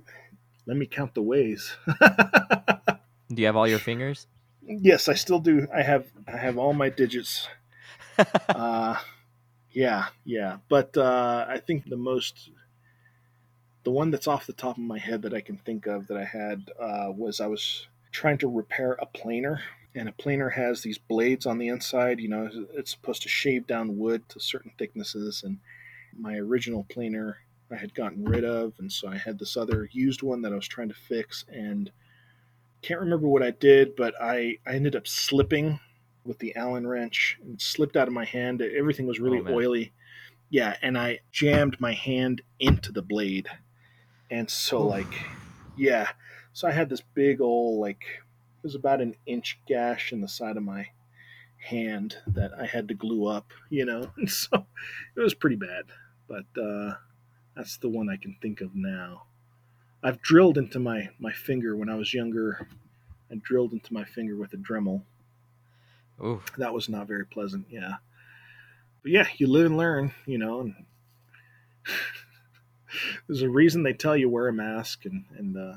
let me count the ways. Do you have all your fingers? Yes, I still do. I have I have all my digits uh, yeah, yeah. But uh, I think the most, the one that's off the top of my head that I can think of that I had uh, was I was trying to repair a planer, and a planer has these blades on the inside. You know, it's supposed to shave down wood to certain thicknesses, and my original planer I had gotten rid of, and so I had this other used one that I was trying to fix, and can't remember what I did, but I, I ended up slipping with the Allen wrench and slipped out of my hand. Everything was really Oh, oily. Yeah, and I jammed my hand into the blade. And so Oof. like yeah. So I had this big old like it was about an inch gash in the side of my hand that I had to glue up, you know. And so it was pretty bad. But uh that's the one I can think of now. I've drilled into my, my finger when I was younger. I drilled into my finger with a Dremel Ooh, that was not very pleasant yeah but yeah you live and learn you know and there's a reason they tell you wear a mask and and uh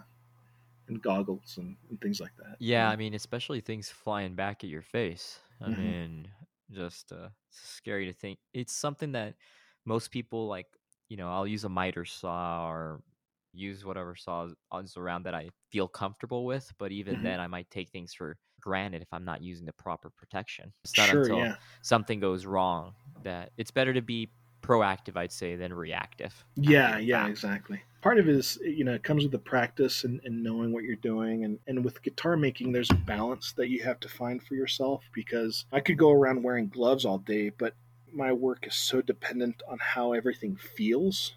and goggles and, and things like that yeah. I mean, especially things flying back at your face. I Mhm. mean, just uh, scary to think. It's something that most people like. You know, I'll use a miter saw or use whatever saws is around that I feel comfortable with. But even Mhm. then, I might take things for granted if I'm not using the proper protection. It's not sure until yeah something goes wrong that it's better to be proactive, I'd say, than reactive. Yeah, yeah, exactly. Part of it is, you know, it comes with the practice and, and knowing what you're doing. And, and with guitar making, there's a balance that you have to find for yourself because I could go around wearing gloves all day, but my work is so dependent on how everything feels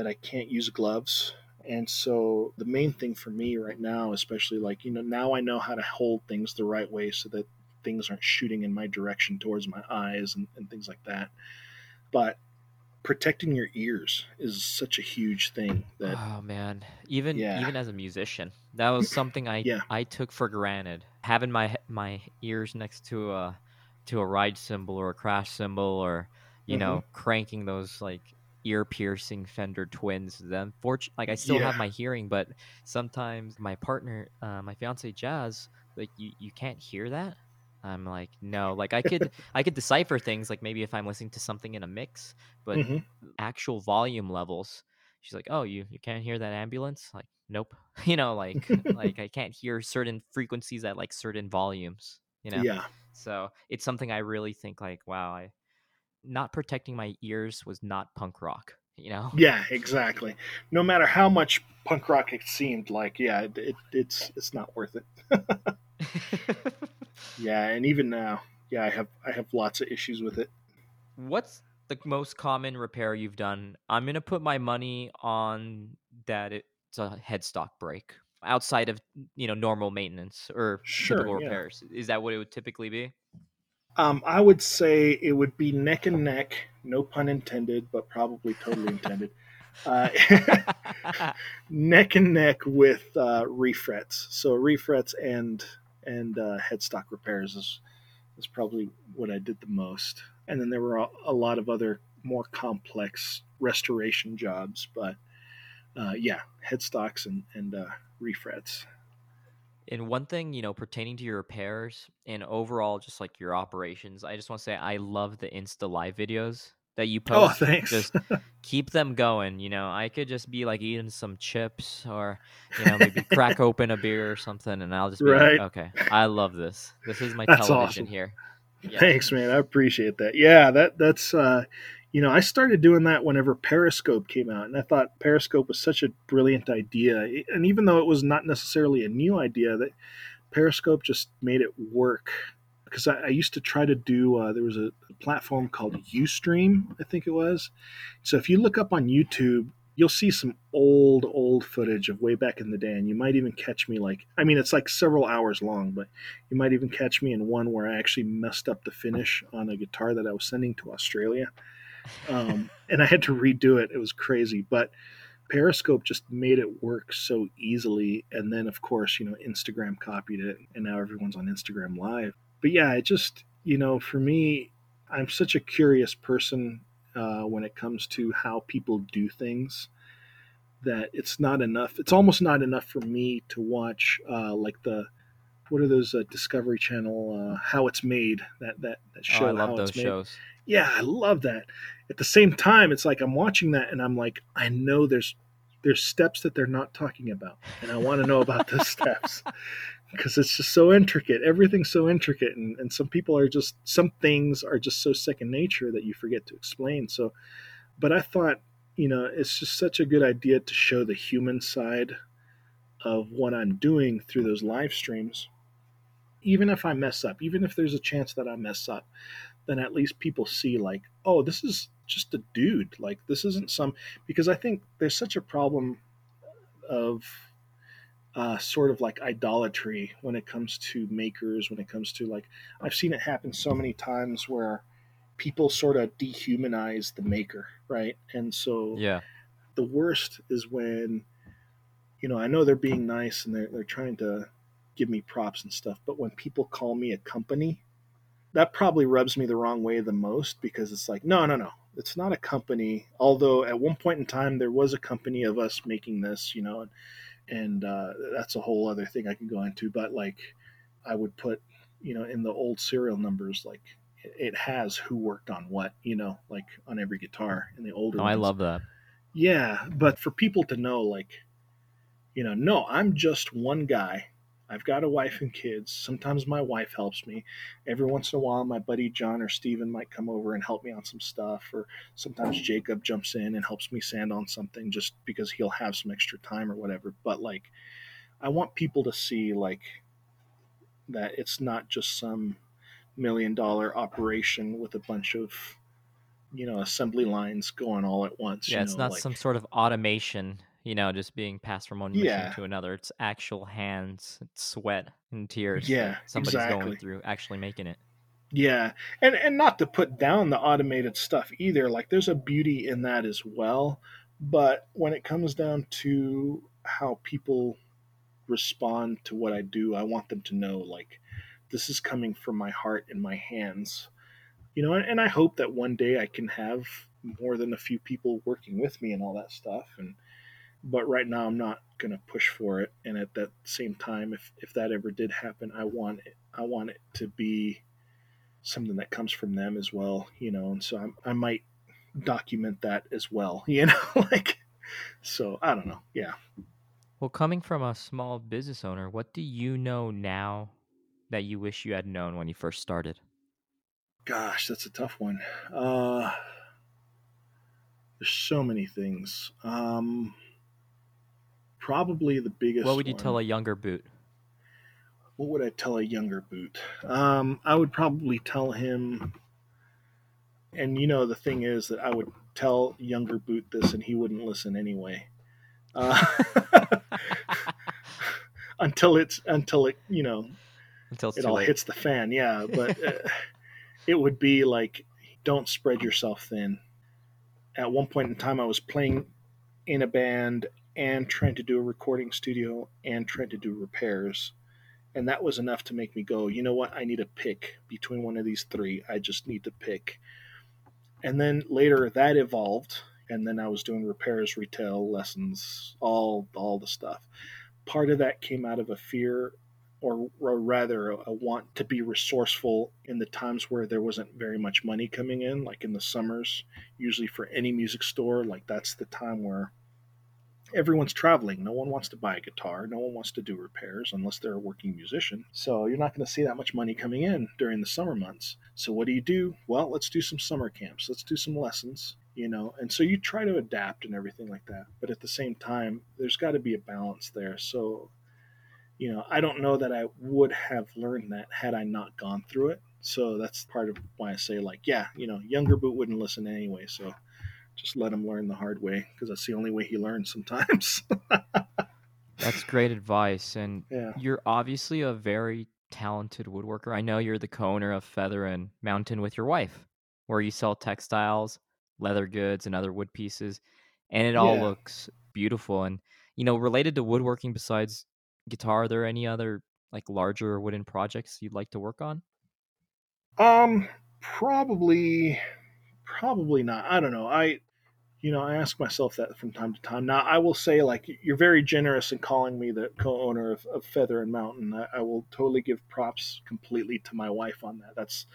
that I can't use gloves. And so the main thing for me right now, especially like, you know, now I know how to hold things the right way so that things aren't shooting in my direction towards my eyes and, and things like that. But protecting your ears is such a huge thing that oh man even Yeah. even as a musician that was something i Yeah. i took for granted having my my ears next to a to a ride cymbal or a crash cymbal or you Mm-hmm. know cranking those like ear piercing fender twins then fortunately like i still have my hearing but sometimes my partner uh, my fiance jazz like you you can't hear that? I'm like no. Like i could i could decipher things like maybe if i'm listening to something in a mix but Mhm. actual volume levels she's like oh you you can't hear that ambulance? Like nope. You know like like i can't hear certain frequencies at like certain volumes you know? Yeah. So it's something i really think like wow i not protecting my ears was not punk rock you know? Yeah exactly. No matter how much punk rock it seemed like yeah it, it, it's it's not worth it. Yeah and even now yeah i have i have lots of issues with it. What's the most common repair you've done? I'm gonna put my money on that it's a headstock break outside of you know normal maintenance or Sure, typical yeah. repairs. Is that what it would typically be um, i would say it would be neck and neck no pun intended but probably totally intended uh, neck and neck with uh, refrets. So refrets and and uh, headstock repairs is is probably what i did the most. And then there were a, a lot of other more complex restoration jobs but uh, yeah headstocks and and uh, refrets And one thing, you know, pertaining to your repairs and overall just like your operations, I just want to say I love the Insta live videos that you post oh post. thanks Just keep them going. You know, I could just be like eating some chips or, you know, maybe crack open a beer or something and I'll just be Right. like, okay, I love this. This is my That's television awesome. here. Yeah. Thanks, man. I appreciate that. Yeah, that that's uh, you know, I started doing that whenever Periscope came out, and I thought Periscope was such a brilliant idea. And even though it was not necessarily a new idea, that Periscope just made it work. Because I, I used to try to do, uh, there was a platform called UStream, I think it was. So if you look up on YouTube, you'll see some old, old footage of way back in the day, and you might even catch me like, I mean, it's like several hours long, but you might even catch me in one where I actually messed up the finish on a guitar that I was sending to Australia. Um, and I had to redo it. It was crazy. But Periscope just made it work so easily. And then, of course, you know, Instagram copied it, and now everyone's on Instagram Live. But yeah, it just, you know, for me, I'm such a curious person uh, when it comes to how people do things that it's not enough. It's almost not enough for me to watch uh, like the what are those uh, Discovery Channel uh, How It's Made that that that show. Oh, I love How those It's Made. shows. Yeah, I love that. At the same time, it's like I'm watching that and I'm like, I know there's there's steps that they're not talking about, and I want to know about those steps because it's just so intricate. Everything's so intricate, and, and some people are just some things are just so second nature that you forget to explain. So, but I thought, you know, it's just such a good idea to show the human side of what I'm doing through those live streams. Even if I mess up, even if there's a chance that I mess up, then at least people see like, oh, this is just a dude. Like this isn't some because I think there's such a problem of uh, sort of like idolatry when it comes to makers. When it comes to like, I've seen it happen so many times where people sort of dehumanize the maker, right? And so Yeah. the worst is when you know i know they're being nice and they're, they're trying to give me props and stuff but when people call me a company that probably rubs me the wrong way the most because it's like no no no it's not a company although at one point in time there was a company of us making this you know and, and uh, that's a whole other thing i can go into but like i would put you know in the old serial numbers like it- it has who worked on what you know like on every guitar in the older Oh, I love that. Yeah, but for people to know, like, you know, no, I'm just one guy. I've got a wife and kids. Sometimes my wife helps me. Every once in a while, my buddy John or Steven might come over and help me on some stuff. Or sometimes Jacob jumps in and helps me sand on something just because he'll have some extra time or whatever. But like, I want people to see like that it's not just some million dollar operation with a bunch of you know assembly lines going all at once. Yeah, it's know, not like, some sort of automation, you know, just being passed from one Yeah. machine to another. It's actual hands, it's sweat and tears. Yeah, somebody's exactly. going through actually making it. Yeah, and and not to put down the automated stuff either. Like there's a beauty in that as well, but when it comes down to how people respond to what I do, I want them to know like this is coming from my heart and my hands. You know, and, and I hope that one day I can have more than a few people working with me and all that stuff and but right now I'm not going to push for it and at that same time if if that ever did happen, I want it I want it to be something that comes from them as well, you know, and so I'm, I might document that as well, you know, like, so I don't know. Yeah. Well, coming from a small business owner, what do you know now that you wish you had known when you first started? Gosh, that's a tough one. Uh, there's so many things. Um, probably the biggest. What would you one- tell a younger boot? what would I tell a younger boot? Um, I would probably tell him, and you know, the thing is that I would tell younger boot this, and he wouldn't listen anyway. Uh, until it's until it you know Until it all late. hits the fan, yeah. But uh, it would be like, don't spread yourself thin. At one point in time, I was playing in a band and trying to do a recording studio and trying to do repairs. And that was enough to make me go, you know what? I need to pick between one of these three. I just need to pick. And then later that evolved. And then I was doing repairs, retail lessons, all all the stuff. Part of that came out of a fear or, or rather a, a want to be resourceful in the times where there wasn't very much money coming in, like in the summers. Usually, for any music store, like that's the time where everyone's traveling. No one wants to buy a guitar. No one wants to do repairs unless they're a working musician. So you're not going to see that much money coming in during the summer months. So what do you do? Well, let's do some summer camps. Let's do some lessons. You know, and so you try to adapt and everything like that. But at the same time, there's got to be a balance there. So you know, I don't know that I would have learned that had I not gone through it. So that's part of why I say, like, yeah, you know, younger boot wouldn't listen anyway. So just let him learn the hard way because that's the only way he learns sometimes. That's great advice. And yeah. you're obviously a very talented woodworker. I know you're the co-owner of Feather and Mountain with your wife, where you sell textiles, leather goods, and other wood pieces, and it all Yeah. looks beautiful. And you know, related to woodworking, besides guitar, are there any other like larger wooden projects you'd like to work on? Um, probably, probably not. I don't know. I, you know, I ask myself that from time to time. Now, I will say, like, you're very generous in calling me the co-owner of, of Feather and Mountain. I, I will totally give props completely to my wife on that. That's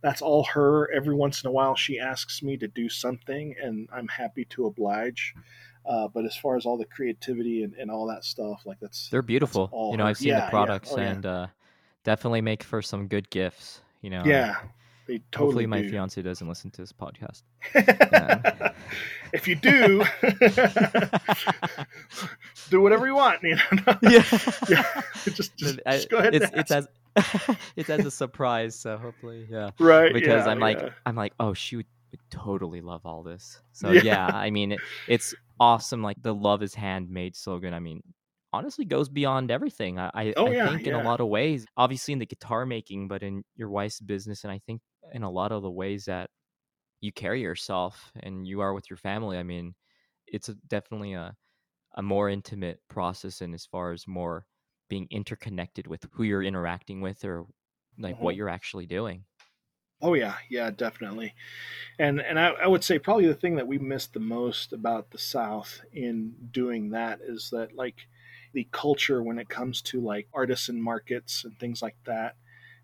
that's all her. Every once in a while, she asks me to do something, and I'm happy to oblige. Uh, but as far as all the creativity and, and all that stuff, like that's They're beautiful. all You know, her- I've seen yeah, the yeah. products Oh, yeah. and uh, definitely make for some good gifts. You know, yeah, they totally Hopefully, my do. fiance doesn't listen to this podcast. if you do, do whatever you want. You know? yeah, yeah. Just, just, I- just go ahead. It's and it's as it's as a surprise. So hopefully, yeah. right Because yeah, I'm like yeah. I'm like, oh, she would, would totally love all this. So Yeah. yeah, I mean, it, it's awesome. Like the love is handmade slogan. I mean, honestly, goes beyond everything. I I, Oh, I yeah, think in a lot of ways, obviously in the guitar making, but in your wife's business, and I think in a lot of the ways that you carry yourself and you are with your family. I mean, it's a, definitely a a more intimate process, and as far as more being interconnected with who you're interacting with or like what Mhm. you're actually doing. Oh yeah, yeah, definitely. And and I, I would say probably the thing that we missed the most about the South in doing that is that like the culture when it comes to like artisan markets and things like that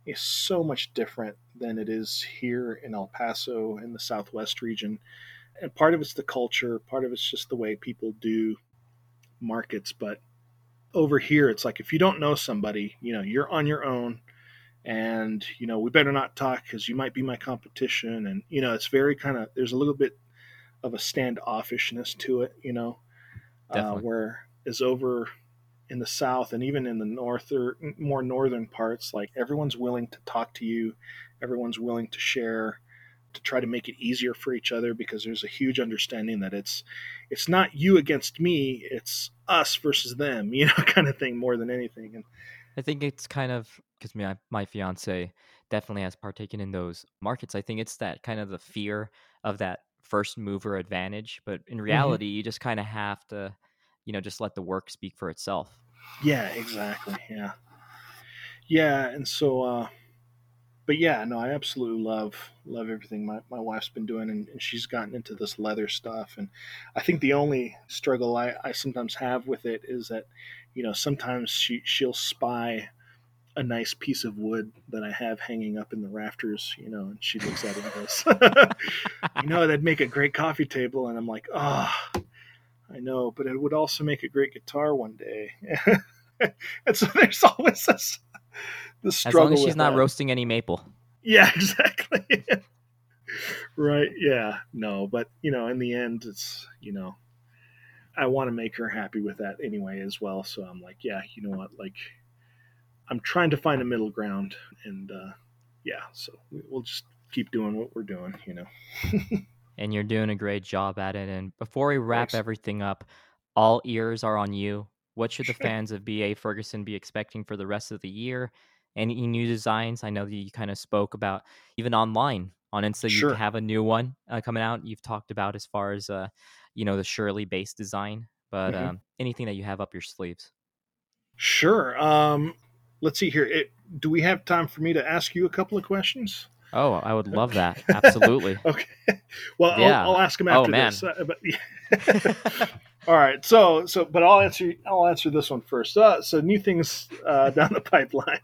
is so much different than it is here in El Paso in the Southwest region. And part of it's the culture, part of it's just the way people do markets, but over here, it's like if you don't know somebody, you know, you're on your own and, you know, we better not talk because you might be my competition. And, you know, it's very kind of, there's a little bit of a standoffishness to it, you know, uh, where is over in the south and even in the north or more northern parts, like everyone's willing to talk to you, everyone's willing to share to try to make it easier for each other because there's a huge understanding that it's it's not you against me it's us versus them you know kind of thing more than anything and i think it's kind of because my, my fiance definitely has partaken in those markets i think it's that kind of the fear of that first mover advantage but in mm-hmm. reality mm-hmm. you just kind of have to you know just let the work speak for itself yeah exactly yeah yeah and so uh but yeah, no, I absolutely love love everything my, my wife's been doing, and, and, she's gotten into this leather stuff. And I think the only struggle I, I sometimes have with it is that, you know, sometimes she she'll spy a nice piece of wood that I have hanging up in the rafters, you know, and she looks at it and goes, you know, that'd make a great coffee table. And I'm like, oh, I know, but it would also make a great guitar one day. and so there's always this the struggle. As long as she's not that. roasting any maple. Yeah, exactly. right. Yeah. No, but you know, in the end, it's you know, I want to make her happy with that anyway as well. So I'm like, yeah, you know what, like, I'm trying to find a middle ground, and uh, yeah, so we'll just keep doing what we're doing, you know. and you're doing a great job at it. And before we wrap Thanks. everything up, all ears are on you. What should the fans of BA Ferguson be expecting for the rest of the year? any new designs? I know that you kind of spoke about even online on Insta. Sure. You have a new one uh, coming out. You've talked about as far as uh, you know the Shirley based design, but mm-hmm. um, anything that you have up your sleeves. Sure. Um, let's see here. It, do we have time for me to ask you a couple of questions? Oh, I would love that. Absolutely. okay. Well, yeah. I'll, I'll, ask him oh, after oh, man. this. Uh, but, yeah. All right. So, so, but I'll answer. I'll answer this one first. Uh, so, new things uh, down the pipeline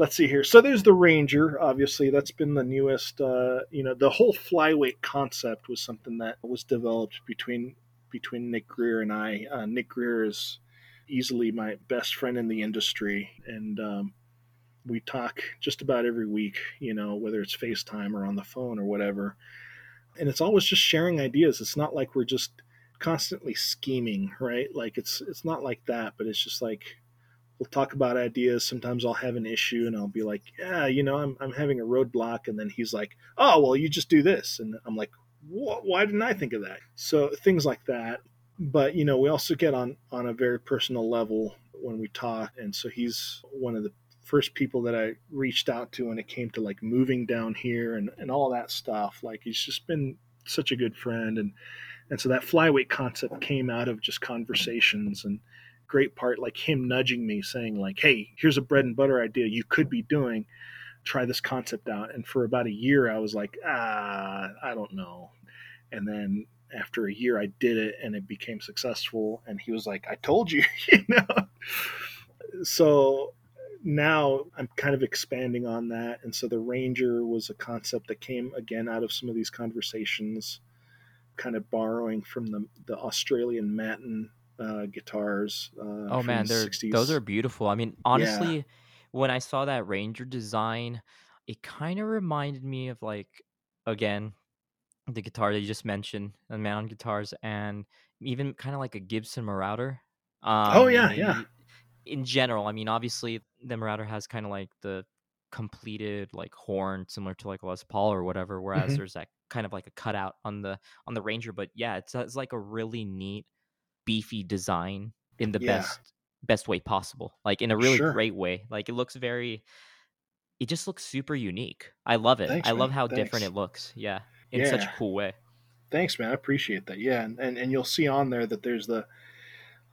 let's see here. So there's the Ranger. Obviously, that's been the newest. Uh, you know, the whole flyweight concept was something that was developed between between Nick Greer and I. Uh, Nick Greer is easily my best friend in the industry, and um, we talk just about every week. You know, whether it's FaceTime or on the phone or whatever. And it's always just sharing ideas. It's not like we're just constantly scheming, right? Like it's it's not like that, but it's just like we'll talk about ideas. Sometimes I'll have an issue and I'll be like, yeah, you know, I'm, I'm having a roadblock. And then he's like, oh, well, you just do this. And I'm like, why didn't I think of that? So things like that. But, you know, we also get on, on a very personal level when we talk. And so he's one of the first people that I reached out to when it came to like moving down here and, and all that stuff. Like he's just been such a good friend. And, and so that flyweight concept came out of just conversations and, great part, like him nudging me, saying like, "Hey, here's a bread and butter idea you could be doing. Try this concept out." And for about a year, I was like, "Ah, I don't know." And then after a year, I did it, and it became successful. And he was like, "I told you," you know. So now I'm kind of expanding on that. And so the Ranger was a concept that came again out of some of these conversations, kind of borrowing from the, the Australian Maton uh, guitars. Uh, oh man, they're, those are beautiful. I mean, honestly, yeah. when I saw that Ranger design, it kind of reminded me of like again the guitar that you just mentioned, the Maton guitars, and even kind of like a Gibson Marauder. Um, oh yeah, yeah. In general, I mean, obviously the Marauder has kind of like the completed like horn similar to like Les Paul or whatever whereas mm-hmm. there's that kind of like a cutout on the on the Ranger but yeah it's, it's like a really neat beefy design in the yeah. best best way possible like in a really sure. great way like it looks very it just looks super unique i love it Thanks, i love how Thanks. different it looks yeah in yeah. such a cool way Thanks, man. I appreciate that. Yeah, and, and, and you'll see on there that there's the.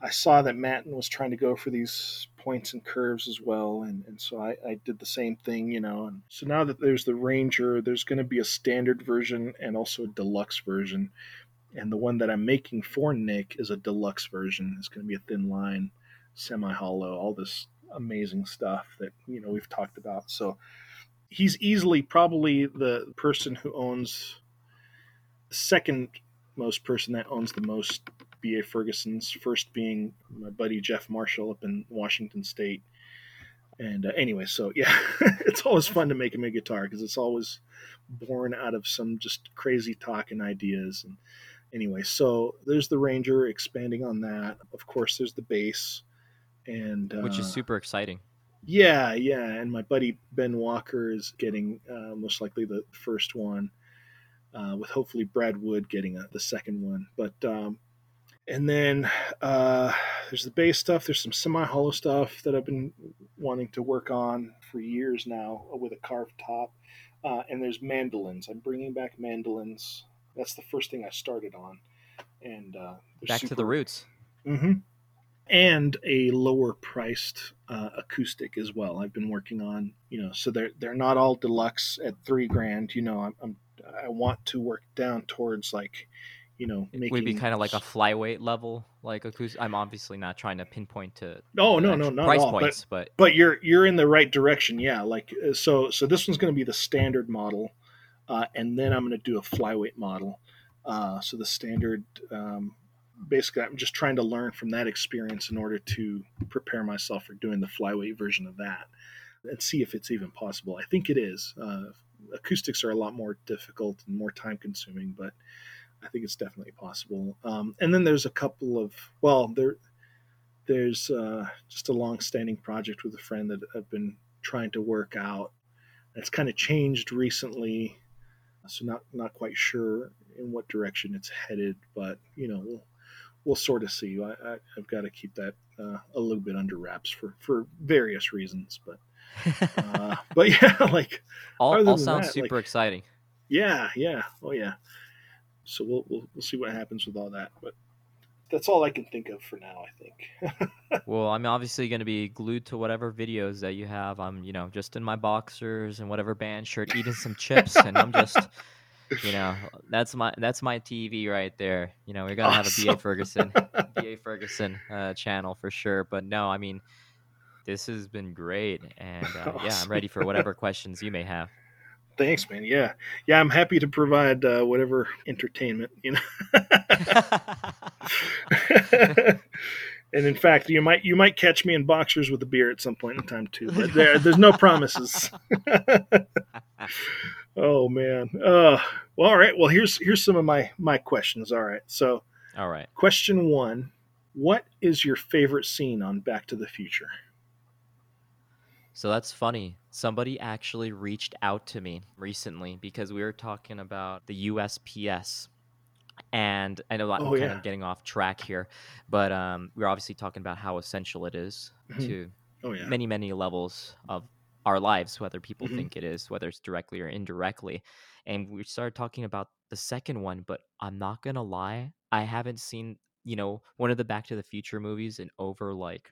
I saw that Maton was trying to go for these points and curves as well, and, and so I, I did the same thing, you know. And so now that there's the Ranger, there's going to be a standard version and also a deluxe version and the one that I'm making for Nick is a deluxe version. It's going to be a thin line, semi hollow, all this amazing stuff that you know we've talked about. So he's easily probably the person who owns second most person that owns the most BA Ferguson's, first being my buddy Jeff Marshall up in Washington State. And uh, anyway, so yeah, it's always fun to make him a guitar because it's always born out of some just crazy talk and ideas. And anyway, so there's the Ranger expanding on that. Of course, there's the bass, and uh, which is super exciting. Yeah, yeah, and my buddy Ben Walker is getting uh, most likely the first one, uh, with hopefully Brad Wood getting a, the second one. But um, and then uh, there's the bass stuff. There's some semi-hollow stuff that I've been wanting to work on for years now with a carved top. Uh, and there's mandolins. I'm bringing back mandolins. That's the first thing I started on. And uh, back super... to the roots. Mm-hmm and a lower priced uh, acoustic as well. I've been working on, you know, so they're they're not all deluxe at three grand. You know, I'm, I'm i want to work down towards like, you know, making, would be kind of like a flyweight level, like acoustic. I'm obviously not trying to pinpoint to no, no, no, not price all, points, but, but, but you're you're in the right direction. Yeah, like uh, so so this one's going to be the standard model, uh, and then I'm going to do a flyweight model. Uh, so the standard um, basically I'm just trying to learn from that experience in order to prepare myself for doing the flyweight version of that and see if it's even possible. I think it is. Uh, acoustics are a lot more difficult and more time consuming, but I think it's definitely possible. Um, and then there's a couple of well, there there's uh, just a long-standing project with a friend that I've been trying to work out. It's kind of changed recently, so not not quite sure in what direction it's headed, but you know we'll we'll sort of see. I, I, have got to keep that uh, a little bit under wraps for for various reasons, but uh, but yeah, like all, all sounds that, super like, exciting. Yeah, yeah, oh yeah. So we'll, we'll we'll see what happens with all that, but that's all I can think of for now. I think. well, I'm obviously going to be glued to whatever videos that you have. I'm, you know, just in my boxers and whatever band shirt, eating some chips, and I'm just you know, that's my that's my TV right there. You know, we gotta awesome. have a BA Ferguson, BA Ferguson uh, channel for sure. But no, I mean, this has been great, and uh, awesome. yeah, I'm ready for whatever questions you may have. Thanks, man. Yeah, yeah, I'm happy to provide uh, whatever entertainment. You know. and in fact, you might you might catch me in boxers with a beer at some point in time too. But there, there's no promises. Oh man. Uh, well, all right. Well, here's here's some of my my questions. All right. So, all right. Question one: What is your favorite scene on Back to the Future? So that's funny. Somebody actually reached out to me recently because we were talking about the USPS. And I know I'm oh, kind yeah. of getting off track here, but um, we're obviously talking about how essential it is mm-hmm. to oh, yeah. many, many levels of our lives, whether people mm-hmm. think it is, whether it's directly or indirectly. And we started talking about the second one, but I'm not gonna lie, I haven't seen, you know, one of the Back to the Future movies in over like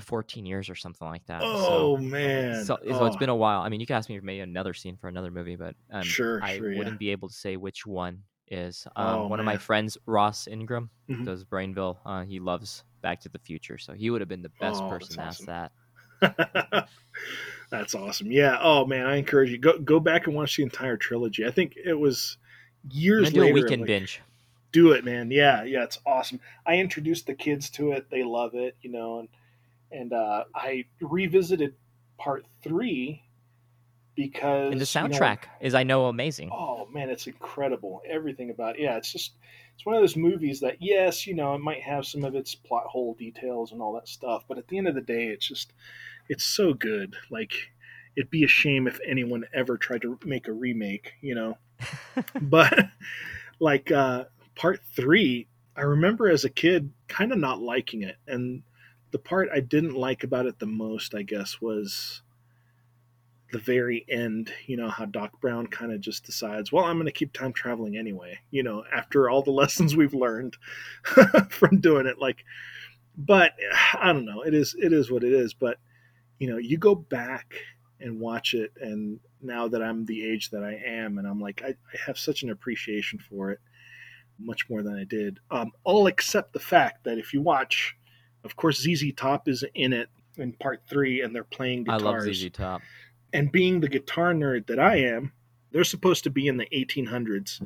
14 years or something like that. Oh so, man. So, oh. so, it's been a while. I mean, you can ask me for maybe another scene for another movie, but um, sure, I sure, wouldn't yeah. be able to say which one is. Um, oh, one man. of my friends, Ross Ingram, mm-hmm. does Brainville. Uh, he loves Back to the Future, so he would have been the best oh, person to awesome. ask that. That's awesome. Yeah. Oh man, I encourage you go go back and watch the entire trilogy. I think it was years do later. a weekend like, binge. Do it, man. Yeah, yeah, it's awesome. I introduced the kids to it. They love it, you know, and and uh, I revisited part three because and the soundtrack you know, is I know amazing. Oh man, it's incredible. Everything about it. yeah, it's just it's one of those movies that yes, you know, it might have some of its plot hole details and all that stuff, but at the end of the day, it's just it's so good. Like it'd be a shame if anyone ever tried to make a remake, you know. but like uh part 3, I remember as a kid kind of not liking it and the part I didn't like about it the most, I guess, was the very end, you know, how Doc Brown kind of just decides, well, I'm going to keep time traveling anyway, you know, after all the lessons we've learned from doing it. Like, but I don't know. It is, it is what it is. But, you know, you go back and watch it. And now that I'm the age that I am, and I'm like, I, I have such an appreciation for it, much more than I did. Um, all except the fact that if you watch, of course, ZZ Top is in it in part three, and they're playing guitars. I love ZZ Top and being the guitar nerd that I am, they're supposed to be in the 1800s,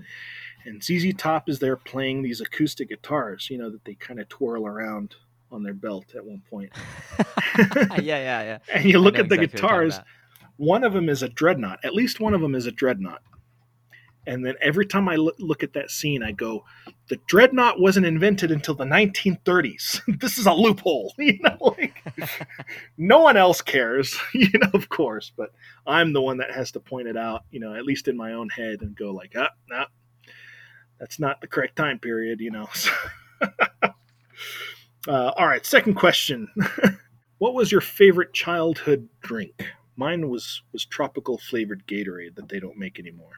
and ZZ Top is there playing these acoustic guitars, you know, that they kind of twirl around on their belt at one point. yeah, yeah, yeah. And you look at the exactly what you're talking guitars, one of them is a dreadnought. At least one of them is a dreadnought. And then every time I look, look at that scene, I go, the dreadnought wasn't invented until the 1930s. this is a loophole, you know. Like no one else cares, you know, of course, but I'm the one that has to point it out, you know, at least in my own head, and go like, ah, no, that's not the correct time period, you know. uh, all right, second question. what was your favorite childhood drink? Mine was was tropical flavored Gatorade that they don't make anymore.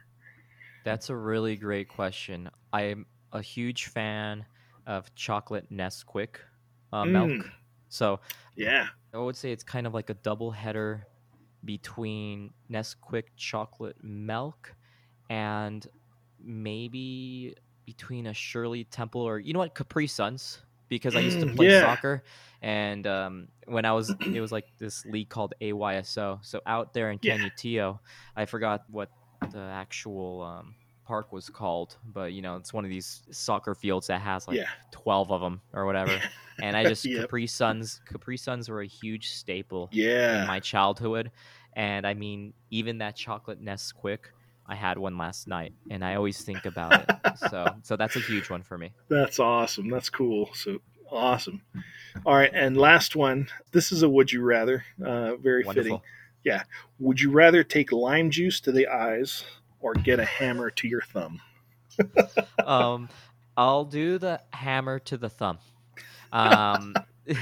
That's a really great question. I'm a huge fan of chocolate Nesquik uh, Mm. milk. So Yeah, I would say it's kind of like a double header between Nesquik chocolate milk and maybe between a Shirley Temple or you know what Capri Suns because I used to Mm, play yeah. soccer and um, when I was it was like this league called AYSO. So out there in Yeah. Canutillo, I forgot what the actual um, park was called, but you know it's one of these soccer fields that has like yeah, 12 of them or whatever. And I just Yep. Capri Suns. Capri Suns were a huge staple yeah. in my childhood, and I mean, even that chocolate Nesquik, I had one last night, and I always think about it. so, so that's a huge one for me. That's awesome. That's cool. So awesome. All right, and last one. This is a would you rather. Uh, very fitting. Wonderful. Would you rather take lime juice to the eyes or get a hammer to your thumb? Um, I'll do the hammer to the thumb. Um.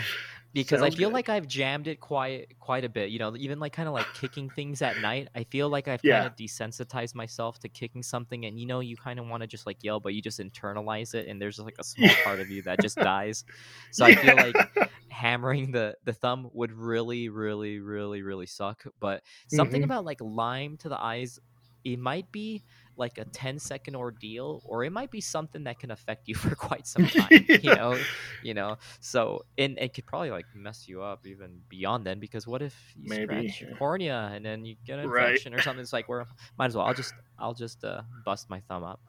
Because I feel good. like I've jammed it quite quite a bit, you know, even like kind of like kicking things at night. I feel like I've Yeah. kind of desensitized myself to kicking something, and you know, you kind of want to just like yell, but you just internalize it, and there's just like a small Yeah. part of you that just dies. So I feel like hammering the the thumb would really, really, really, really suck. But something Mhm. about like lime to the eyes, it might be like a 10 second ordeal, or it might be something that can affect you for quite some time. You know, you know. So and it could probably like mess you up even beyond then because what if you Maybe, scratch your cornea and then you get an Right. infection or something? It's like, where might as well. I'll just I'll just uh, bust my thumb up.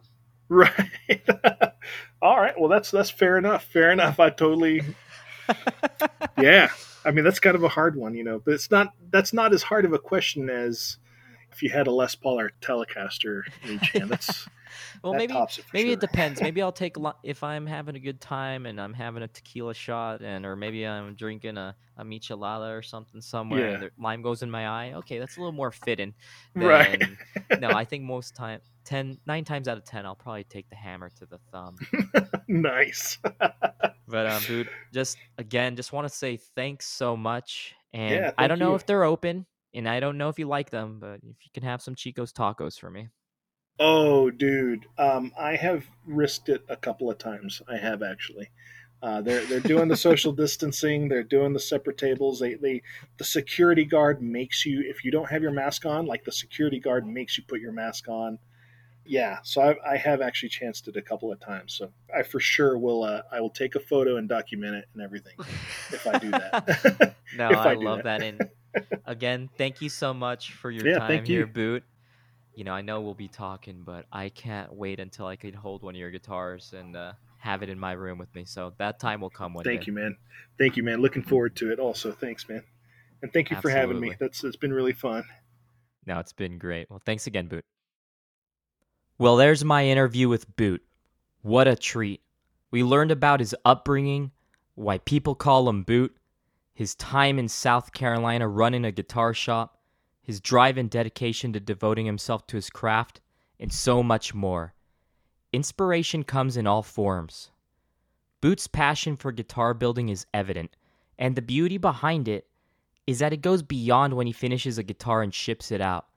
Right. All right. Well, that's that's fair enough. Fair enough. I totally. Yeah. I mean, that's kind of a hard one, you know. But it's not. That's not as hard of a question as if you had a Les Paul or Telecaster in each hand. That's well, that maybe it maybe sure. it depends. Maybe I'll take li- if I'm having a good time and I'm having a tequila shot, and or maybe I'm drinking a, a michelada or something somewhere, Yeah. and the lime goes in my eye. Okay, that's a little more fitting. Right. No, I think most time, 10, nine times out of ten, I'll probably take the hammer to the thumb. nice. But um, dude, just again, just want to say thanks so much. And Yeah, I don't know if they're open, and I don't know if you like them, but if you can have some Chico's tacos for me. Oh, dude. Um, I have risked it a couple of times. I have actually. Uh, they're they're doing the social distancing. They're doing the separate tables. They they the security guard makes you if you don't have your mask on, like the security guard makes you put your mask on. Yeah, so I, I have actually chanced it a couple of times. So I for sure will. Uh, I will take a photo and document it and everything if I do that. no, I, I love that. that. And again, thank you so much for your Yeah, time thank here, you. Boot. You know, I know we'll be talking, but I can't wait until I can hold one of your guitars and uh, have it in my room with me. So that time will come one Thank day. you, man. Thank you, man. Looking forward to it. Also, thanks, man. And thank you for having me. Absolutely. That's it's been really fun. No, it's been great. Well, thanks again, Boot. Well, there's my interview with Boot. What a treat. We learned about his upbringing, why people call him Boot, his time in South Carolina running a guitar shop, his drive and dedication to devoting himself to his craft, and so much more. Inspiration comes in all forms. Boot's passion for guitar building is evident, and the beauty behind it is that it goes beyond when he finishes a guitar and ships it out.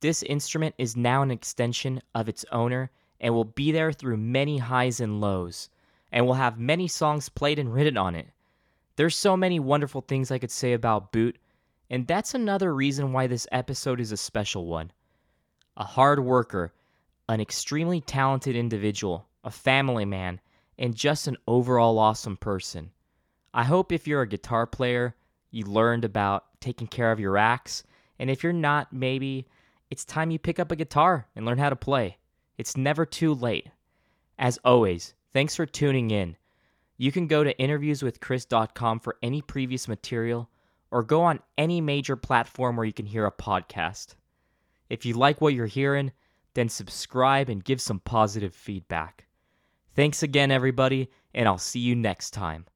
This instrument is now an extension of its owner and will be there through many highs and lows, and will have many songs played and written on it. There's so many wonderful things I could say about Boot, and that's another reason why this episode is a special one. A hard worker, an extremely talented individual, a family man, and just an overall awesome person. I hope if you're a guitar player, you learned about taking care of your axe, and if you're not, maybe it's time you pick up a guitar and learn how to play. It's never too late. As always, thanks for tuning in. You can go to interviewswithchris.com for any previous material or go on any major platform where you can hear a podcast. If you like what you're hearing, then subscribe and give some positive feedback. Thanks again, everybody, and I'll see you next time.